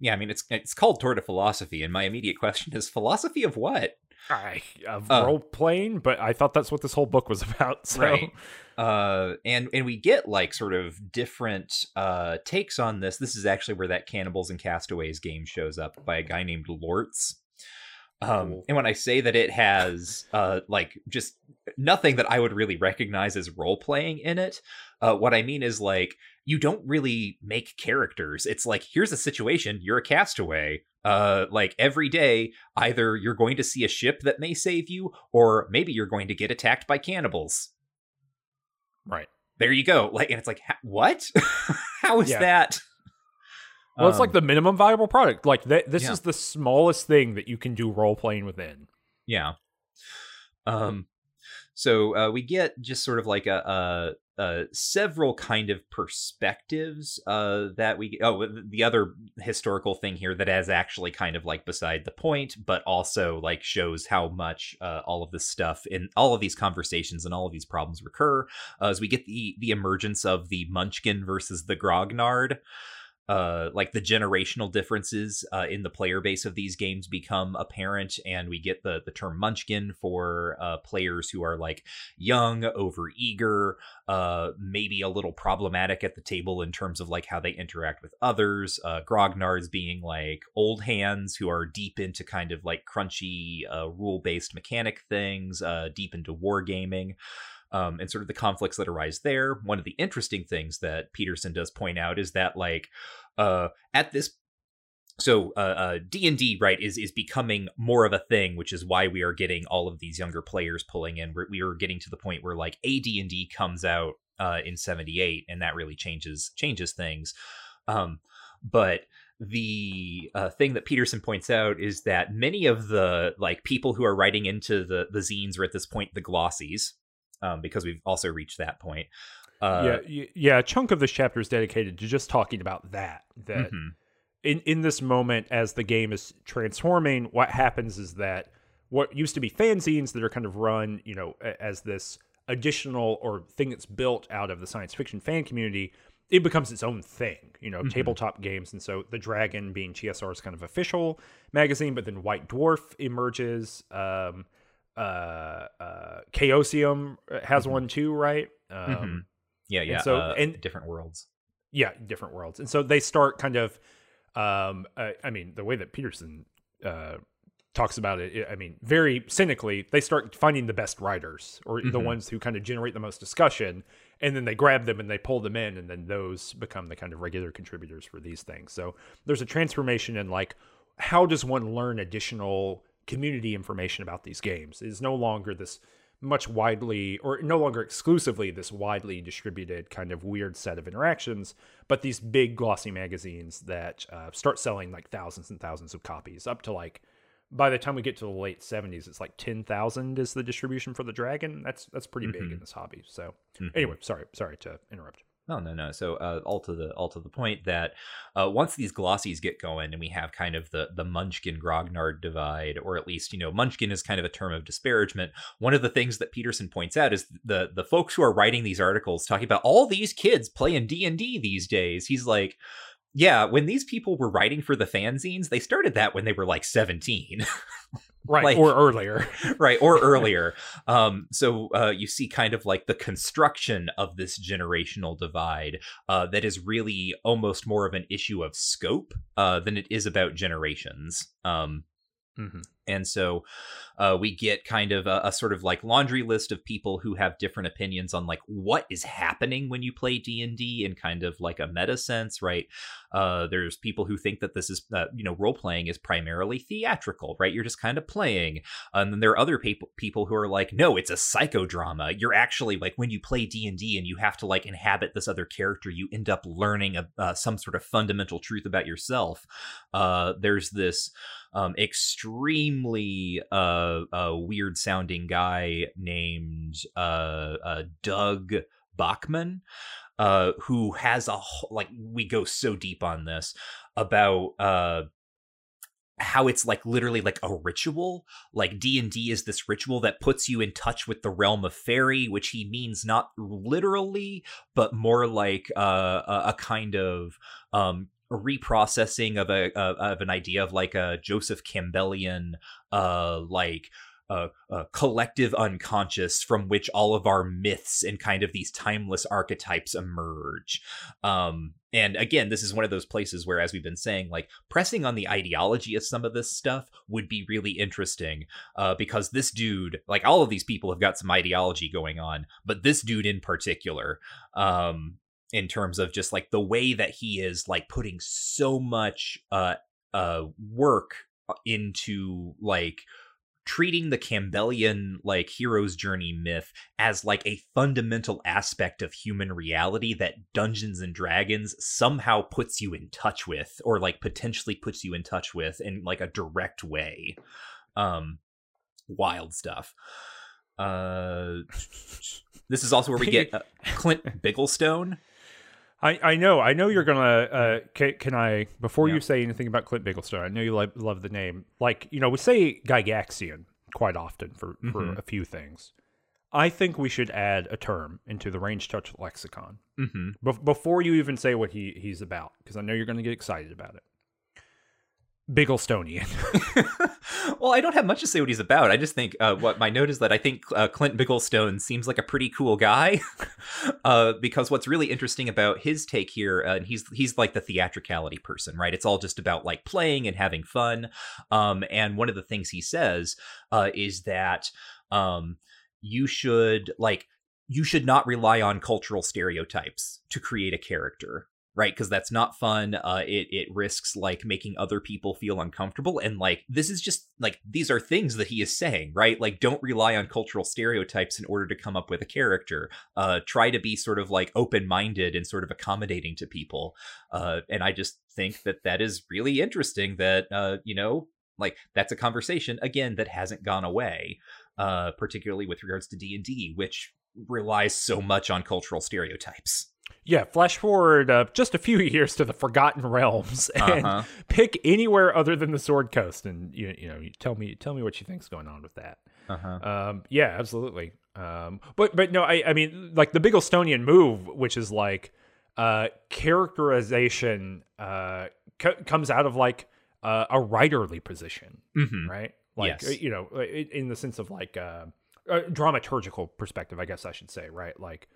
Yeah, I mean it's it's called Toward a Philosophy, and my immediate question is philosophy of what? I of Uh. role playing, but I thought that's what this whole book was about. So Right. Uh, and and we get like sort of different uh takes on this. This is actually where that Cannibals and Castaways game shows up by a guy named Lortz. Um, and when I say that it has uh, like just nothing that I would really recognize as role playing in it, uh, what I mean is like you don't really make characters. It's like here's a situation, you're a castaway. Uh, like every day, either you're going to see a ship that may save you, or maybe you're going to get attacked by cannibals. Right. There you go. Like, and it's like, what? How is Yeah. that? Well, it's Um, like the minimum viable product. Like that. This Yeah. is the smallest thing that you can do role playing within. Yeah. Um so uh, we get just sort of like a, a, a several kind of perspectives uh, that we oh the other historical thing here that is actually kind of like beside the point but also like shows how much uh, all of this stuff in all of these conversations and all of these problems recur uh, as we get the the emergence of the munchkin versus the grognard uh, like the generational differences uh, in the player base of these games become apparent, and we get the the term Munchkin for uh, players who are like young, overeager, uh, maybe a little problematic at the table in terms of like how they interact with others. Uh, Grognards being like old hands who are deep into kind of like crunchy uh, rule based mechanic things, deep into wargaming um, and sort of the conflicts that arise there. One of the interesting things that Peterson does point out is that like uh, at this so uh, uh, D&D right is is becoming more of a thing which is why we are getting all of these younger players pulling in. We're, we are getting to the point where like AD&D comes out uh, in 78 and that really changes changes things. Um, but the uh, thing that Peterson points out is that many of the like people who are writing into the the zines are at this point the glossies um, because we've also reached that point. Uh, yeah, yeah. A chunk of this chapter is dedicated to just talking about that. That mhm, in in this moment, as the game is transforming, what happens is that what used to be fanzines that are kind of run, you know, as this additional or thing that's built out of the science fiction fan community, it becomes its own thing. You know, Mhm. tabletop games, and so the Dragon being TSR's kind of official magazine, but then White Dwarf emerges. Um, uh, uh, Chaosium has Mhm. one too, right? Um, mhm. yeah, yeah. so- uh, and- different worlds. yeah different worlds and so they start kind of um uh, i mean the way that peterson uh talks about it i mean very cynically they start finding the best writers or the Mhm. ones who kind of generate the most discussion and then they grab them and they pull them in and then those become the kind of regular contributors for these things so there's a transformation in like how does one learn additional community information about these games. It's no longer this much widely or no longer exclusively this widely distributed kind of weird set of interactions but these big glossy magazines that uh, start selling like thousands and thousands of copies up to like by the time we get to the late 70s it's like 10,000 is the distribution for the dragon. That's that's pretty big in this hobby. So Mhm. anyway sorry sorry to interrupt No, no, no. So uh, all to the all to the point that uh, once these glossies get going and we have kind of the the Munchkin Grognard divide, or at least you know Munchkin is kind of a term of disparagement. One of the things that Peterson points out is the the folks who are writing these articles talking about all these kids playing D and D these days. He's like. Yeah, when these people were writing for the fanzines, they started that when they were like 17. right Like- or earlier. Right or earlier. Um so uh you see kind of like the construction of this generational divide uh that is really almost more of an issue of scope uh than it is about generations. Um Mhm. and so uh, we get kind of a, a sort of like laundry list of people who have different opinions on like what is happening when you play d&d in kind of like a meta sense right? Uh, there's people who think that this is uh, you know role playing is primarily theatrical right? You're just kind of playing. And then there are other people people who are like no it's a psychodrama. You're actually like when you play d&d and you have to like inhabit this other character you end up learning a, uh, some sort of fundamental truth about yourself. Uh, there's this um, extremely uh, uh, weird sounding guy named uh, uh, Doug Bachman, uh, who has a whole, like we go so deep on this about uh, how it's like literally like a ritual. Like d&d is this ritual that puts you in touch with the realm of fairy which he means not literally but more like uh, a, a kind of um a reprocessing of a of, an idea of like a Joseph Campbellian uh like a, a, collective unconscious from which all of our myths and kind of these timeless archetypes emerge. Um, and again, this is one of those places where, as we've been saying, like pressing on the ideology of some of this stuff would be really interesting uh, because this dude, like all of these people, have got some ideology going on, but this dude in particular, um, in terms of just like the way that he is like putting so much uh, uh, work into like treating the Campbellian like hero's journey myth as like a fundamental aspect of human reality that Dungeons and Dragons somehow puts you in touch with or like potentially puts you in touch with in like a direct way. Um wild stuff. Uh this is also where we get uh, Clint Bigglestone I, I know I know you're gonna uh, can, can I before yeah. you say anything about Clint Bigglestone I know you love, love the name like you know we say Gygaxian quite often for mm-hmm. for a few things I think we should add a term into the ranged touch lexicon mm-hmm. Be- before you even say what he he's about because I know you're gonna get excited about it Bigglestonian. well, I don't have much to say what he's about. I just think uh, what my note is that I think uh, Clint Bigglestone seems like a pretty cool guy. uh, because what's really interesting about his take here, uh, and he's he's like the theatricality person, right? It's all just about like playing and having fun. Um, and one of the things he says uh, is that um, you should like you should not rely on cultural stereotypes to create a character right? Because that's not fun uh it it risks like making other people feel uncomfortable and like this is just like these are things that he is saying right? Like don't rely on cultural stereotypes in order to come up with a character uh try to be sort of like open-minded and sort of accommodating to people uh and i just think that that is really interesting that uh you know like that's a conversation again that hasn't gone away uh particularly with regards to D&D which relies so much on cultural stereotypes yeah, flash forward uh, just a few years to the Forgotten Realms and uh-huh. pick anywhere other than the Sword Coast, and you you know you tell me tell me what you think's going on with that. Uh-huh. Um, yeah, absolutely. Um, but but no, I I mean like the Bigglestonian move, which is like uh, characterization uh, c- comes out of like uh, a writerly position, mm-hmm. right? Like yes. you know, in the sense of like uh, a dramaturgical perspective, I guess I should say, right? Like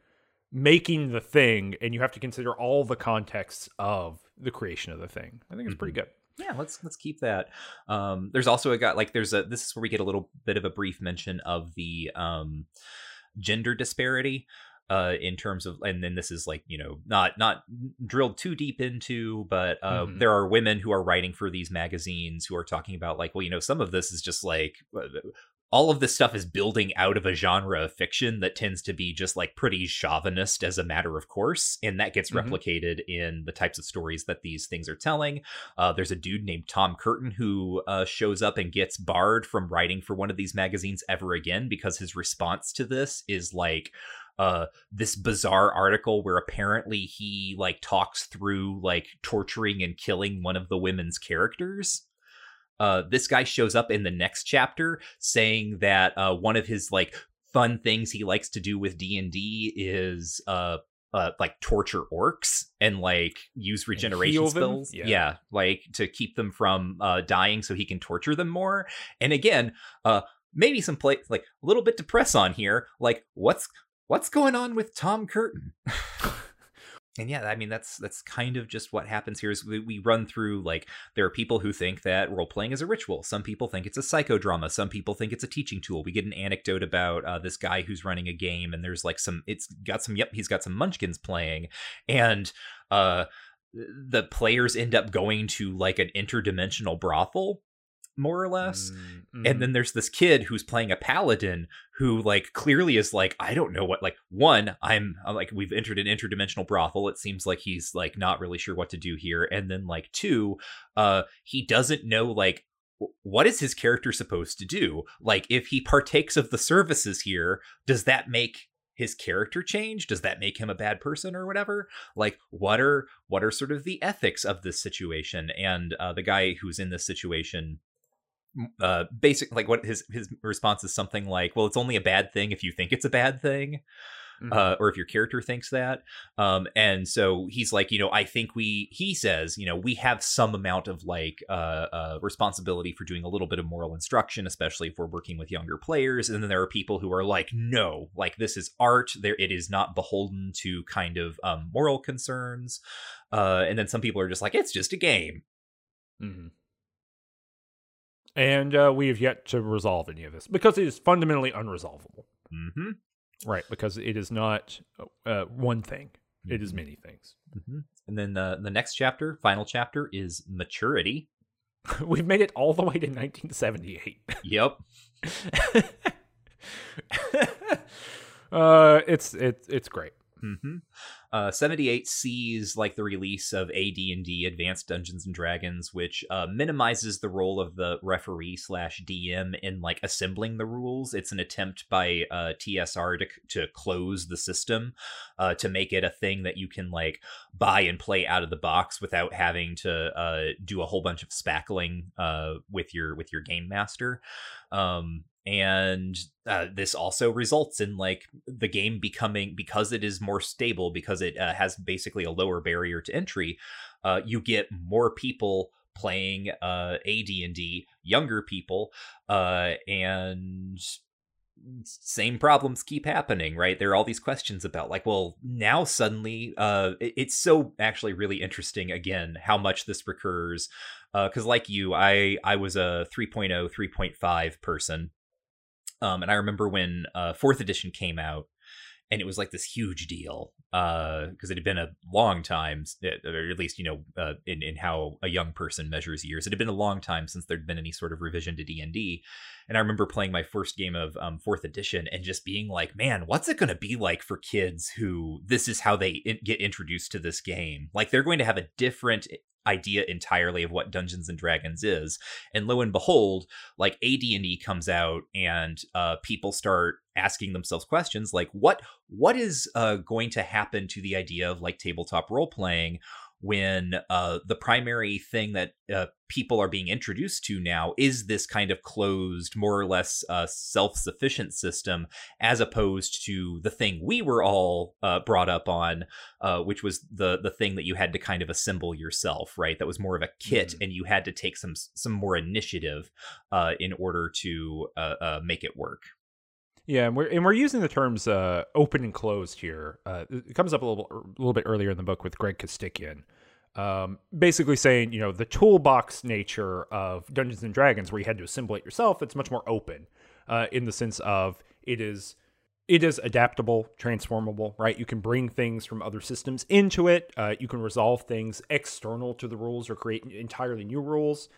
making the thing and you have to consider all the contexts of the creation of the thing. I think it's pretty mm-hmm. good. Yeah, let's let's keep that. Um, there's also a guy like there's a this is where we get a little bit of a brief mention of the um, gender disparity uh, in terms of and then this is like you know not not drilled too deep into but uh, mm-hmm. there are women who are writing for these magazines who are talking about like well you know some of this is just like all of this stuff is building out of a genre of fiction that tends to be just like pretty chauvinist as a matter of course and that gets mm-hmm. replicated in the types of stories that these things are telling uh, there's a dude named tom curtin who uh, shows up and gets barred from writing for one of these magazines ever again because his response to this is like uh this bizarre article where apparently he like talks through like torturing and killing one of the women's characters uh, this guy shows up in the next chapter saying that uh, one of his like fun things he likes to do with D and D is uh, uh, like torture orcs and like use regeneration spells. Yeah. yeah. like to keep them from uh, dying, so he can torture them more. And again, uh, maybe some play like a little bit to press on here. Like, what's what's going on with Tom Curtin? and yeah i mean that's that's kind of just what happens here is we, we run through like there are people who think that role playing is a ritual some people think it's a psychodrama some people think it's a teaching tool we get an anecdote about uh, this guy who's running a game and there's like some it's got some yep he's got some munchkins playing and uh the players end up going to like an interdimensional brothel more or less. Mm-hmm. And then there's this kid who's playing a paladin who like clearly is like I don't know what like one I'm, I'm like we've entered an interdimensional brothel. It seems like he's like not really sure what to do here. And then like two, uh he doesn't know like what is his character supposed to do? Like if he partakes of the services here, does that make his character change does that make him a bad person or whatever like what are what are sort of the ethics of this situation and uh, the guy who's in this situation uh basic like what his his response is something like well it's only a bad thing if you think it's a bad thing mm-hmm. uh, or if your character thinks that. Um, and so he's like, you know, I think we, he says, you know, we have some amount of like uh, uh, responsibility for doing a little bit of moral instruction, especially if we're working with younger players. And then there are people who are like, no, like this is art. There, it is not beholden to kind of um, moral concerns. Uh, and then some people are just like, it's just a game. Mm-hmm. And uh, we have yet to resolve any of this because it is fundamentally unresolvable. Mm-hmm. Right, because it is not uh, one thing; mm-hmm. it is mm-hmm. many things. Mm-hmm. And then uh, the next chapter, final chapter, is maturity. We've made it all the way to 1978. Yep. uh, it's it's it's great. Mm-hmm. Uh, 78 sees like the release of AD&D Advanced Dungeons and Dragons, which uh, minimizes the role of the referee slash DM in like assembling the rules. It's an attempt by uh, TSR to to close the system, uh, to make it a thing that you can like buy and play out of the box without having to uh, do a whole bunch of spackling uh, with your with your game master. Um, and uh, this also results in like the game becoming because it is more stable because it uh, has basically a lower barrier to entry uh, you get more people playing uh, AD&D younger people uh, and same problems keep happening right? There are all these questions about like well now suddenly uh it's so actually really interesting again how much this recurs because uh, like you i i was a 3.0 3.5 person um, and I remember when uh, fourth edition came out, and it was like this huge deal because uh, it had been a long time, or at least you know, uh, in in how a young person measures years. It had been a long time since there'd been any sort of revision to D and D, and I remember playing my first game of um, fourth edition and just being like, "Man, what's it going to be like for kids who this is how they in- get introduced to this game? Like they're going to have a different idea entirely of what Dungeons and Dragons is. And lo and behold, like AD&D comes out and uh, people start asking themselves questions like what what is uh, going to happen to the idea of like tabletop role playing when uh, the primary thing that uh, people are being introduced to now is this kind of closed, more or less uh, self sufficient system, as opposed to the thing we were all uh, brought up on, uh, which was the the thing that you had to kind of assemble yourself, right? That was more of a kit, mm-hmm. and you had to take some some more initiative uh, in order to make it work. Yeah, and we're and we're using the terms uh, open and closed here. Uh, it comes up a little a little bit earlier in the book with Greg Costikyan, um, basically saying you know the toolbox nature of Dungeons and Dragons, where you had to assemble it yourself. It's much more open uh, in the sense of it is it is adaptable, transformable, right? You can bring things from other systems into it. Uh, you can resolve things external to the rules or create entirely new rules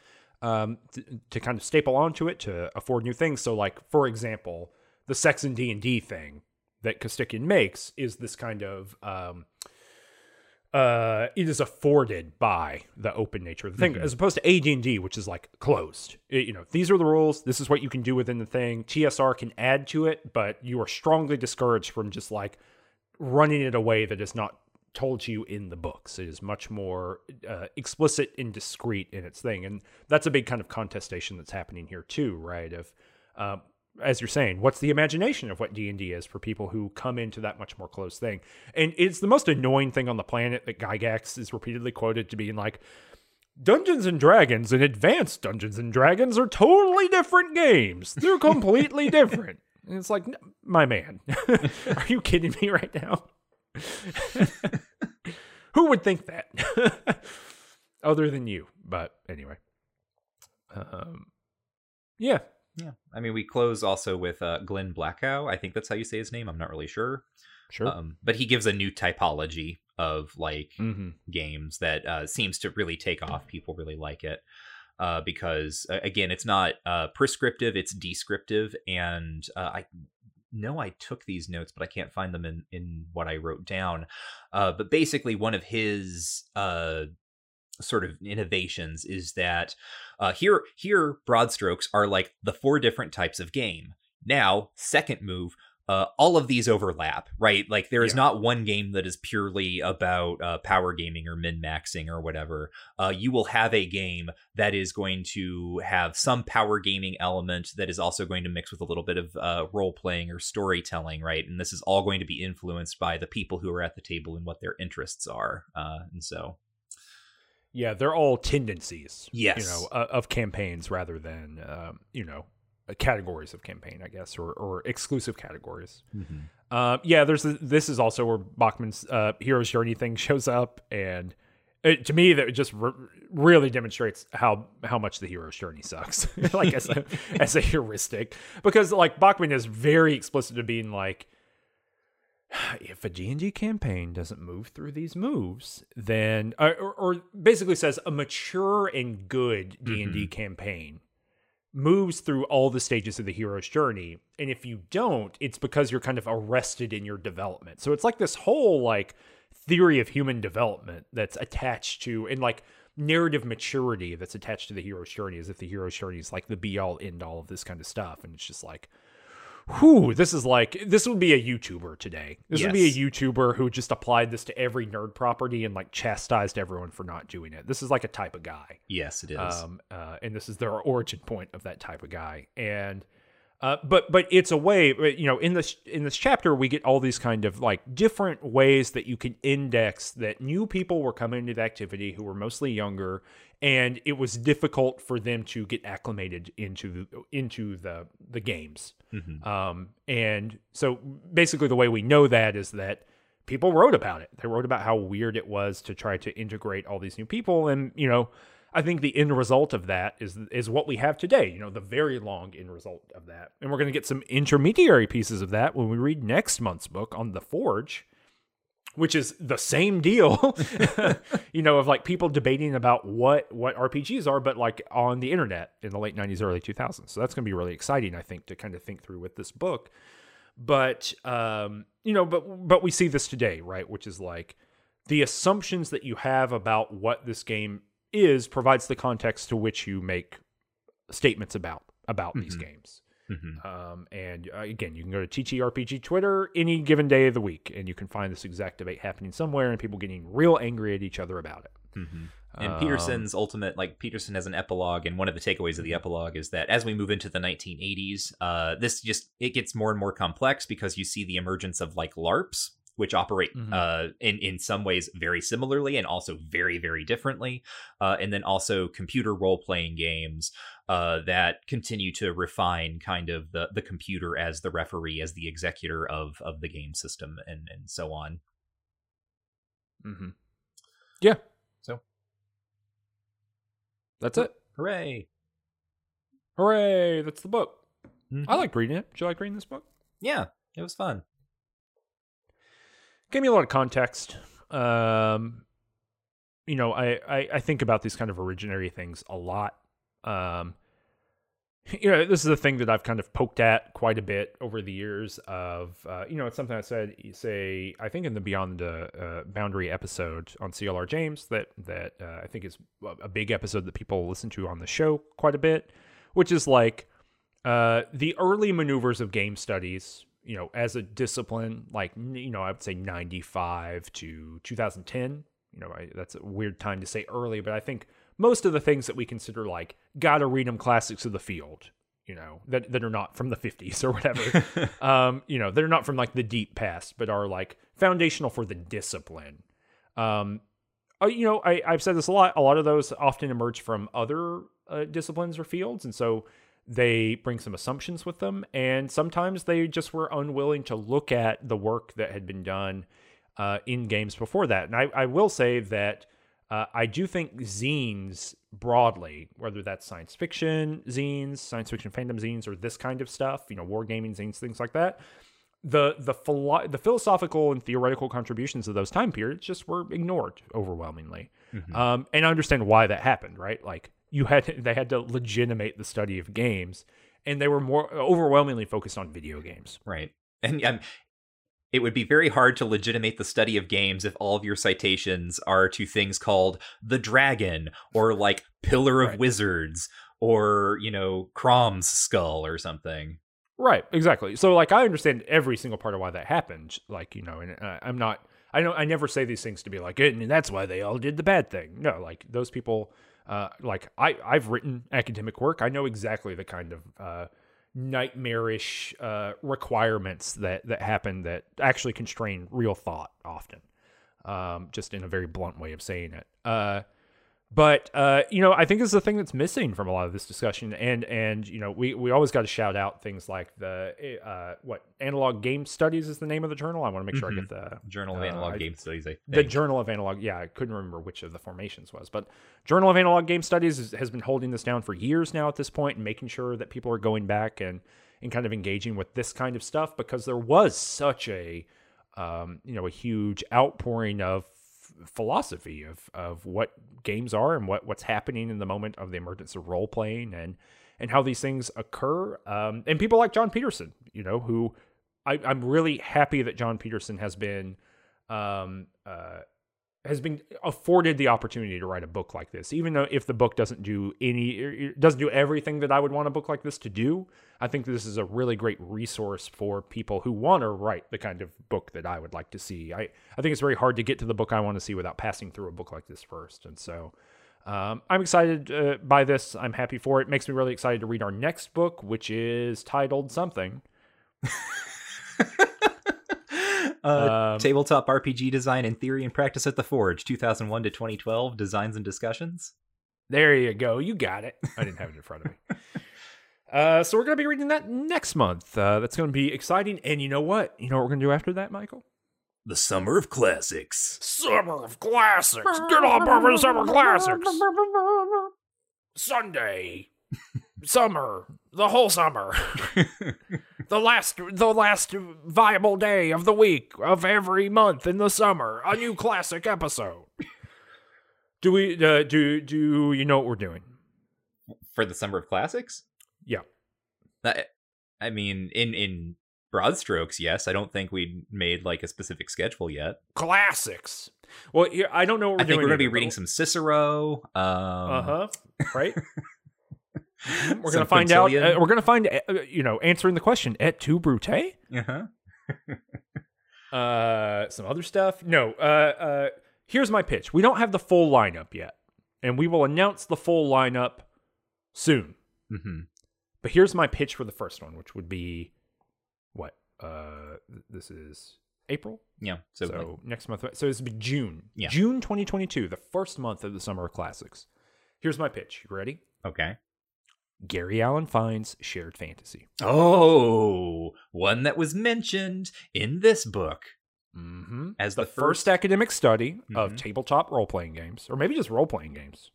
um, to, to kind of staple onto it to afford new things. So, like for example the sex and D&D thing that Costikyan makes is this kind of um, uh, it is afforded by the open nature of the thing, mm-hmm. as opposed to AD&D, which is like closed. It, you know, these are the rules. This is what you can do within the thing. TSR can add to it, but you are strongly discouraged from just like running it away that is not told to you in the books. It is much more uh, explicit and discrete in its thing, and that's a big kind of contestation that's happening here too, right? Of uh, as you're saying, what's the imagination of what D&D is for people who come into that much more close thing? And it's the most annoying thing on the planet that Gygax is repeatedly quoted to being like, Dungeons and Dragons and Advanced Dungeons and Dragons are totally different games. They're completely different. And it's like, my man, are you kidding me right now? Who would think that? Other than you. But anyway. Um, yeah, yeah, I mean, we close also with uh, Glenn Blacow. I think that's how you say his name. I'm not really sure. Sure. Um, but he gives a new typology of like mm-hmm. games that uh, seems to really take off. People really like it uh, because uh, again, it's not uh, prescriptive; it's descriptive. And uh, I know I took these notes, but I can't find them in in what I wrote down. Uh, but basically, one of his sort of innovations is that uh, here here broad strokes are like the four different types of game. Now, second move, uh, all of these overlap, right? Like there is Yeah. not one game that is purely about uh, power gaming or min maxing or whatever. Uh, you will have a game that is going to have some power gaming element that is also going to mix with a little bit of uh, role playing or storytelling, right? And this is all going to be influenced by the people who are at the table and what their interests are. Uh, and so, Yeah, they're all tendencies. Yes. you know, uh, of campaigns rather than um, you know uh, categories of campaign, I guess, or or exclusive categories. Uh, yeah, there's a, this is also where Bachman's uh, hero's journey thing shows up, and it, to me that just re- really demonstrates how how much the hero's journey sucks, like as a as a heuristic, because like Bachman is very explicit to being like. If a D&D campaign doesn't move through these moves, then or, or- or basically says a mature and good D&D mm-hmm. campaign moves through all the stages of the hero's journey and if you don't it's because you're kind of arrested in your development. So it's like this whole like theory of human development that's attached to and like narrative maturity that's attached to the hero's journey as if the hero's journey is like the be all end all of this kind of stuff. And it's just like whew this is like this would be a youtuber today this would be a youtuber who just applied this to every nerd property and like chastised everyone for not doing it this is like a type of guy yes, it is. um, uh, and this is their origin point of that type of guy. And uh, but but it's a way, you know, in this in this chapter, we get all these kind of like different ways that you can index that new people were coming into the activity who were mostly younger, and it was difficult for them to get acclimated into into the the games. Um, and so basically, the way we know that is that people wrote about it. They wrote about how weird it was to try to integrate all these new people, and you know, I think the end result of that is is what we have today. You know, the very long end result of that, and we're going to get some intermediary pieces of that when we read next month's book on the Forge, which is the same deal. you know, of like people debating about what what RPGs are, but like on the internet in the late '90s, early 2000s. So that's going to be really exciting, I think, to kind of think through with this book but um you know but but we see this today right which is like the assumptions that you have about what this game is provides the context to which you make statements about about these games Mhm. um and uh, again you can go to TTRPG Twitter any given day of the week and you can find this exact debate happening somewhere and people getting real angry at each other about it Mhm. And Um, Peterson's ultimate, like Peterson has an epilogue, and one of the takeaways of the epilogue is that as we move into the 1980s, uh, this just it gets more and more complex because you see the emergence of like LARPs, which operate Mhm. uh, in in some ways very similarly and also very very differently, uh, and then also computer role playing games uh, that continue to refine kind of the the computer as the referee, as the executor of of the game system, and and so on. mm-hmm. yeah So. that's it Hooray! hooray that's the book Mhm. I liked reading it did you like reading this book Yeah, it was fun. Gave me a lot of context. Um, you know, I, I I think about these kind of originary things a lot. Um, you know, this is a thing that I've kind of poked at quite a bit over the years. Of uh, you know, it's something I said, say, I think in the Beyond the uh, Boundary episode on CLR James that that uh, I think is a big episode that people listen to on the show quite a bit, which is like uh, the early maneuvers of game studies, you know, as a discipline, like, you know, I would say 95 to 2010. You know, I, that's a weird time to say early, but I think most of the things that we consider like gotta read them classics of the field, you know, that, that are not from the 50s or whatever, um, you know, they're not from like the deep past, but are like foundational for the discipline. Um, uh, you know, I, I've said this a lot. A lot of those often emerge from other uh, disciplines or fields, and so they bring some assumptions with them. And sometimes they just were unwilling to look at the work that had been done uh, in games before that. And I, I will say that uh, I do think zines broadly, whether that's science fiction zines, science fiction fandom zines, or this kind of stuff, you know, wargaming zines, things like that, the the philo- the philosophical and theoretical contributions of those time periods just were ignored overwhelmingly. Um, and I understand why that happened, right? Like you had they had to legitimate the study of games, and they were more overwhelmingly focused on video games. Right. And um, it would be very hard to legitimate the study of games if all of your citations are to things called the dragon or like Pillar of Right. Wizards or, you know, Crom's skull or something. Right, exactly. So like I understand every single part of why that happened. Like you know, and uh, I'm not. I don't. I never say these things to be like, and that's why they all did the bad thing. No, like those people. Uh, like I, I've written academic work. I know exactly the kind of uh, nightmarish uh, requirements that that happen that actually constrain real thought often. Um, just in a very blunt way of saying it. But uh, you know, I think is the thing that's missing from a lot of this discussion, and and you know, we we always got to shout out things like the uh, what analog game studies is the name of the journal. I want to make sure mm-hmm. I get the Journal of uh, Analog Game Studies. The Journal of Analog. Yeah, I couldn't remember which of the formations was, but Journal of Analog Game Studies is, has been holding this down for years now at this point, and making sure that people are going back and and kind of engaging with this kind of stuff because there was such a um, you know a huge outpouring of philosophy of of what games are and what what's happening in the moment of the emergence of role playing and and how these things occur. Um, and people like Jon Peterson, you know, who I, am really happy that Jon Peterson has been um, uh, has been afforded the opportunity to write a book like this. Even though if the book doesn't do any doesn't do everything that i would want a book like this to do i think this is a really great resource for people who want to write the kind of book that i would like to see. I, I think it's very hard to get to the book i want to see without passing through a book like this first. And so um, i'm excited uh, by this. I'm happy for it. it makes me really excited to read our next book which is titled something Uh, um, tabletop RPG design in theory and practice at the Forge, 2001 to 2012, designs and discussions. There you go. You got it. I didn't have it in front of me. Uh, so we're going to be reading that next month. Uh, that's going to be exciting. And you know what? You know what we're going to do after that, Michael? The Summer of Classics. Summer of Classics. Get on board with the Summer Classics. Sunday. Summer. The whole summer. the last the last viable day of the week of every month in the summer, a new classic episode. Do we uh, do do you know what we're doing for the summer of classics? Yeah. I, I mean, in in broad strokes, yes. I don't think we made like a specific schedule yet. Classics. Well, I don't know what we're I think we're going to be reading some Cicero. Um... Uh huh. Right. Mm-hmm. We're gonna find out. Uh, we're gonna find uh, you know answering the question et tu Brute. Uh huh. uh, some other stuff. No. Uh, uh, here's my pitch. We don't have the full lineup yet, and we will announce the full lineup soon. Mm-hmm. But here's my pitch for the first one, which would be what? Uh, this is April. Yeah. So, so like, next month. So it's be June. Yeah. June 2022, the first month of the Summer of Classics. Here's my pitch. You ready? Okay. Gary Alan Fine's Shared Fantasy. Oh, one that was mentioned in this book. Mm-hmm. As the, the first... first... academic study mm-hmm. of tabletop role playing games, or maybe just role playing games.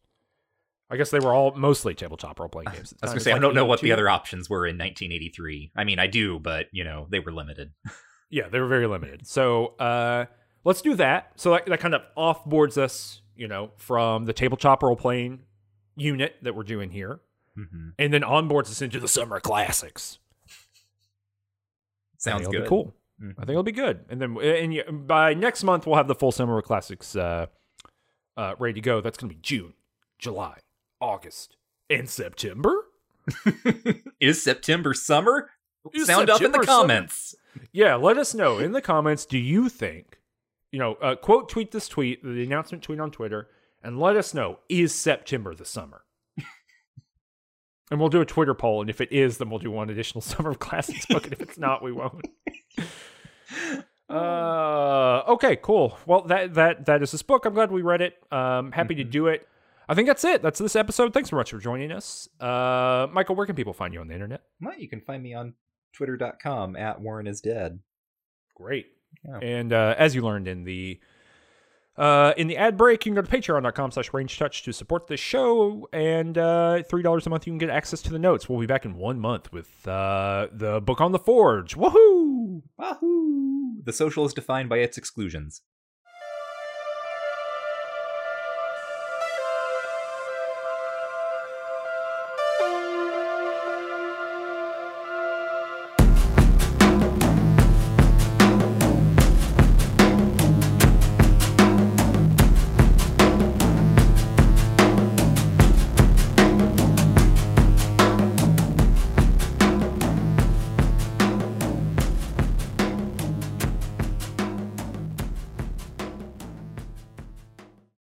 I guess they were all mostly tabletop role playing games. I was going to say, like I don't know what the other options were in 1983. I mean, I do, but, you know, they were limited. yeah, they were very limited. So uh, let's do that. So that, that kind of offboards us, you know, from the tabletop role playing unit that we're doing here mm-hmm. and then onboards us into the summer classics. Sounds good. cool. Mm-hmm. I think it'll be good. And then and by next month we'll have the full summer classics uh, uh, ready to go. That's going to be June, July, August, and September. Is September summer? Is Sound September up in the comments. Summer? Yeah, let us know in the comments. Do you think, you know, uh, quote tweet this tweet, the announcement tweet on Twitter, and let us know: Is September the summer? And we'll do a Twitter poll, and if it is, then we'll do one additional Summer of Classics book, and if it's not, we won't. Uh, okay, cool. Well, that that that is this book. I'm glad we read it. Um, happy mm-hmm. to do it. I think that's it. That's this episode. Thanks so much for joining us. Uh, Michael, where can people find you on the internet? Well, you can find me on twitter.com at Warren is dead. Great. Yeah. And uh, as you learned in the uh, in the ad break, you can go to patreon.com slash rangedtouch to support the show. And uh, $3 a month, you can get access to the notes. We'll be back in one month with uh, the book on the forge. Woohoo! Wahoo! The social is defined by its exclusions.